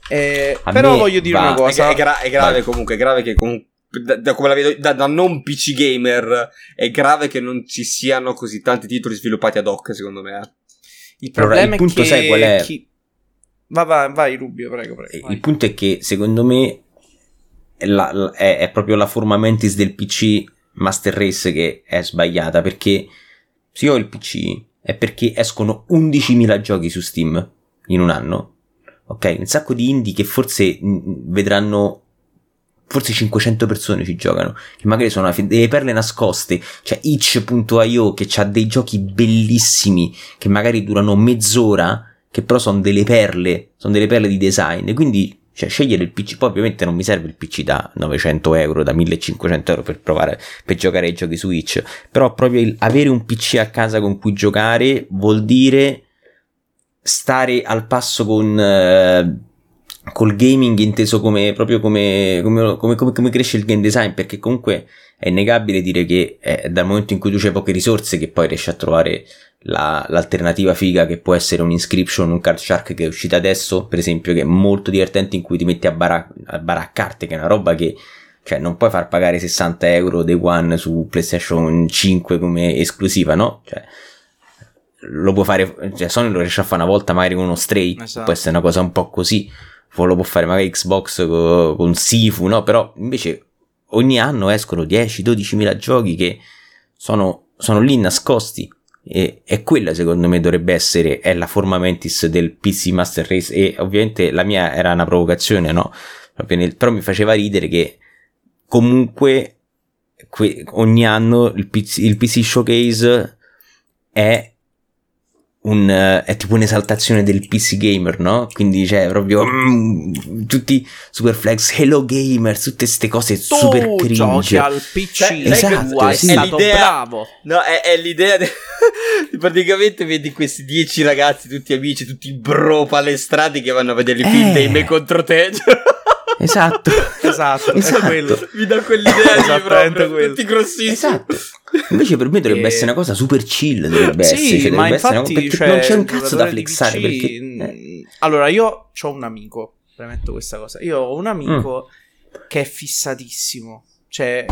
Eh, però voglio dire va- una È, cosa. è gra- è grave Vai. comunque, è grave che comunque... Da, da come la vedo da, da non PC gamer è grave che non ci siano così tanti titoli sviluppati ad hoc secondo me eh. Il problema il punto, è che sai qual è? chi- Va, va, vai Rubio, prego, prego. E vai. Il punto è che secondo me è, la- è- è proprio la forma mentis del PC Master Race che è sbagliata perché se io ho il PC è perché escono 11.000 giochi su Steam in un anno. Ok, un sacco di indie che forse mh, vedranno forse 500 persone ci giocano, che magari sono fi- delle perle nascoste, c'è itch.io che ha dei giochi bellissimi che magari durano mezz'ora, che però sono delle perle, sono delle perle di design, quindi cioè, scegliere il PC, poi ovviamente non mi serve il PC da 900 euro, da 1500 euro per provare, per giocare ai giochi Switch, però proprio il avere un PC a casa con cui giocare vuol dire stare al passo con... eh, col gaming inteso come proprio come, come, come, come- cresce il game design perché comunque è innegabile dire che è dal momento in cui tu c'hai poche risorse che poi riesci a trovare la- l'alternativa figa che può essere un Inscription, un Card Shark che è uscita adesso per esempio che è molto divertente in cui ti metti a, bara- a baraccarti che è una roba che cioè non puoi far pagare 60 euro day one su PlayStation 5 come esclusiva no? Cioè, lo può fare, cioè Sony lo riesce a fare una volta magari con uno Stray, Esatto. può essere una cosa un po' così, lo può fare magari Xbox co- con Sifu, no? Però invece ogni anno escono 10-12 mila giochi che sono, sono lì nascosti e, e quella secondo me dovrebbe essere, è la forma mentis del PC Master Race e ovviamente la mia era una provocazione, no? Nel- però mi faceva ridere che comunque que- ogni anno il PC, il PC Showcase è un, eh, è tipo un'esaltazione del PC gamer, no? Quindi c'è proprio mm, tutti super flex, Hello Gamers, tutte queste cose super tu cringe. giochi al PC, che- hai sì. stato È l'idea- bravo. No, è, è l'idea de- praticamente vedi questi dieci ragazzi, tutti amici, tutti bro palestrati che vanno a vedere i film Eh. dei me contro te. Esatto. Esatto, Esatto. Mi dà quell'idea Esattamente proprio, quello. tutti grossissimi. Esatto. Invece per me dovrebbe E- essere una cosa super chill, dovrebbe Sì, essere, cioè, ma una- infatti perché cioè, non c'è un cazzo da di flexare PC, perché mh, eh, Allora, io ho un amico, premetto questa cosa. Io ho un amico Mm. che è fissatissimo. Cioè,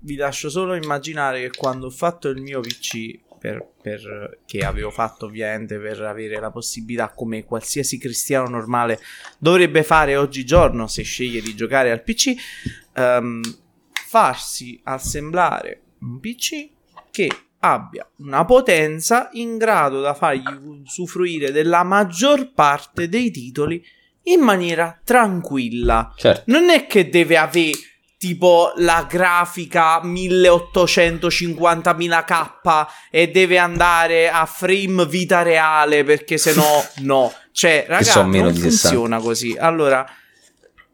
vi lascio solo immaginare che quando ho fatto il mio PC per, per- che avevo fatto ovviamente per avere la possibilità come qualsiasi cristiano normale dovrebbe fare oggigiorno se sceglie di giocare al PC ehm, farsi assemblare un PC che abbia una potenza in grado da fargli usufruire della maggior parte dei titoli in maniera tranquilla. certo. Non è che deve avere tipo la grafica 1850.000K e deve andare a frame vita reale perché se no no. Cioè, ragazzi, non di 60. funziona così. Allora,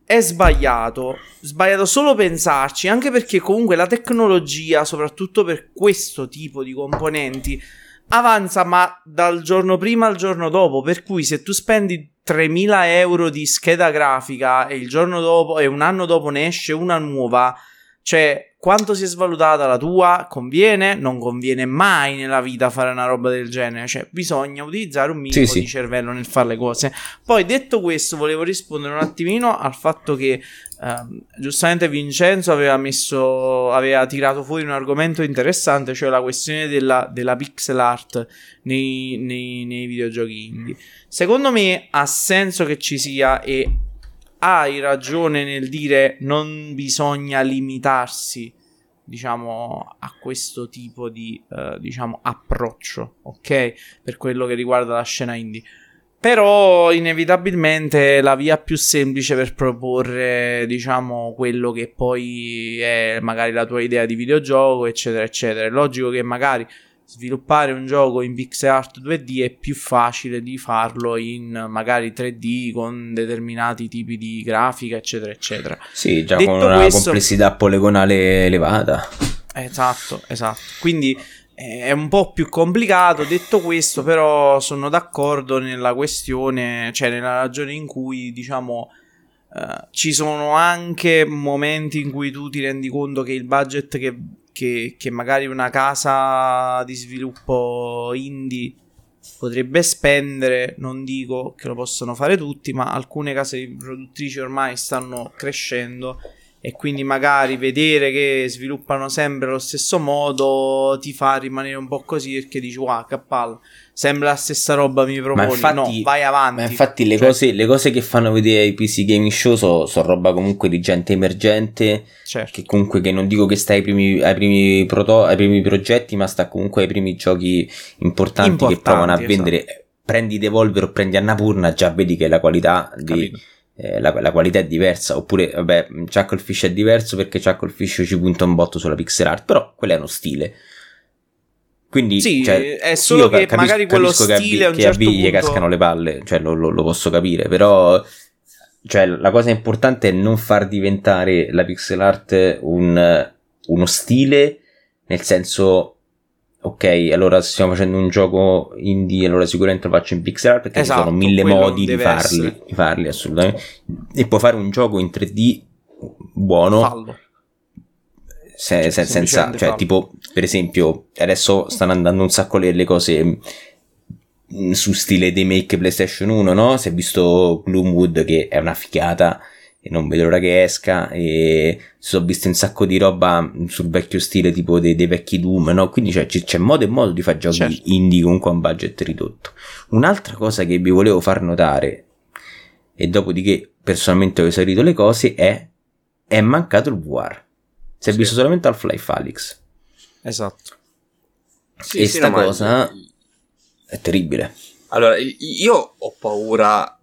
è sbagliato. Sbagliato solo pensarci, anche perché comunque la tecnologia, soprattutto per questo tipo di componenti, avanza ma dal giorno prima al giorno dopo. Per cui se tu spendi 3.000 euro di scheda grafica e il giorno dopo e un anno dopo ne esce una nuova, cioè quanto si è svalutata la tua? Conviene? Non conviene mai nella vita fare una roba del genere. Cioè, bisogna utilizzare un minimo Sì, sì. di cervello nel fare le cose. Poi detto questo, volevo rispondere un attimino al fatto che ehm, giustamente Vincenzo aveva messo, aveva tirato fuori un argomento interessante, cioè la questione della, della pixel art nei, nei- nei videogiochi indie. Secondo me ha senso che ci sia e hai ragione nel dire non bisogna limitarsi diciamo a questo tipo di eh, diciamo approccio ok per quello che riguarda la scena indie però inevitabilmente la via più semplice per proporre diciamo quello che poi è magari la tua idea di videogioco eccetera eccetera è logico che magari sviluppare un gioco in pixel art 2D è più facile di farlo in magari 3D con determinati tipi di grafica, eccetera, eccetera. Sì, già Detto con una questo- complessità poligonale elevata. Esatto, esatto. Quindi è un po' più complicato. Detto questo, però, sono d'accordo nella questione, cioè nella ragione in cui diciamo. eh, ci sono anche momenti in cui tu ti rendi conto che il budget che, che- che magari una casa di sviluppo indie potrebbe spendere, non dico che lo possono fare tutti, ma alcune case produttrici ormai stanno crescendo e quindi magari vedere che sviluppano sempre allo stesso modo ti fa rimanere un po' così perché dici wow che palla sembra la stessa roba mi proponi infatti, no vai avanti Ma infatti le, Cioè, cose, le cose che fanno vedere i PC Gaming Show sono so roba comunque di gente emergente certo. che comunque che non dico che sta ai primi, ai primi, proto- ai primi progetti ma sta comunque ai primi giochi importanti, Importanti, che provano a esatto. vendere prendi Devolver o prendi Annapurna già vedi che la qualità di, Capito. Eh, la, la qualità è diversa oppure vabbè Chucklefish è diverso perché Chucklefish ci punta un botto sulla pixel art però quello è uno stile. Quindi Sì, cioè, è solo che capisco- magari quello capisco che a stile a che a certo Vi gli punto- cascano le palle cioè lo, lo- lo posso capire però cioè la cosa importante è non far diventare la pixel art un, uno stile nel senso ok allora stiamo facendo un gioco indie allora sicuramente lo faccio in pixel art perché Esatto, ci sono mille quello modi di farli, di farli assolutamente. E puoi fare un gioco in 3D buono. Fallo. Se- Cioè, se- senza, cioè, farlo. tipo, per esempio, adesso stanno andando un sacco le, le cose mm, su stile dei make PlayStation 1, no? Si è visto Gloomwood che è una figata e non vedo l'ora che esca e si sono visto un sacco di roba sul vecchio stile tipo dei, dei vecchi Doom, no? Quindi cioè, c'è, c'è modo e modo di fare giochi Certo. indie comunque a un budget ridotto. Un'altra cosa che vi volevo far notare e dopodiché personalmente ho esaurito le cose è è mancato il VR. Si è Sì. visto solamente Half-Life Alyx. esatto Sì, e sì, sta no, cosa è terribile. Allora, io ho paura,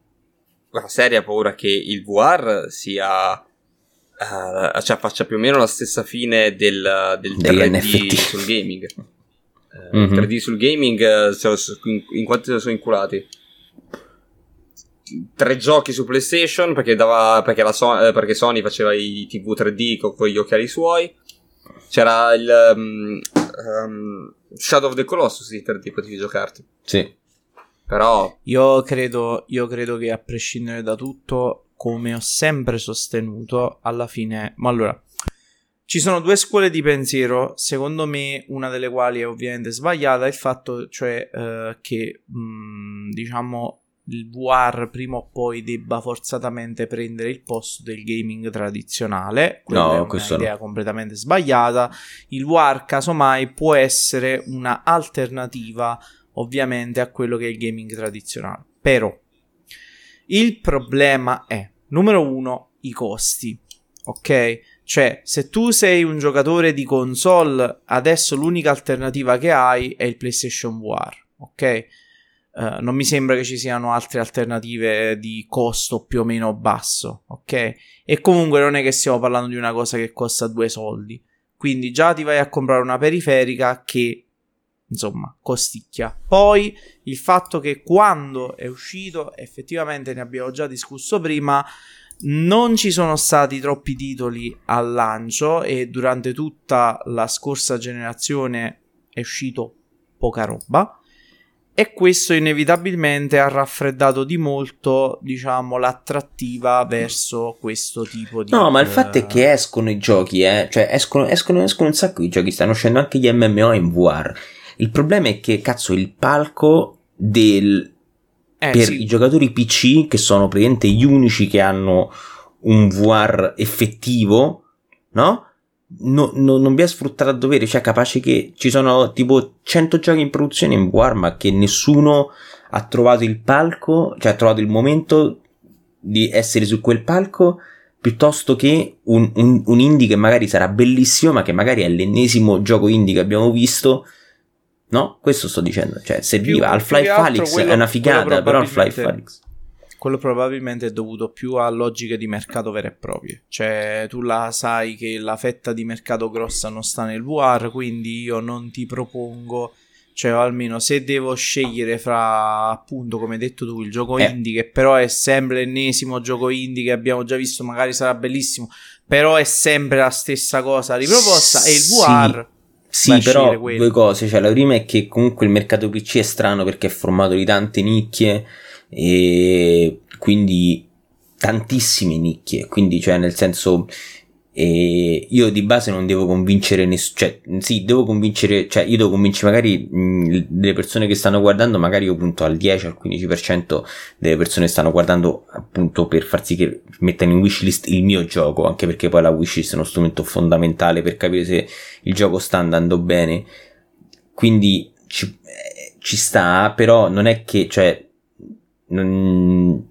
una seria paura che il VR sia, eh, cioè faccia più o meno la stessa fine del, del Degli 3D NFT. sul gaming. Eh, Mhm. Il 3D sul gaming, eh, in, in quanti ne sono inculati? Tre giochi su PlayStation perché, dava, perché, la So- eh, perché Sony faceva i TV 3D co- con, gli occhiali suoi. C'era il um, um, Shadow of the Colossus di 3D, potevi giocarti. Sì. Però Io credo, io credo che a prescindere da tutto, come ho sempre sostenuto, alla fine... Ma allora, ci sono due scuole di pensiero, secondo me una delle quali è ovviamente sbagliata, il fatto cioè eh, che, mh, diciamo, il VR prima o poi debba forzatamente prendere il posto del gaming tradizionale. Quella No, è questo no. completamente sbagliata. Il VR, casomai, può essere una alternativa ovviamente a quello che è il gaming tradizionale. Però il problema è, numero uno, i costi. Ok? Cioè, se tu sei un giocatore di console, adesso l'unica alternativa che hai è il PlayStation VR. Ok? Eh, non mi sembra che ci siano altre alternative di costo più o meno basso. Ok? E comunque non è che stiamo parlando di una cosa che costa due soldi. Quindi già ti vai a comprare una periferica che insomma costicchia. Poi il fatto che quando è uscito, effettivamente ne abbiamo già discusso prima, non ci sono stati troppi titoli al lancio e durante tutta la scorsa generazione è uscito poca roba. E questo inevitabilmente ha raffreddato di molto, diciamo, l'attrattiva verso questo tipo di. No, ma il eh, fatto è che escono i giochi, eh. Cioè, escono, escono, escono un sacco di giochi. Stanno uscendo anche gli MMO in VR. Il problema è che, cazzo, il palco del. eh, per sì. i giocatori PC, che sono praticamente gli unici che hanno un VR effettivo, no? No- no- non vi è sfruttato a dovere, cioè capace che ci sono tipo 100 giochi in produzione in VR, ma che nessuno ha trovato il palco, cioè ha trovato il momento di essere su quel palco, piuttosto che un, un- un indie che magari sarà bellissimo, ma che magari è l'ennesimo gioco indie che abbiamo visto. No, questo sto dicendo, cioè serviva Più- altro Alyx quello- è una figata, però Half-Life probabilmente- Alyx Quello probabilmente è dovuto più a logiche di mercato vere e proprie. Cioè, tu la sai che la fetta di mercato grossa non sta nel VR, quindi io non ti propongo. Cioè, almeno se devo scegliere fra, appunto, come hai detto tu, il gioco Eh. indie, che però è sempre l'ennesimo gioco indie che abbiamo già visto, magari sarà bellissimo, però è sempre la stessa cosa riproposta, e il. VR. Sì, però quello. due cose. Cioè, la prima è che comunque il mercato PC è strano perché è formato di tante nicchie e quindi tantissime nicchie. Quindi, cioè, nel senso, e io di base non devo convincere nessuno, cioè sì, devo convincere, cioè io devo convincere magari mh, delle persone che stanno guardando, magari io punto al 10 al 15% delle persone che stanno guardando appunto per far sì che mettano in wishlist il mio gioco, anche perché poi la wishlist è uno strumento fondamentale per capire se il gioco sta andando bene. Quindi ci, eh, ci sta, però non è che, cioè, non,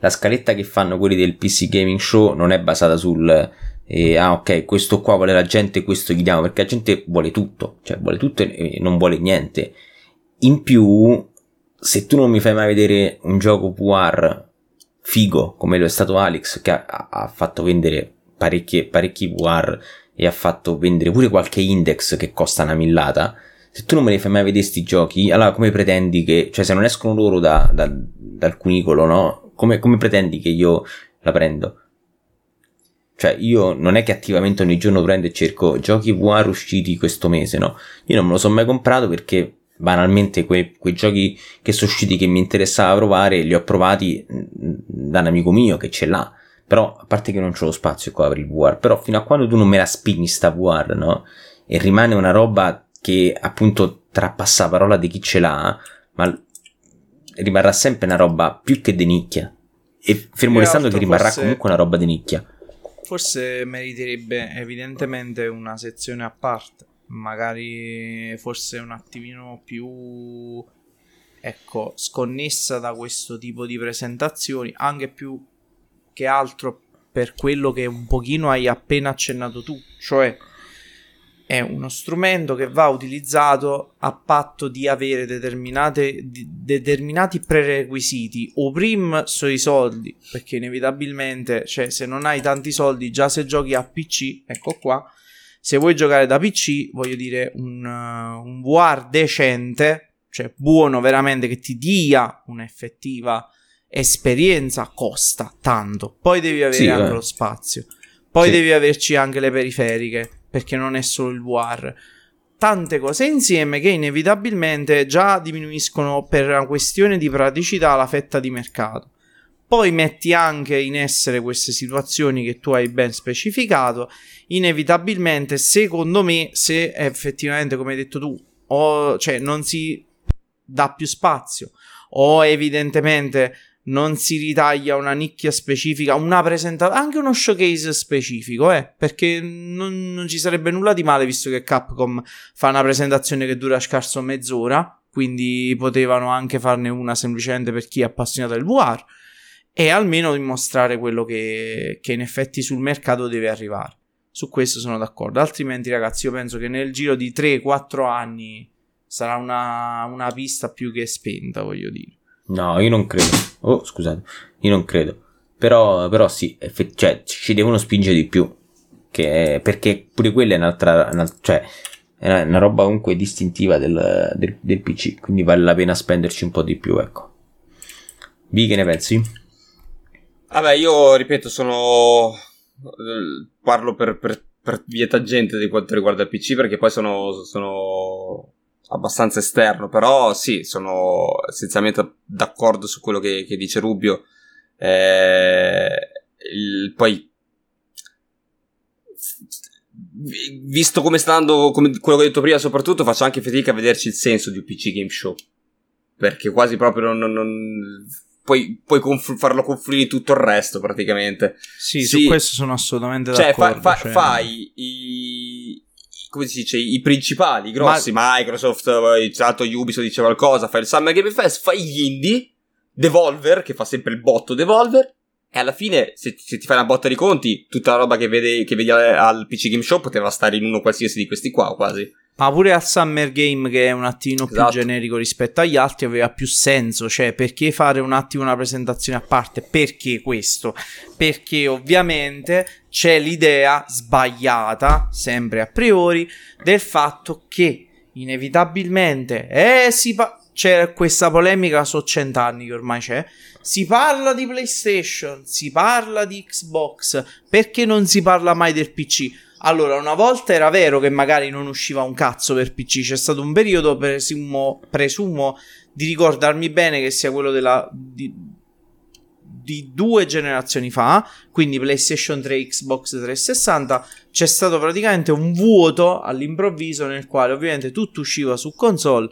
la scaletta che fanno quelli del PC Gaming Show non è basata sul eh, ah ok questo qua vuole la gente questo gli diamo perché la gente vuole tutto cioè vuole tutto e non vuole niente. In più se tu non mi fai mai vedere un gioco VR figo come lo è stato Alex che ha, ha fatto vendere parecchie, parecchi VR e ha fatto vendere pure qualche index che costa una millata se tu non me ne fai mai vedere questi giochi allora come pretendi che cioè se non escono loro da, da, dal cunicolo no come, come pretendi che io la prendo? Cioè, io non è che attivamente ogni giorno prendo e cerco giochi VR usciti questo mese, no? Io non me lo sono mai comprato perché banalmente quei, quei giochi che sono usciti che mi interessava provare li ho provati mm, da un amico mio che ce l'ha. Però, a parte che non c'ho lo spazio qua per il VR, però fino a quando tu non me la spingi sta VR, no? E rimane una roba che appunto trapassa parola di chi ce l'ha, ma rimarrà sempre una roba più che di nicchia. E fermo restando che rimarrà forse, comunque una roba di nicchia. Forse meriterebbe evidentemente una sezione a parte. Magari forse un attimino più ecco, sconnessa da questo tipo di presentazioni, anche più che altro per quello che un pochino hai appena accennato tu, cioè è uno strumento che va utilizzato a patto di avere determinati prerequisiti. O prim sui soldi, perché inevitabilmente, cioè, se non hai tanti soldi, già se giochi a PC, ecco qua, se vuoi giocare da PC, voglio dire, un, uh, un VR decente, cioè buono veramente, che ti dia un'effettiva esperienza, costa tanto. Poi devi avere sì, anche eh. lo spazio. Poi sì. devi averci anche le periferiche perché non è solo il VR. Tante cose insieme che inevitabilmente già diminuiscono per una questione di praticità la fetta di mercato. Poi metti anche in essere queste situazioni che tu hai ben specificato, inevitabilmente, secondo me, se effettivamente, come hai detto tu, o, cioè non si dà più spazio o evidentemente non si ritaglia una nicchia specifica, una presentazione, anche uno showcase specifico, eh, perché non, non, ci sarebbe nulla di male visto che Capcom fa una presentazione che dura scarso mezz'ora, quindi potevano anche farne una semplicemente per chi è appassionato del VR e almeno dimostrare quello che, che in effetti sul mercato deve arrivare. Su questo sono d'accordo, altrimenti ragazzi io penso che nel giro di 3-4 anni sarà una, una pista più che spenta, voglio dire. No, io non credo. Oh, scusate, io non credo. Però, però sì, effett- cioè, ci devono spingere di più. Che, perché pure quella è un'altra, un'altra cioè, è una roba comunque distintiva del, del, del, PC. Quindi vale la pena spenderci un po' di più, ecco. Vi che ne pensi? Vabbè, io ripeto, sono. Parlo per, per, per via tangente di quanto riguarda il PC, perché poi sono, sono abbastanza esterno, però sì, sono essenzialmente d'accordo su quello che, che dice Rubio. Eh, il, poi, visto come sta andando, come quello che ho detto prima, soprattutto faccio anche fatica a vederci il senso di un PC Game Show. Perché quasi proprio non, non, puoi, puoi conf- farlo confluire tutto il resto praticamente. Sì, sì, su questo sono assolutamente cioè, d'accordo. Fa, fa, cioè... Fai i, come si dice, i principali, i grossi, Ma... Microsoft, tanto Ubisoft dice qualcosa, fai il Summer Game Fest, fai gli indie, Devolver, che fa sempre il botto Devolver, e alla fine, se, se, ti fai una botta di conti, tutta la roba che, vede, che vedi al PC Game Show poteva stare in uno qualsiasi di questi qua, quasi. Ma pure al Summer Game, che è un attimo esatto. più generico rispetto agli altri, aveva più senso. Cioè, perché fare un attimo una presentazione a parte? Perché questo? Perché ovviamente c'è l'idea sbagliata, sempre a priori, del fatto che inevitabilmente eh, si pa- c'è questa polemica so cent'anni che ormai c'è. Si parla di PlayStation, si parla di Xbox, perché non si parla mai del PC? Allora, una volta era vero che magari non usciva un cazzo per PC, c'è stato un periodo, presumo, presumo di ricordarmi bene che sia quello della, di, di due generazioni fa, quindi PlayStation 3 Xbox 360, c'è stato praticamente un vuoto all'improvviso nel quale ovviamente tutto usciva su console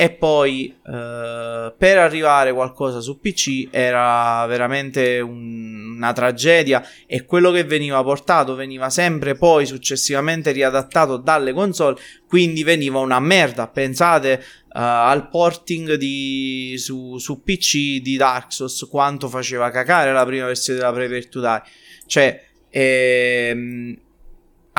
e poi eh, per arrivare qualcosa su PC era veramente un, una tragedia e quello che veniva portato veniva sempre poi successivamente riadattato dalle console quindi veniva una merda. Pensate uh, al porting di, su, su, PC di Dark Souls quanto faceva cacare la prima versione della Die cioè ehm,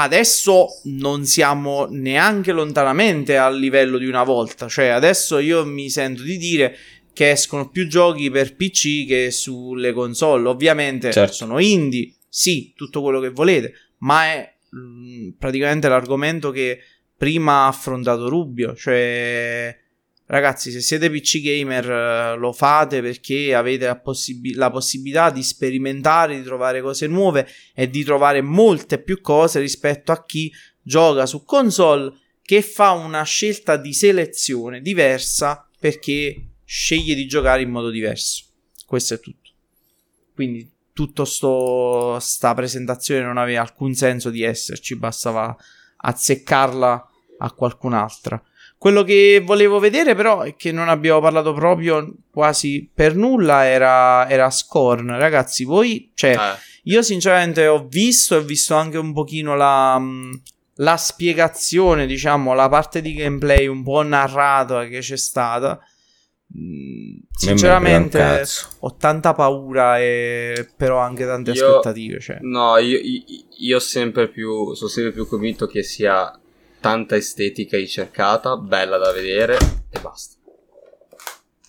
adesso non siamo neanche lontanamente al livello di una volta. Cioè, adesso io mi sento di dire che escono più giochi per PC che sulle console. Ovviamente certo. sono indie, sì, tutto quello che volete, ma è mh, mm, praticamente l'argomento che prima ha affrontato Rubio. Cioè, Ragazzi, se siete PC gamer eh, lo fate perché avete la, possib- la, possibilità di sperimentare, di trovare cose nuove e di trovare molte più cose rispetto a chi gioca su console che fa una scelta di selezione diversa perché sceglie di giocare in modo diverso. Questo è tutto. Quindi tutta sta presentazione non aveva alcun senso di esserci, bastava azzeccarla a qualcun'altra. Quello che volevo vedere, però, e che non abbiamo parlato proprio quasi per nulla, era, era Scorn. Ragazzi, voi, cioè, eh. io sinceramente ho visto e ho visto anche un pochino la, mm, la spiegazione, diciamo, la parte di gameplay un po' narrata che c'è stata. Mm, sinceramente ho tanta paura e però anche tante io, aspettative. Cioè. No, io, io, io sempre più, sono sempre più convinto che sia tanta estetica ricercata, bella da vedere e basta.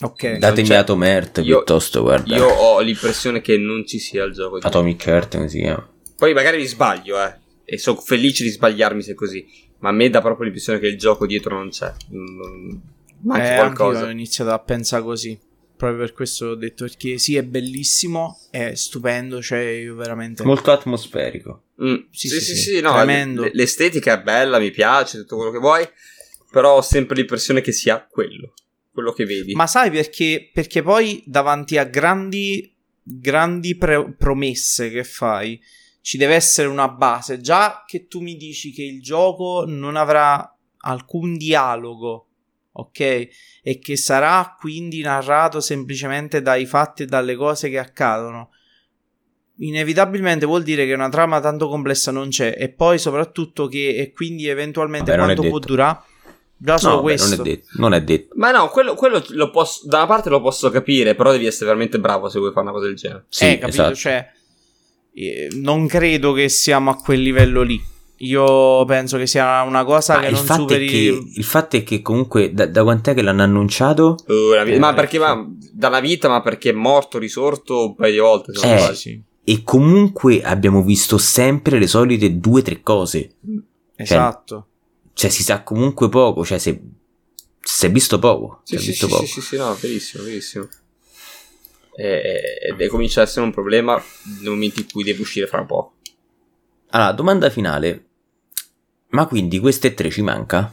Ok. Datemi Heart io, piuttosto, guarda. Io ho l'impressione che non ci sia il gioco di Atomic Heart, come si chiama? Poi magari mi sbaglio, eh. E sono felice di sbagliarmi se è così. Ma a me dà proprio l'impressione che il gioco dietro non c'è. Manca eh, qualcosa. Io ho iniziato a pensare così proprio per questo ho detto perché sì è bellissimo è stupendo cioè io veramente molto atmosferico. Mm, sì, sì, sì, sì, no, tremendo. l'estetica è bella mi piace tutto quello che vuoi però ho sempre l'impressione che sia quello quello che vedi. Ma sai perché? Perché poi davanti a grandi grandi pre- promesse che fai ci deve essere una base. Già che tu mi dici che il gioco non avrà alcun dialogo ok? E che sarà quindi narrato semplicemente dai fatti e dalle cose che accadono. Inevitabilmente vuol dire che una trama tanto complessa non c'è, e poi soprattutto che, e quindi eventualmente Vabbè, quanto può durare. Già solo no, questo. Non, è detto, non è detto. Ma no, quello, quello lo posso, da una parte lo posso capire, però devi essere veramente bravo se vuoi fare una cosa del genere. Sì, eh, capito? Esatto. Cioè, eh, non credo che siamo a quel livello lì. Io penso che sia una cosa ma che non superi. Che, il fatto è che comunque da, da quant'è che l'hanno annunciato? Uh, vita, ma perché ma, dalla vita, ma perché è morto, risorto un paio di volte. Eh, sì. E comunque abbiamo visto sempre le solite due o tre cose. Esatto. Cioè, cioè, si sa comunque poco. Cioè, se, si è visto poco. Sì, sì, visto sì, poco. sì, sì, sì, no, verissimo, verissimo. E, e, e comincia ad essere un problema nel momento in cui deve uscire fra un po'. Allora, domanda finale. Ma quindi queste tre ci manca?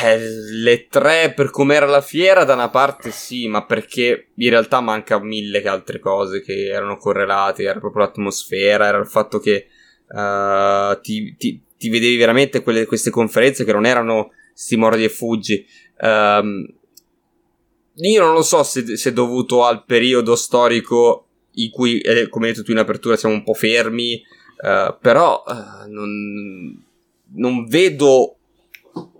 Eh, le tre per com'era la fiera da una parte sì, ma perché in realtà manca mille altre cose che erano correlate, era proprio l'atmosfera, era il fatto che uh, ti, ti, ti, vedevi veramente quelle, queste conferenze che non erano sti mordi e fuggi. Um, io non lo so se, se, è dovuto al periodo storico in cui, eh, come hai detto tu in apertura, siamo un po' fermi Uh, però uh, non, non, vedo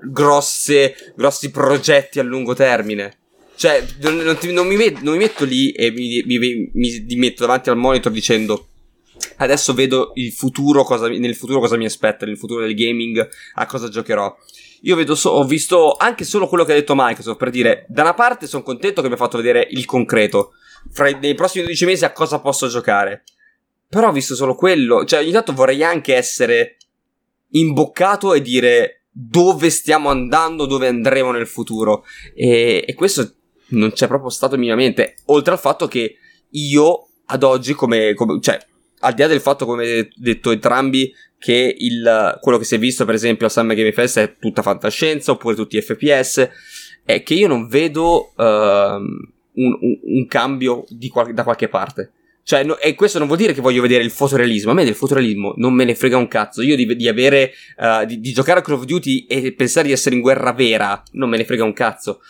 grosse, grossi progetti a lungo termine. Cioè, non, non, ti, non mi, met, mi, metto lì e mi, mi, mi, metto davanti al monitor dicendo adesso vedo il futuro, cosa, nel futuro cosa mi aspetta, nel futuro del gaming, a cosa giocherò. Io vedo so, ho visto anche solo quello che ha detto Microsoft per dire, da una parte sono contento che mi ha fatto vedere il concreto, fra i, nei prossimi 12 mesi a cosa posso giocare. Però ho visto solo quello. Cioè, ogni tanto vorrei anche essere imboccato e dire dove stiamo andando, dove andremo nel futuro. E, e questo non c'è proprio stato minimamente. Oltre al fatto che io, ad oggi, come, come cioè, al di là del fatto, come detto entrambi, che il, quello che si è visto, per esempio, al Summer Game Fest è tutta fantascienza, oppure tutti FPS, è che io non vedo. Uh, un, un, un cambio qual- da qualche parte. Cioè, no, e questo non vuol dire che voglio vedere il fotorealismo. A me del fotorealismo non me ne frega un cazzo. Io di, di avere, uh, di, di, giocare a Call of Duty e pensare di essere in guerra vera, non me ne frega un cazzo.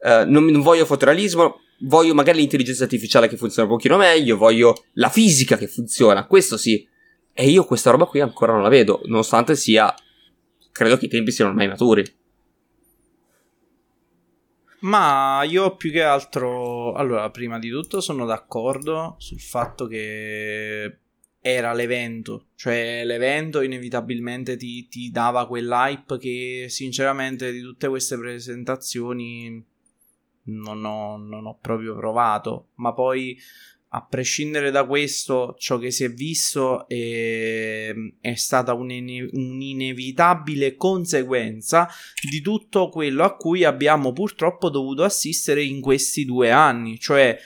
Uh, non, non, voglio fotorealismo, voglio magari l'intelligenza artificiale che funziona un pochino meglio, voglio la fisica che funziona, questo sì. E io questa roba qui ancora non la vedo, nonostante sia... Credo che i tempi siano ormai maturi. Ma io più che altro, allora, prima di tutto sono d'accordo sul fatto che era l'evento, cioè l'evento inevitabilmente ti, ti dava quell'hype che sinceramente di tutte queste presentazioni non ho, non ho proprio provato, ma poi a prescindere da questo, ciò che si è visto è, è stata un'ine- un'inevitabile conseguenza di tutto quello a cui abbiamo purtroppo dovuto assistere in questi due anni, cioè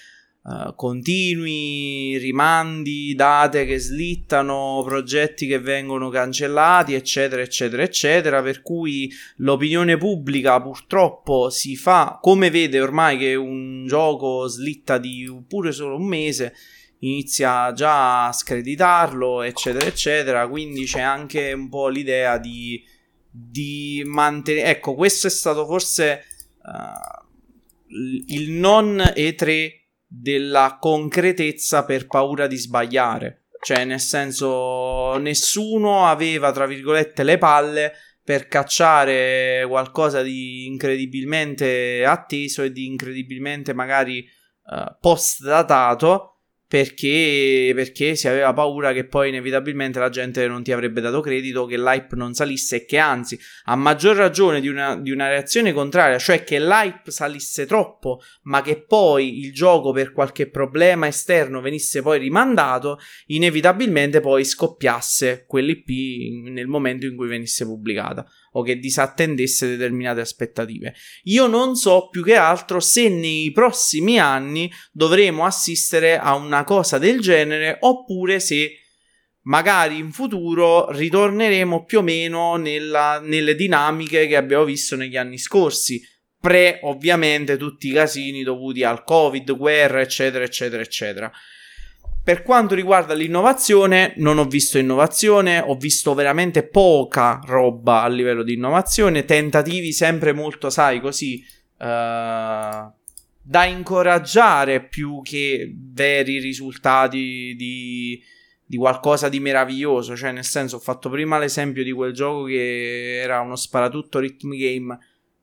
Uh, continui rimandi, date che slittano, progetti che vengono cancellati, eccetera, eccetera, eccetera. Per cui l'opinione pubblica purtroppo si fa come vede ormai che un gioco slitta di pure solo un mese. Inizia già a screditarlo, eccetera, eccetera. Quindi c'è anche un po' l'idea di, di mantenere. Ecco, questo è stato forse uh, il non E3 della concretezza per paura di sbagliare. Cioè, nel senso, nessuno aveva, tra virgolette, le palle per cacciare qualcosa di incredibilmente atteso e di incredibilmente magari uh, post datato perché, perché si aveva paura che poi inevitabilmente la gente non ti avrebbe dato credito, che l'hype non salisse e che anzi, a maggior ragione di una, di una reazione contraria, cioè che l'hype salisse troppo, ma che poi il gioco per qualche problema esterno venisse poi rimandato, inevitabilmente poi scoppiasse quell'IP nel momento in cui venisse pubblicata o che disattendesse determinate aspettative. Io non so più che altro se nei prossimi anni dovremo assistere a una cosa del genere oppure se magari in futuro ritorneremo più o meno nella, nelle dinamiche che abbiamo visto negli anni scorsi. Pre, ovviamente, tutti i casini dovuti al Covid, guerra, eccetera, eccetera, eccetera. Per quanto riguarda l'innovazione, non ho visto innovazione, ho visto veramente poca roba a livello di innovazione, tentativi sempre molto, sai, così uh, da incoraggiare più che veri risultati di, di qualcosa di meraviglioso. Cioè, nel senso, ho fatto prima l'esempio di quel gioco che era uno sparatutto rhythm game.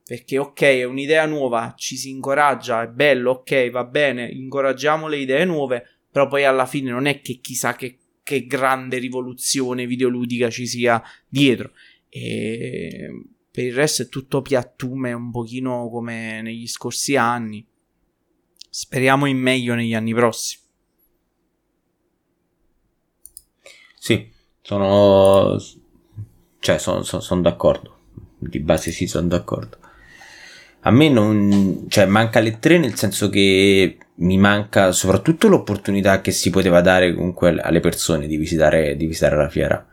Perché, ok, è un'idea nuova, ci si incoraggia, è bello, ok, va bene, incoraggiamo le idee nuove però poi alla fine non è che chissà che, che grande rivoluzione videoludica ci sia dietro. E per il resto è tutto piattume, un pochino come negli scorsi anni. Speriamo in meglio negli anni prossimi. Sì, sono... Cioè, sono, sono, sono d'accordo. Di base sì, sono d'accordo. A me non... Cioè, manca le tre nel senso che mi manca soprattutto l'opportunità che si poteva dare comunque alle persone di visitare, di visitare la fiera.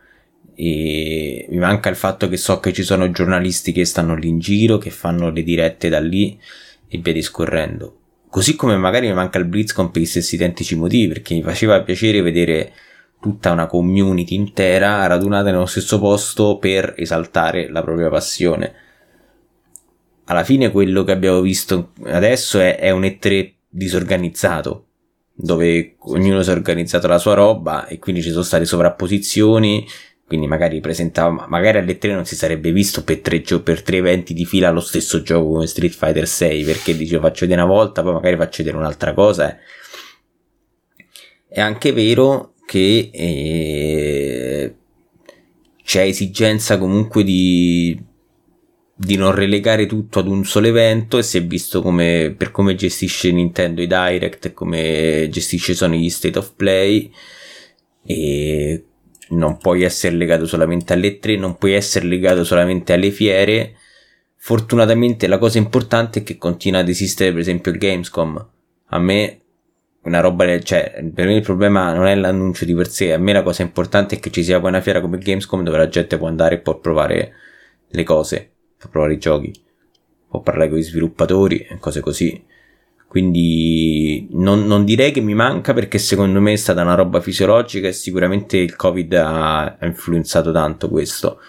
E mi manca il fatto che so che ci sono giornalisti che stanno lì in giro, che fanno le dirette da lì e via discorrendo. Così come magari mi manca il BlizzCon per gli stessi identici motivi, perché mi faceva piacere vedere tutta una community intera radunata nello stesso posto per esaltare la propria passione. Alla fine quello che abbiamo visto adesso è, è un E3 disorganizzato dove ognuno si è organizzato la sua roba e quindi ci sono state sovrapposizioni quindi magari presentava magari alle 3 non si sarebbe visto per tre, per tre eventi di fila lo stesso gioco come Street Fighter 6 perché dicevo faccio vedere una volta poi magari faccio vedere un'altra cosa eh. è anche vero che eh, c'è esigenza comunque di di non relegare tutto ad un solo evento e si è visto come, per come gestisce Nintendo i Direct e come gestisce Sony gli State of Play e non puoi essere legato solamente alle tre, non puoi essere legato solamente alle fiere. Fortunatamente la cosa importante è che continua ad esistere per esempio il Gamescom. A me una roba, cioè per me il problema non è l'annuncio di per sé, a me la cosa importante è che ci sia poi una fiera come il Gamescom dove la gente può andare e può provare le cose può provare i giochi, può parlare con gli sviluppatori e cose così. Quindi non, non, direi che mi manca perché secondo me è stata una roba fisiologica e sicuramente il Covid ha, ha influenzato tanto questo.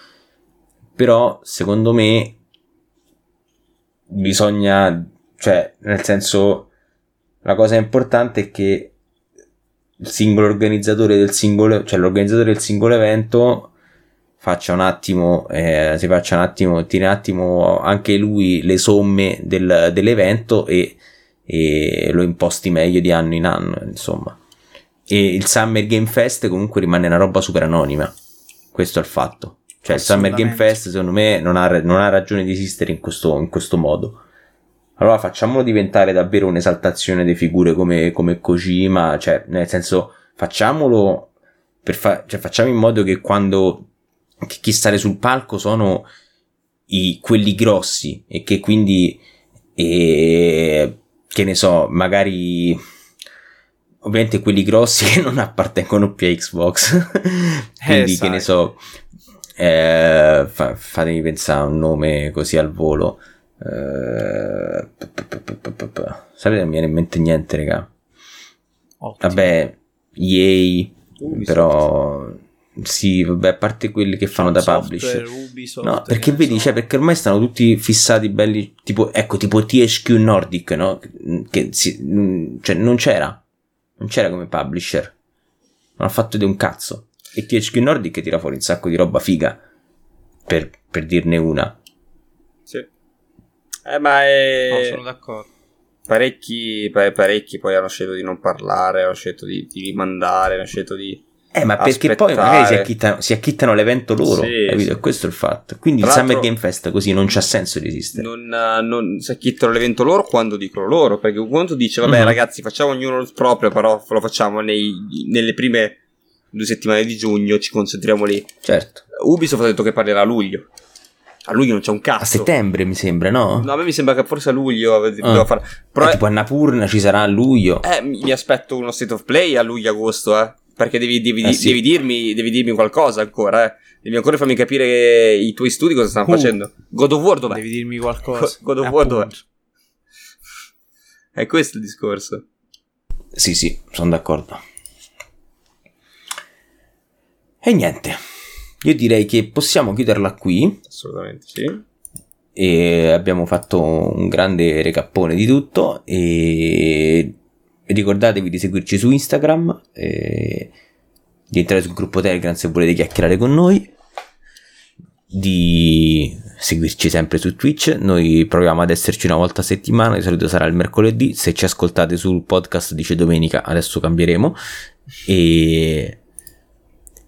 Però secondo me bisogna, cioè, nel senso, la cosa importante è che il singolo organizzatore del singolo, cioè l'organizzatore del singolo evento faccia un attimo, eh, si faccia un attimo, tiri un attimo anche lui le somme del, dell'evento e, e lo imposti meglio di anno in anno, insomma. E il Summer Game Fest comunque rimane una roba super anonima. Questo è il fatto. Cioè il Summer Game Fest secondo me non ha, non ha ragione di esistere in questo, in questo modo. Allora facciamolo diventare davvero un'esaltazione di figure come, come Kojima, cioè nel senso facciamolo per fa- cioè, facciamo in modo che quando che chi sale sul palco sono i, quelli grossi e che quindi e, che ne so, magari ovviamente quelli grossi che non appartengono più a Xbox. Quindi eh, che ne so eh, fa, fatemi pensare a un nome così al volo. Eh, sapete non mi viene in mente niente raga. Ottimo. vabbè yay però sì, vabbè, a parte quelli che fanno da publisher. Ubisoft, no, perché vedi, so. cioè, perché ormai stanno tutti fissati belli, tipo, ecco, tipo THQ Nordic, no? Che si, cioè, non c'era. Non c'era come publisher. Non ha fatto di un cazzo. E THQ Nordic tira fuori un sacco di roba figa. Per, per dirne una. Sì. Eh, ma è... No, sono d'accordo. Parecchi, parecchi poi hanno scelto di non parlare, hanno scelto di, di rimandare, hanno scelto di eh, ma perché poi magari si acchittano, si acchittano l'evento loro, sì, capito? Sì. Questo è il fatto. Quindi Tra il Summer Game Fest così non c'ha senso di esistere. Non, non, si acchittano l'evento loro quando dicono loro, perché quando dice, vabbè mm-hmm. ragazzi, facciamo ognuno il proprio, però lo facciamo nei, nelle prime due settimane di giugno, ci concentriamo lì. Certo. Ubisoft ha detto che parlerà a luglio. A luglio non c'è un cazzo. A settembre mi sembra, no? No, a me mi sembra che forse a luglio ah. fare. Però eh, tipo a Napurna ci sarà a luglio. Eh, mi aspetto uno state of play a luglio-agosto, eh. Perché devi, devi, eh sì. devi, dirmi, devi dirmi qualcosa ancora, eh. Devi ancora farmi capire i tuoi studi cosa stanno uh, facendo. God of War dov'è? Devi dirmi qualcosa. God of War dov'è? È questo il discorso. Sì, sì, sono d'accordo. E niente. Io direi che possiamo chiuderla qui. Assolutamente sì. E abbiamo fatto un grande recappone di tutto. E ricordatevi di seguirci su Instagram, eh, di entrare sul gruppo Telegram se volete chiacchierare con noi, di seguirci sempre su Twitch. Noi proviamo ad esserci una volta a settimana, di solito sarà il mercoledì. Se ci ascoltate sul podcast dice domenica, adesso cambieremo. E,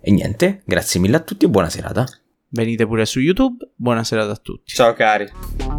e niente, grazie mille a tutti e buona serata. Venite pure su YouTube, buona serata a tutti. Ciao cari.